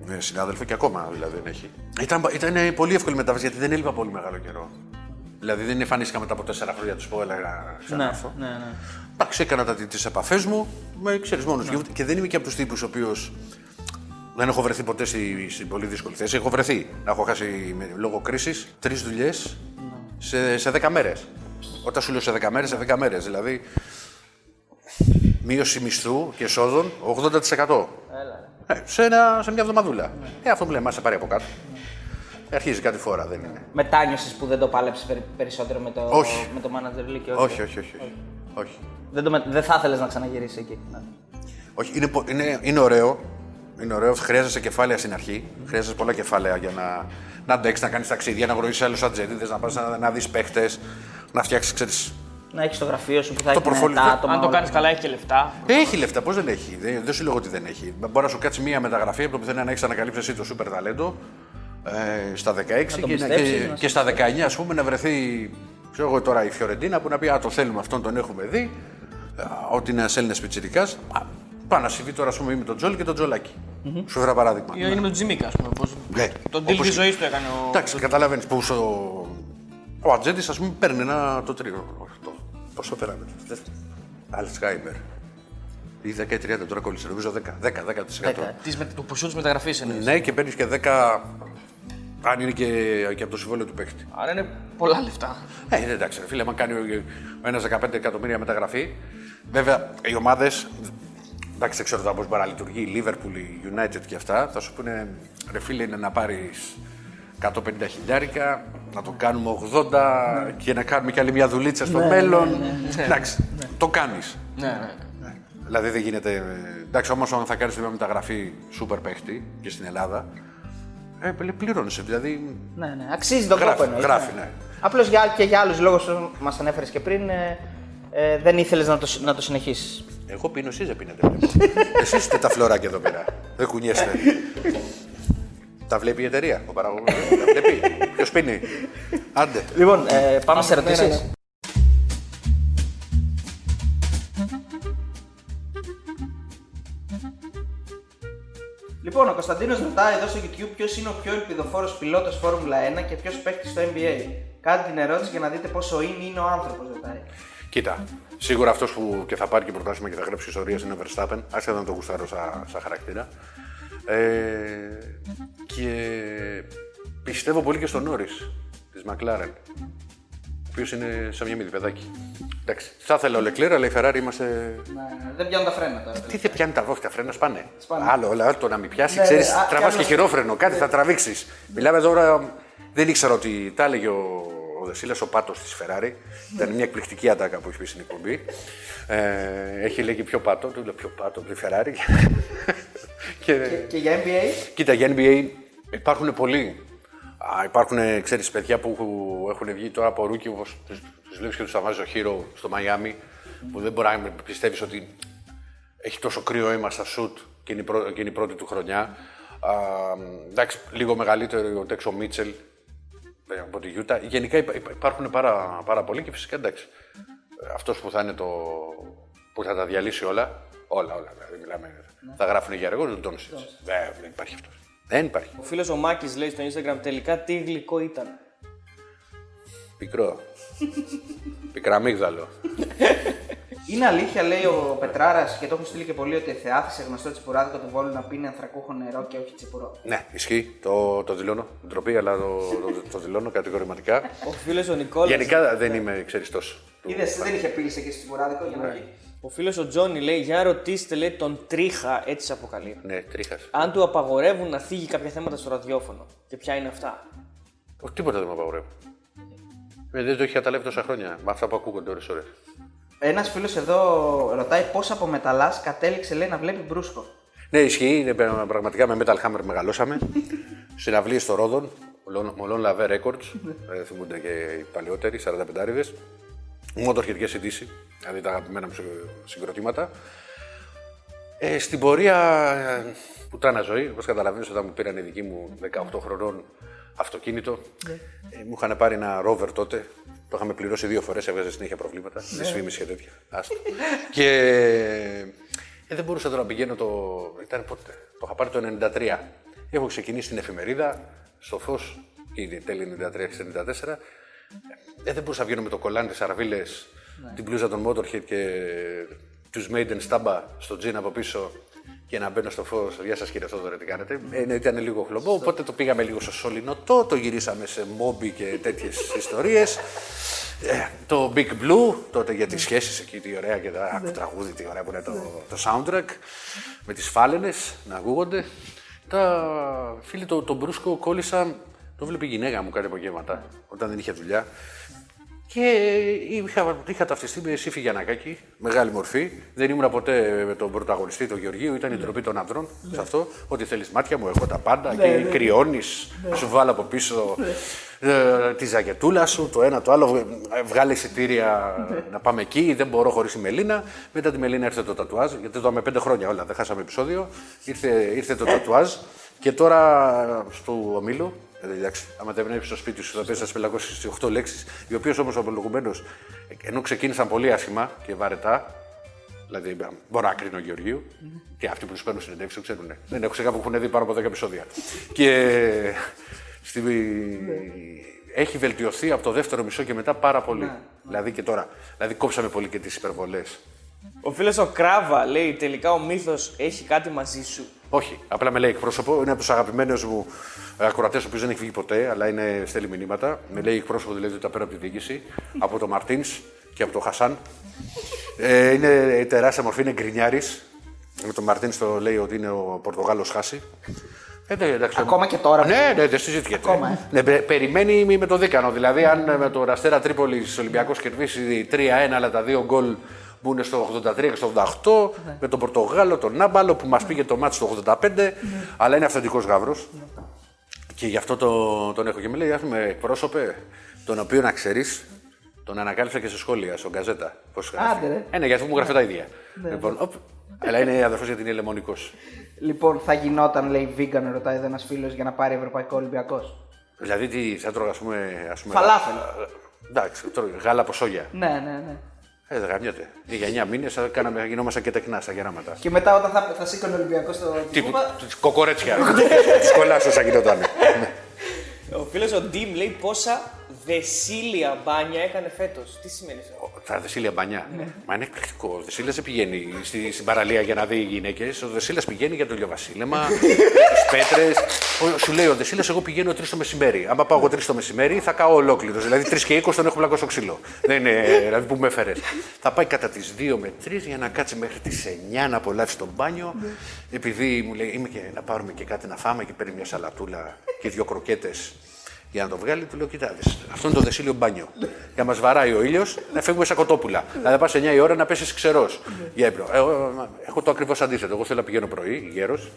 Με συνάδελφο και ακόμα δηλαδή δεν έχει. Ήταν, ήταν πολύ εύκολη μετάβαση γιατί δεν έλειπα πολύ μεγάλο καιρό. Δηλαδή δεν εμφανίστηκα μετά από τέσσερα χρόνια τους πω έλεγα Ναι, ξανάρθω. ναι, ναι. Εντάξει, έκανα τις επαφές μου με ξέρεις μόνος. Και δεν είμαι και από τους τύπους ο οποίος δεν έχω βρεθεί ποτέ στη- στην πολύ δύσκολη θέση. Έχω βρεθεί να έχω χάσει με- λόγω κρίσης τρεις δουλειές σε, σε 10 μέρες. Όταν σου λέω σε 10 μέρες, σε 10 μέρες. Δηλαδή μείωση μισθού και εσόδων 80%. Ε, σε, ένα, σε μια εβδομαδούλα. Ε, αυτό που λέμε, σε πάρει από κάτω. Αρχίζει κάτι φορά, δεν είναι. Μετάνιωσε που δεν το πάλεψε περισσότερο με το, Όχι. με το manager League. και Όχι, όχι, όχι. όχι. όχι. Δεν, το, με- δεν θα ήθελες να ξαναγυρίσεις εκεί. Ναι. Όχι, είναι, πο- είναι, είναι ωραίο. Είναι ωραίο. Χρειάζεσαι κεφάλαια στην αρχή. Χρειάζεσαι πολλά κεφάλαια για να, να αντέξεις, να κάνεις ταξίδια, να γνωρίσει άλλους ατζέντιδες, να πας να, να δεις παίχτες, να φτιάξεις, ξέρεις. Να έχεις το γραφείο σου που θα Το έχει προφόλ- τα άτομα. Αν το όλα. κάνεις καλά, έχει και λεφτά. Έχει λεφτά, πώς δεν έχει; Δεν, δεν σου λέω ότι δεν έχει. Μπορείς να σου κάτσει μία μεταγραφή από το πουθενά να έχεις ανακαλύψει εσύ το σούπερ ταλέντο ε, στα 16 το και, να- πιστέψεις, και, να και στα 19 ας πούμε να βρεθεί. Ξέρω εγώ τώρα η Φιωρεντίνα που να πει Α, το θέλουμε αυτόν, τον έχουμε δει. Α, Ότι είναι ένας Έλληνας πιτσυρικά. Πάει να συμβεί τώρα, ας πούμε, με τον Τζόλ και τον Τζολάκη. Σου φέρα παράδειγμα. Ή είναι με τον Τζιμίκα, ας πούμε. Πώς... Ναι, Τον deal όπως- τη ζωής του έκανε ο. Εντάξει, καταλαβαίνεις πώ ο, ο Ατζέντης, ας πούμε, παίρνει ένα το τρίο. Το, πόσο πέραμε. Αλτσχάιμερ. Ή 10 ή 30 τώρα κόλλησε, νομίζω 10. 10, 10%. Της, με, του ποσού της μεταγραφής εννοείς. Ναι, και παίρνεις και 10. Αν είναι και, και από το συμβόλαιο του παίχτη. Άρα είναι πολλά λεφτά. Ε, είναι εντάξει, ρε φίλε, άμα κάνει ο ένα 15 εκατομμύρια μεταγραφή. Βέβαια, οι ομάδες. Εντάξει, δεν ξέρω τώρα πώς μπορεί να λειτουργεί. Η Liverpool, η United και αυτά. Θα σου πούνε, ρε φίλε, είναι να πάρεις 150 χιλιάρικα, να το κάνουμε 80 και να κάνουμε κι άλλη μια δουλίτσα στο μέλλον. Εντάξει, το κάνεις. Ναι, ναι. Δηλαδή δεν γίνεται. ε, Εντάξει, όμως αν θα κάνεις μια μεταγραφή σούπερ παίχτη και στην Ελλάδα, ε, πληρώνεσαι. Δηλαδή. Ναι, ναι. Αξίζει τον Γράφει, κόπο εννοείς, γράφει, ναι. ναι. Απλώς για, και για άλλους λόγους που μας ανέφερες και πριν, ε, ε, δεν ήθελες να το, συ- να το συνεχίσεις. Εγώ πίνω, εσεί δεν πίνετε. Εσείς είστε τα φλωράκια εδώ πέρα. Δεν κουνιέστε. τα βλέπει η εταιρεία, ο παραγωγός. τα βλέπει. Ποιος πίνει. Άντε. Λοιπόν, ε, πάμε σε ερωτήσεις. Λοιπόν, ο Κωνσταντίνος ρωτάει εδώ στο YouTube ποιος είναι ο πιο ελπιδοφόρος πιλότος Φόρμουλα 1 και ποιος παίχτης στο NBA. Κάντε την ερώτηση για να δείτε πόσο είναι, είναι ο άνθρωπος, ρωτάει. Κοίτα, σίγουρα αυτός που και θα πάρει και πρωτάθλημα και θα γράψει ιστορία είναι ο Verstappen, άσχετα να το γουστάρω σαν, σαν χαρακτήρα. Ε, και πιστεύω πολύ και στον Νόρι της McLaren. Ο οποίος είναι σαν μια μύδι παιδάκι. Εντάξει, θα ήθελα ο Λεκλέρ, αλλά η Ferrari είμαστε. Ναι, δεν πιάνουν τα φρένα τώρα. Τι δεν πιάνει τα βόχτα, φρένα σπάνε. Σπάνε. Άλλο, άλλο, άλλο το να μην πιάσει, Ναι, ξέρεις, ναι, α, τραβάς κι και άλλο- χειρόφρενο, κάτι θα τραβήξεις. Μιλάμε τώρα. Δεν ήξερα ότι τα έλεγε ο, ο Δεσίλας, ο πάτος της Ferrari. Ήταν μια εκπληκτική ατάκα που έχει πει στην εκπομπή. Ε, έχει λέγει πιο πάτο, του λέω πιο πάτο από τη Ferrari. και, Και για NBA, Κοίτα, για NBA υπάρχουν πολλοί. Α, υπάρχουν, ξέρεις, παιδιά που έχουν βγει τώρα από rookie, όπως τους, τους βλέπεις και τους βάζει ο Herro στο Μαϊάμι, που δεν μπορεί να πιστεύεις ότι έχει τόσο κρύο αίμα στα σουτ και είναι η, πρω- και είναι η πρώτη του χρονιά. Α, εντάξει, λίγο μεγαλύτερο ο Τέξο Μίτσελ ε, από τη Γιούτα. Γενικά υπά- υπά- υπάρχουν πάρα, πάρα πολλοί και φυσικά εντάξει. Αυτός που θα είναι το. που θα τα διαλύσει όλα. Όλα, όλα. Δηλαδή, μιλάμε, Θα γράφουν για αργό, τον Τόνσιτ. Δεν υπάρχει αυτός. Δεν υπάρχει. Ο φίλος ο Μάκης λέει στο Instagram τελικά τι γλυκό ήταν. Πικρό. Πικραμίγδαλο. είναι αλήθεια, λέει ο Πετράρας, και το έχουν στείλει και πολλοί, ότι θεάθησε γνωστό τσιπουράδικο του Βόλου να πίνει ανθρακούχο νερό και όχι τσιπουρό. Ναι, ισχύει. Το, το δηλώνω. Ντροπή, αλλά το, το, το δηλώνω κατηγορηματικά. Ο φίλος ο Νικόλας. Γενικά δεν είμαι, ξέρεις τόσο. Είδες, δεν είχε πύλησε και στο τσιπουράδικο για να βγει. Ο φίλος ο Τζόνι λέει: Για ρωτήστε λέει, τον Τρίχα, έτσι σε αποκαλεί. Ναι, τρίχας. Αν του απαγορεύουν να θίγει κάποια θέματα στο ραδιόφωνο. Και ποια είναι αυτά; Όχι, τίποτα δεν με απαγορεύει. Ε, δεν το έχει καταλάβει τόσα χρόνια. Με αυτά που ακούγονται ώρες ώρες. Ένας φίλος εδώ ρωτάει πώς από μεταλλάς κατέληξε, λέει, να βλέπει μπρούσκο. Ναι, ισχύει. Είναι πρα- πραγματικά με Metal Hammer μεγαλώσαμε. Συναυλίες στο Ρόδον, Μολόν Λαβέ Records. ε, θυμούνται και οι παλαιότεροι, 45 Motorhead και CDC, δηλαδή τα αγαπημένα μου συγκροτήματα. Ε, στην πορεία, ε, πουτάνα ζωή, όπως καταλαβαίνεις όταν μου πήραν οι δικοί μου 18 χρονών αυτοκίνητο. Ε, μου είχαν πάρει ένα rover τότε. Το είχαμε πληρώσει δύο φορές, έβγαζε συνέχεια προβλήματα. Δυσφήμιση και τέτοια. Άστο. και ε, δεν μπορούσα τώρα να πηγαίνω το. Ήταν πότε; Το είχα πάρει το 93. Έχω ξεκινήσει την εφημερίδα στο φως, ήδη τέλη 93-94. Ε, δεν μπορούσα να βγαίνω με το κολλάνι, τις αρβίλε, την πλούζα των Motorhead και τους Maiden Stabba στο τζιν από πίσω και να μπαίνω στο φως. Γεια σας κύριε Θόδωρε, τι κάνετε. Ε, ναι, ήταν λίγο χλωμό, οπότε το πήγαμε λίγο στο Σολυνοτό, το γυρίσαμε σε Μόμπι και τέτοιες ιστορίες. Ε, το Big Blue, τότε για τις σχέσεις εκεί, τι ωραία και τα άκου τραγούδι, τι ωραία που είναι το, το soundtrack, με τις φάλαινες να ακούγονται. Τα φίλοι, το, το μπρούσκο κόλλησα, το βλέπει η γυναίκα μου κάτι απογεύματα, όταν δεν είχε δουλειά. Και είχα, είχα ταυτιστεί με Σύφη Γιανακάκη, μεγάλη μορφή. Δεν ήμουν ποτέ με τον πρωταγωνιστή, τον Γεωργίου, ήταν η τροπή των ανδρών σε αυτό. Ότι θέλεις μάτια μου, έχω τα πάντα και κρυώνεις, σου βάλω από πίσω ε, τη ζακετούλα σου, το ένα το άλλο. ε, Βγάλε εισιτήρια να πάμε εκεί, δεν μπορώ χωρίς η Μελίνα. Μετά τη Μελίνα ήρθε το τατουάζ, γιατί το με πέντε χρόνια όλα, δεν χάσαμε επεισόδιο. Ήρθε, ήρθε το τατουάζ και τώρα στο ομίλου Δηλαδή, εντάξει, άμα δεν βλέπει στο σπίτι σου, θα πει να σπελακώσει 8 λέξεις, οι οποίες όμως απολογουμένω, ενώ ξεκίνησαν πολύ άσχημα και βαρετά, δηλαδή μπορώ να κρίνω Γεωργίου, και αυτοί που τους παίρνουν συνεντεύξει το ξέρουν. Δεν έχω σε κάπου που έχουν δει πάνω από 10 επεισόδια. και στη... έχει βελτιωθεί από το δεύτερο μισό και μετά πάρα πολύ. Δηλαδή και τώρα. Δηλαδή κόψαμε πολύ και τις υπερβολές. Ο φίλος ο Κράβα λέει: Τελικά ο μύθος έχει κάτι μαζί σου. Όχι, απλά με λέει εκπρόσωπο. Είναι από τους αγαπημένους μου ακροατές, ο οποίος δεν έχει βγει ποτέ, αλλά είναι, στέλνει μηνύματα. Με λέει εκπρόσωπο δηλαδή ότι τα παίρνω από τη διοίκηση, από τον Μαρτίνς και από τον Χασάν. Ε, είναι τεράστια μορφή, είναι γκρινιάρης. Με τον Μαρτίνς το λέει ότι είναι ο Πορτογάλος Χάση. Ε, ναι, εντάξει, Ακόμα και τώρα. Ναι, ναι, δεν συζητιέται. Ακόμα, ε. Ναι, πε- περιμένει με το δίκανο. Δηλαδή, αν με το Αστέρα Τρίπολης ο Ολυμπιακός κερδίσει 3-1, αλλά τα δύο γκολ μπουν στο 83 και στο 88, Ναι. με τον Πορτογάλο, τον Νάμπαλο που μας πήγε το μάτι στο 85, Ναι. αλλά είναι αυθεντικός γάβρο. Και γι' αυτό το, τον έχω. Και με λέει, έχουμε εκπρόσωπε, τον οποίο να ξέρεις, τον ανακάλυψα και σε σχόλια, στον Καζέτα. Πώς Άντε, ρε. Ε, ναι, γιατί μου γράφει τα ίδια. Λοιπόν, οπ, αλλά είναι αδερφός γιατί είναι λεμονικός. Λοιπόν, θα γινόταν, λέει, vegan, ρωτάει εδώ ένας φίλος για να πάρει Ευρωπαϊκό Ολυμπιακός. Δηλαδή τι, θα τρώγα, ας πούμε. Ας πούμε Φαλάφελ. Εντάξει, τρώγα γάλα από σόγια. Ναι, ναι, ναι. Ε, δεν γαμιέται. Για 9 μήνες γινόμασταν και τεκνά στα γεράματα. Και μετά όταν θα, θα σήκωνε ο Ολυμπιακός στο. Τι, τις κοκορέτσια. Τη κολλάσου όσα γινόταν. Ο φίλος ο Ντίμ λέει πόσα δεσίλια μπάνια έκανε φέτος. Τι σημαίνει αυτό; Τα δεσίλια μπανιά. Μα είναι εκπληκτικό. Ο Δεσίλα δεν πηγαίνει στη, στην παραλία για να δει οι γυναίκες. Ο Δεσίλα πηγαίνει για το ηλιοβασίλεμα, τις πέτρες. Σου λέει ο Δεσίλα, εγώ πηγαίνω τρεις το μεσημέρι. Αν πάω εγώ τρεις το μεσημέρι, θα κάω ολόκληρος. Δηλαδή τρεις και 20 τον έχω πλακώσει στο ξύλο. δεν είναι, δηλαδή που με έφερες. θα πάει κατά τις 2 με 3 για να κάτσει μέχρι τις 9 να απολαύσει τον μπάνιο. Επειδή μου λέει, είμαι και να πάρουμε και κάτι να φάμε και παίρνει μια σαλατούλα και δύο κροκέτες για να το βγάλει, του λέω: Κοιτάξτε, αυτό είναι το δεσίλιο μπάνιο. Για να μας βαράει ο ήλιος, να φεύγουμε σαν κοτόπουλα. Να πας 9 η ώρα να πέσεις ξερός για ύπνο. Εγώ έχω το ακριβώς αντίθετο. Εγώ θέλω να πηγαίνω πρωί, γέρος.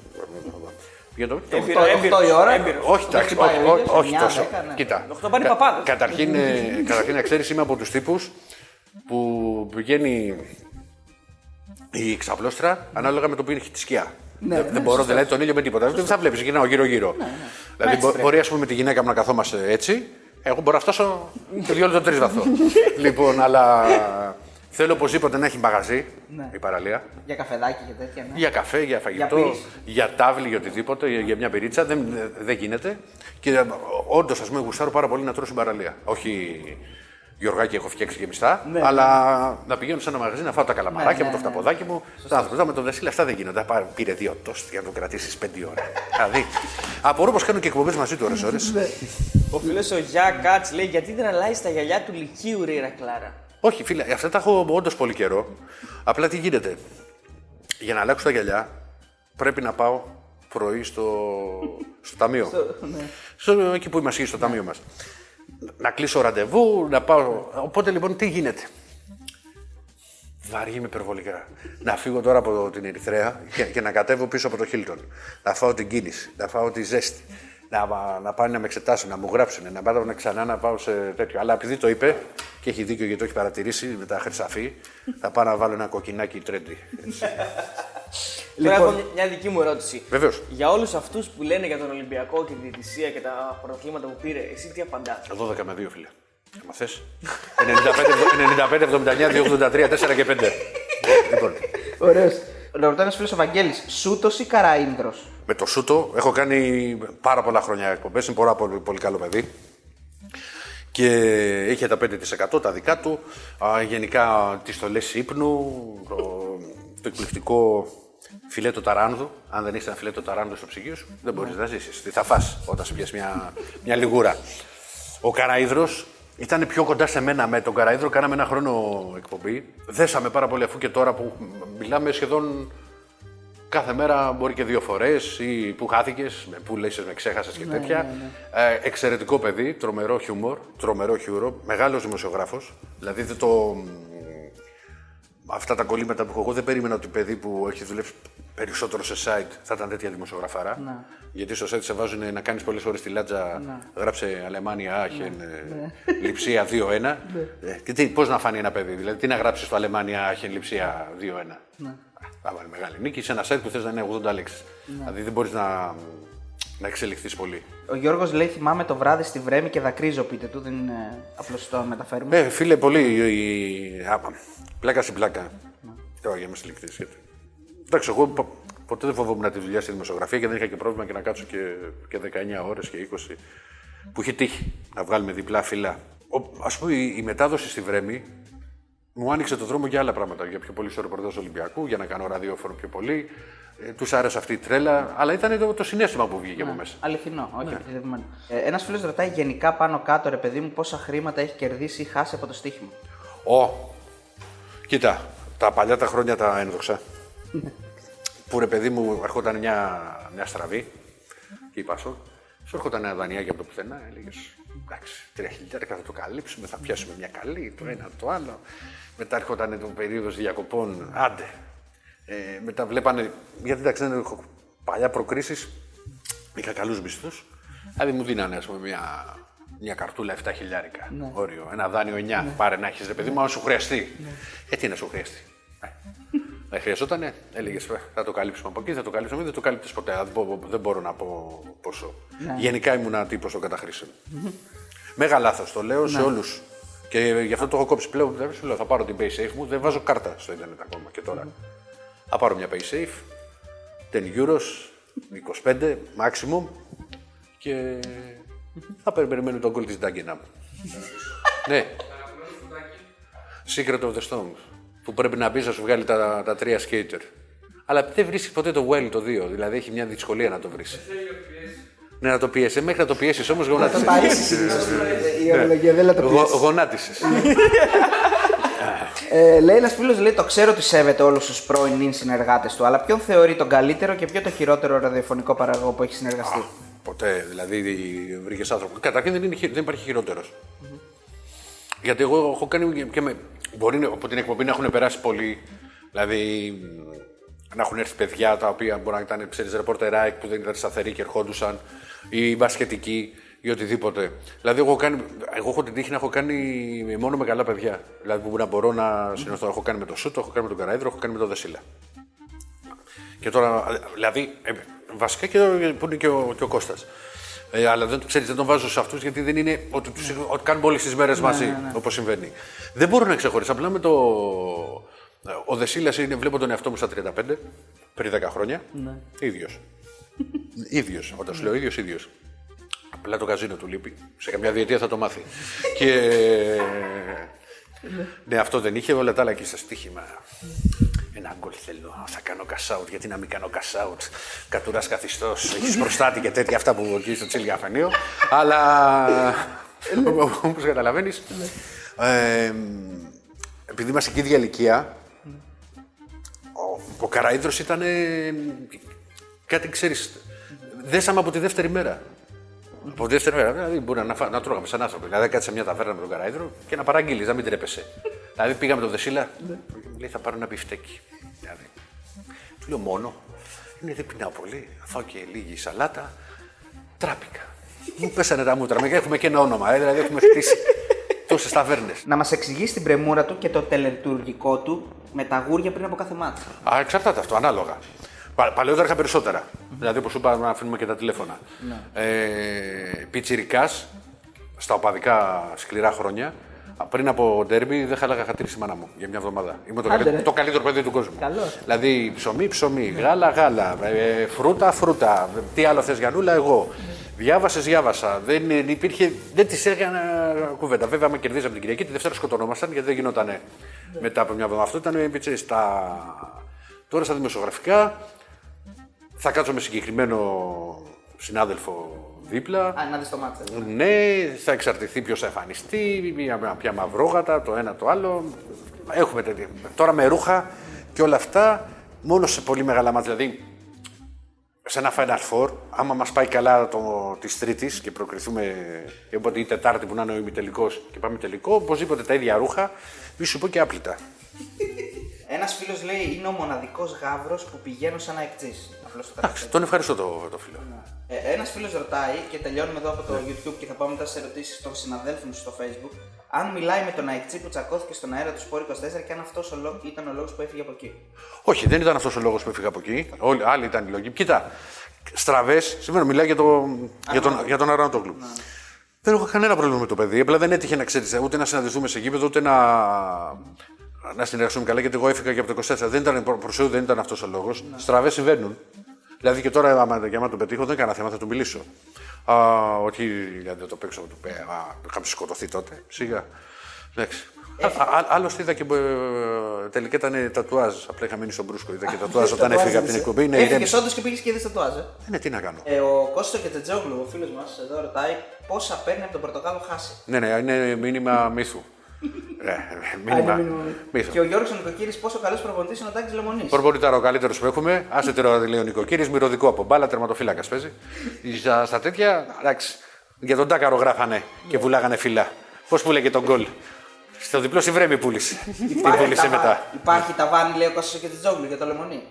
Πηγαίνω. Έμπειρο, οκτώ- έμπειρο, οκτώ η ώρα. έμπειρο. Όχι, εντάξει, χτυπάει όχι, ο όχι, ήλιος, όχι εννιά, τόσο. δέκα, ναι. Κοίτα. Οκτώ πάνε κα- παπάδες. Καταρχήν, ε, καταρχήν να ξέρεις, είμαι από τους τύπους που πηγαίνει η ξαπλώστρα ανάλογα με το που είναι τη σκιά. Ναι, δεν, ναι, δεν μπορώ σωστό. δηλαδή τον ήλιο με τίποτα. Δεν θα βλέπεις, γυρνάω γύρω-γύρω. Δηλαδή, Έτσι μπο- πρέπει. μπορεί ας πούμε, με τη γυναίκα μου να καθόμαστε έτσι. Εγώ μπορώ να φτάσω το δύο το τρεις βαθμό. λοιπόν, αλλά θέλω οπωσδήποτε να έχει μαγαζί Ναι. η παραλία. Για καφεδάκι και τέτοια. Ναι. Για καφέ, για φαγητό, πυρής. για, τάβλη, για οτιδήποτε, για, για μια πυρίτσα. Δεν, δεν γίνεται. Και όντως, ας πούμε, γουστάρω πάρα πολύ να τρώω στην παραλία. Όχι Γιωργάκι, έχω φτιάξει και μισθά, Ναι, αλλά να πηγαίνω σε ένα μαγαζί να φάω τα καλαμαράκια Ναι, μου, ναι, το ναι. φταποδάκι μου. Τα άνθρωπα με τον Δεσίλα αυτά δεν γίνονται. Πάρε- Πήρε δύο τόστ για να το κρατήσεις πέντε ώρα. δηλαδή, απορώ πως κάνουν και εκπομπές μαζί του ώρε-ώρε. Ναι. Ο φίλος ο Γιά Κάτ λέει γιατί δεν αλλάζει τα γυαλιά του Λυκείου, ρε Ηρακλάρα. Όχι, φίλε, αυτά τα έχω όντως πολύ καιρό. Απλά τι γίνεται. Για να αλλάξω τα γυαλιά πρέπει να πάω πρωί στο, στο ταμείο. στο, εκεί που είμαστε, στο ταμείο μας. Να κλείσω ραντεβού, να πάω. Οπότε λοιπόν τι γίνεται; Βαριέμαι υπερβολικά. Να φύγω τώρα από την Ερυθρέα και, και να κατέβω πίσω από το Χίλτον. Να φάω την κίνηση, να φάω τη ζέστη. Να, να πάνε να με εξετάσουν, να μου γράψουν, να πάω να ξανά να πάω σε τέτοιο. Αλλά επειδή το είπε και έχει δίκιο γιατί το έχει παρατηρήσει με τα χρυσαφή, θα πάω να βάλω ένα κοκκινάκι τρέντι. Τώρα Λοιπόν. έχω μια- μια δική μου ερώτηση. Βεβαίως. Για όλους αυτούς που λένε για τον Ολυμπιακό και τη διαιτησία και τα πρωταθλήματα που πήρε, εσύ τι απαντάς; 12 με 2, φίλε. Άμα θες. 95, 79, 283, 4 και 5. λοιπόν, Ωραίος. Ρωτάει ένα φίλο ο Βαγγέλη, Σούτος ή Καραΐνδρος; με το Σούτο έχω κάνει πάρα πολλά χρόνια εκπομπές. Είναι πάρα πολύ, πολύ καλό παιδί. Και είχε τα 5% τα δικά του. Α, γενικά τις στολές ύπνου, το, το εκπληκτικό φιλέτο ταράνδου. Αν δεν έχεις ένα φιλέτο ταράνδου στο ψυγείο σου, δεν μπορείς να ζήσεις. Τι θα φας όταν σου πιάσει μια, μια λιγούρα. Ο Καραίδρο ήταν πιο κοντά σε μένα. Με τον Καραίδρο κάναμε ένα χρόνο εκπομπή. Δέσαμε πάρα πολύ αφού και τώρα που μιλάμε σχεδόν κάθε μέρα μπορεί και δύο φορές ή που χάθηκες, που λες, με ξέχασες και τέτοια. Ε, εξαιρετικό παιδί, τρομερό χιούμορ, τρομερό χιούμορ, μεγάλος δημοσιογράφος. Δηλαδή δεν το. Αυτά τα κολλήματα που έχω εγώ δεν περίμενα ότι παιδί που έχεις δουλέψει περισσότερο σε site θα ήταν τέτοια δημοσιογραφάρα. Γιατί στο site σε βάζουν να κάνεις πολλές ώρε τη λάτζα, γράψε Αλεμάνια Άχεν, ε, Λιψία 2-1. Ε, και τι, πώς να φανεί ένα παιδί, δηλαδή τι να γράψεις στο Αλεμάνια Άχεν, Λιψία 2-1. Θα βάλει μεγάλη νίκη σε ένα site που θες να είναι 80 λέξεις. Δηλαδή δεν μπορείς να, να εξελιχθείς πολύ. Ο Γιώργος λέει: Θυμάμαι το βράδυ στη Βρέμη και δακρύζω, πείτε του. Δεν είναι απλώς το μεταφέρουμε. Ε, φίλε, πολύ. η- η- α, πλάκα στην πλάκα. Τώρα για να είμαι συλληκτής. Εντάξει, εγώ πο- ποτέ δεν φοβόμουν τη δουλειά στη δημοσιογραφία και δεν είχα και πρόβλημα και να κάτσω και, και 19 ώρες και 20 που είχε τύχει να βγάλουμε διπλά φύλλα. Α πούμε, η, η μετάδοση στη Βρέμη μου άνοιξε το δρόμο για άλλα πράγματα. Για πιο πολύ στο ρεπορτάζ του Ολυμπιακού, για να κάνω ραδιόφωνο πιο πολύ. Ε, τους άρεσε αυτή η τρέλα, αλλά ήταν το, το συνέστημα που βγήκε από μέσα. Αληθινό, όχι επιτεδευμένο. Ε, ένας φίλος ρωτάει γενικά πάνω κάτω, ρε παιδί μου, πόσα χρήματα έχει κερδίσει ή χάσει από το στοίχημα. Ω, κοίτα, τα παλιά τα χρόνια τα ένδοξα. που ρε παιδί μου έρχονταν μια, μια στραβή και είπα σου, σου έρχονταν ένα δανειάκι από το πουθενά, έλεγες εντάξει, τρία χιλιάρικα θα το καλύψουμε, θα πιάσουμε μια καλή, το ένα το άλλο. Μετά έρχονταν το περίοδος διακοπών, άντε. Ε, μετά βλέπανε, γιατί εντάξει δεν έχω παλιά προκρίσεις, είχα καλούς μισθούς. Δηλαδή μου δίνανε ας πούμε, μια, μια καρτούλα 7 χιλιάρικα όριο, ένα δάνειο 9. Πάρε να έχεις ρε παιδί μου, αν σου χρειαστεί. Ε, τι να σου χρειαστεί. Ε, Δεν χρειαζόταν, έλεγες θα το καλύψουμε από εκεί, θα το καλύψουμε, δεν το κάλυπτε ποτέ. Δεν μπο- Δεν μπορώ να πω πόσο. Γενικά ήμουν τύπος των καταχρήσεων. Μέγα λάθος το λέω σε όλους. Και γι' αυτό το έχω κόψει πλέον. Δεν σου λέω, θα πάρω την PaySafe μου, δεν βάζω κάρτα στο Ιντερνετ ακόμα και τώρα. Θα πάρω μια PaySafe, 10 euros, 25 maximum και θα περιμένω τον goal της Ντάγκενα μου. ναι. Secret of the Stones. Που πρέπει να μπει να σου βγάλει τα, τα τρία skater. Αλλά δεν βρίσκεις ποτέ το well το 2. Δηλαδή έχει μια δυσκολία να το βρεις. Ναι, να το πιέσει. Μέχρι να το πιέσεις όμως γονάτισες. Η ορολογία δεν λέει το Γο, πεις. γονάτισες. Ε, λέει ένας φίλος, λέει: Το ξέρω ότι σέβεται όλους τους πρώην νυν συνεργάτες του, αλλά ποιον θεωρεί τον καλύτερο και ποιο το χειρότερο ραδιοφωνικό παραγωγό που έχει συνεργαστεί. Ποτέ. Δηλαδή βρήκες άνθρωπο. Καταρχήν δεν, είναι, χει- δεν υπάρχει χειρότερος. Γιατί εγώ έχω κάνει και με. Μπορεί να- από την εκπομπή να έχουν περάσει πολλοί. Δηλαδή να έχουν έρθει παιδιά τα οποία μπορεί να ήταν ξέρεις, ρεπορτεράκ που δεν ήταν σταθεροί και ερχόντουσαν ή μπασκετικοί ή οτιδήποτε. Δηλαδή, εγώ, έχω κάνει, εγώ έχω την τύχη να έχω κάνει μόνο με καλά παιδιά. Δηλαδή, που να μπορώ να συνεχθώ. Έχω κάνει με τον Σούτο, έχω κάνει με τον Καραίδρο, έχω κάνει με τον Δεσίλα. Και τώρα, δηλαδή, ε, βασικά και που είναι και ο, και ο Κώστας. Ε, αλλά δεν, ξέρεις, δεν τον βάζω σε αυτούς γιατί δεν είναι ότι, τους, ότι κάνουμε όλες τις μέρες μαζί, όπως συμβαίνει. Δεν μπορώ να ξεχωρίσω. Απλά με το. Ο Δεσίλας είναι, βλέπω τον εαυτό μου στα 35, πριν 10 χρόνια. Ναι. ίδιος. ίδιος. Όταν σου λέω ίδιος, ίδιος. Απλά το καζίνο του λείπει. Σε καμιά διετία θα το μάθει. και. Ναι, αυτό δεν είχε, όλα τα άλλα και στα στοίχημα. Ένα γκολ θέλω, θα κάνω cash out, γιατί να μην κάνω cash out; Κατουράς καθιστός, έχεις προστάτη και τέτοια αυτά που εκεί στο τσίλι καφενείο. Αλλά. Όπως καταλαβαίνεις. Ε, επειδή είμαστε και ίδια ηλικία, ο, ο Καραίδρος ήταν. ε, κάτι ξέρεις. Δέσαμε από τη δεύτερη μέρα. Από δεύτερη μέρα, δηλαδή μπορεί να, φά- να τρώγαμε σαν άνθρωποι. Δηλαδή κάτσε μια ταβέρνα με τον Καράιδρο και να παραγγείλεις, να μην τρέπεσαι. δηλαδή πήγαμε τον Δεσίλα, λέει θα πάρω ένα πιφτέκι. Δηλαδή. Του λέω μόνο. Είναι δεν πεινάω πολύ, θα και λίγη σαλάτα. Τράπηκα. Μου πέσανε τα μούτρα, με έχουμε και ένα όνομα, ε, δηλαδή έχουμε χτίσει τόσες ταβέρνες. Να μας εξηγήσει την πρεμούρα του και το τελετουργικό του με τα γούρια πριν από κάθε μάτσα. Α, εξαρτάται αυτό, ανάλογα. Πα, παλαιότερα είχα περισσότερα. Δηλαδή, όπως σου είπα, να αφήνουμε και τα τηλέφωνα. Ε, Πιτσιρικάς, στα οπαδικά σκληρά χρόνια, πριν από ντέρμπι δεν χάλαγα χατήρι στη μάνα μου για μια εβδομάδα. Είμαι το, Άντε, καλύ- ρε. το καλύτερο παιδί του κόσμου. Καλώς. Δηλαδή, ψωμί, ψωμί, γάλα, γάλα, ε, φρούτα, φρούτα. Τι άλλο θες, Γιανούλα, εγώ. Διάβασες, διάβασα. Δεν, ε, υπήρχε, δεν τη έκανα κουβέντα. Βέβαια, με κερδίζαμε την Κυριακή, τη Δευτέρα σκοτωνόμασταν γιατί δεν γινόταν μετά από μια εβδομάδα. Αυτό ήταν ε, ξέρεις, τα... Τώρα στα δημοσιογραφικά θα κάτσω με συγκεκριμένο συνάδελφο δίπλα. Α, να δεις το μάτι. Ναι, θα εξαρτηθεί ποιος θα εμφανιστεί, ποια, ποια μαυρόγατα, το ένα το άλλο. Έχουμε τέτοια. Τώρα με ρούχα και όλα αυτά, μόνο σε πολύ μεγάλα μάτια. Δηλαδή, σε ένα Final Four, άμα μας πάει καλά το, της Τρίτης και προκριθούμε, και οπότε η Τετάρτη που να είναι ο ημιτελικός και πάμε τελικό, οπωσδήποτε τα ίδια ρούχα, μη σου πω και άπλυτα. Ένας φίλος λέει είναι ο μοναδικός γάβρο που πηγαίνω σαν αεκτζή. Απλώς το Εντάξει, καταφέρω. τον ευχαριστώ το, το φίλο. Ε, Ένας φίλος ρωτάει και τελειώνουμε εδώ από το YouTube και θα πάμε μετά στι ερωτήσεις των συναδέλφων σου στο Facebook. Αν μιλάει με τον αεκτζή που τσακώθηκε στον αέρα του Σπόρ 24 και αν αυτός ήταν ο λόγος που έφυγε από εκεί. Όχι, δεν ήταν αυτός ο λόγος που έφυγα από εκεί. Όλοι, άλλοι ήταν οι λόγοι. Κοίτα, στραβές, σήμερα μιλάει για, το, για τον, για τον Αρανατόγλου. Δεν έχω κανένα πρόβλημα με το παιδί. Απλά δεν έτυχε να ξέρεις ούτε να συναντηθούμε σε γήπεδο, ούτε να, να συνεργαστούμε καλά. Γιατί εγώ έφυγα και από το 24. Δεν ήταν, προ- προς Θεού δεν ήταν αυτός ο λόγος. Στραβές συμβαίνουν. Δηλαδή και τώρα, άμα, για να τον πετύχω, δεν έκανα θέμα, θα του μιλήσω. Α, όχι, δηλαδή δεν το παίξω του πέ. Α, είχαμε σκοτωθεί τότε. Σιγά. Εντάξει. Α, α, άλλωστε είδα και ε, τελικά ήταν τατουάζ. Απλά είχα μείνει στον Μπρούσκο. Είδα και τατουάζ όταν έφυγα από την εκπομπή. Ναι, Έφυγες ηρέμησε. όντως και πήγες και είδες το τουάζ. ε; Ε, Ναι, τι να κάνω. Ε, ο Κώστο και Τετζόγλου, ο φίλος μας εδώ ρωτάει πόσα παίρνει από τον Πορτογάλο χάσει. Ναι, ναι, είναι μήνυμα μύθου. Ναι, μήνυμα μύθου. Και ο Γιώργος Νοικοκύρη, πόσο καλός προπονητής είναι ο Τάκης Λεμονής. Προπονητάρα ο καλύτερος που έχουμε. Άσε τώρα λέει ο Νοικοκύρη, μυρωδικό από μπάλα, τερματοφύλακας παίζει. Στα, στα τέτοια, εντάξει. Για τον Τάκαρο γράφανε και βουλάγανε φύλλα. Πώς πουλεγε τον γκολ; Στο διπλό συμβρέμι πούλησε. Την πούλησε μετά. Υπάρχει ταβάνι, λέει ο Κώστο και Τετζόγλου για το Λεμονή.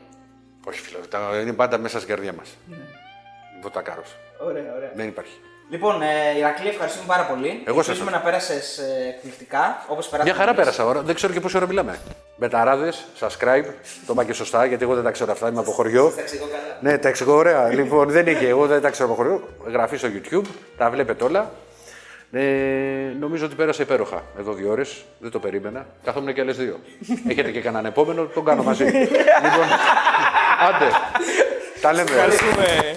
Όχι, φίλε, τα- είναι πάντα μέσα στην καρδιά μας. Ο Τάκαρος. Ωραία, ωραία. Δεν υπάρχει. Λοιπόν, ε, Ηρακλή, ευχαριστούμε πάρα πολύ. Εγώ σας Ελπίζουμε να πέρασες εκπληκτικά όπως πέρασε. Μια χαρά πέρασα ώρα. Δεν ξέρω και πόση ώρα μιλάμε. Μπεταράδε, subscribe. Το είπα και σωστά γιατί εγώ δεν τα ξέρω αυτά. Είμαι από χωριό. Ναι, τα εξηγώ ωραία. λοιπόν, δεν είχε. Εγώ δεν τα ξέρω από χωριό. Γραφή στο YouTube. Τα βλέπετε όλα. Ε, νομίζω ότι πέρασα υπέροχα εδώ δύο ώρες. Δεν το περίμενα. Καθόμουν και άλλες δύο. Έχετε και κανέναν επόμενο, τον κάνω μαζί. λοιπόν, άντε. Τα λέμε. Ευχαριστούμε.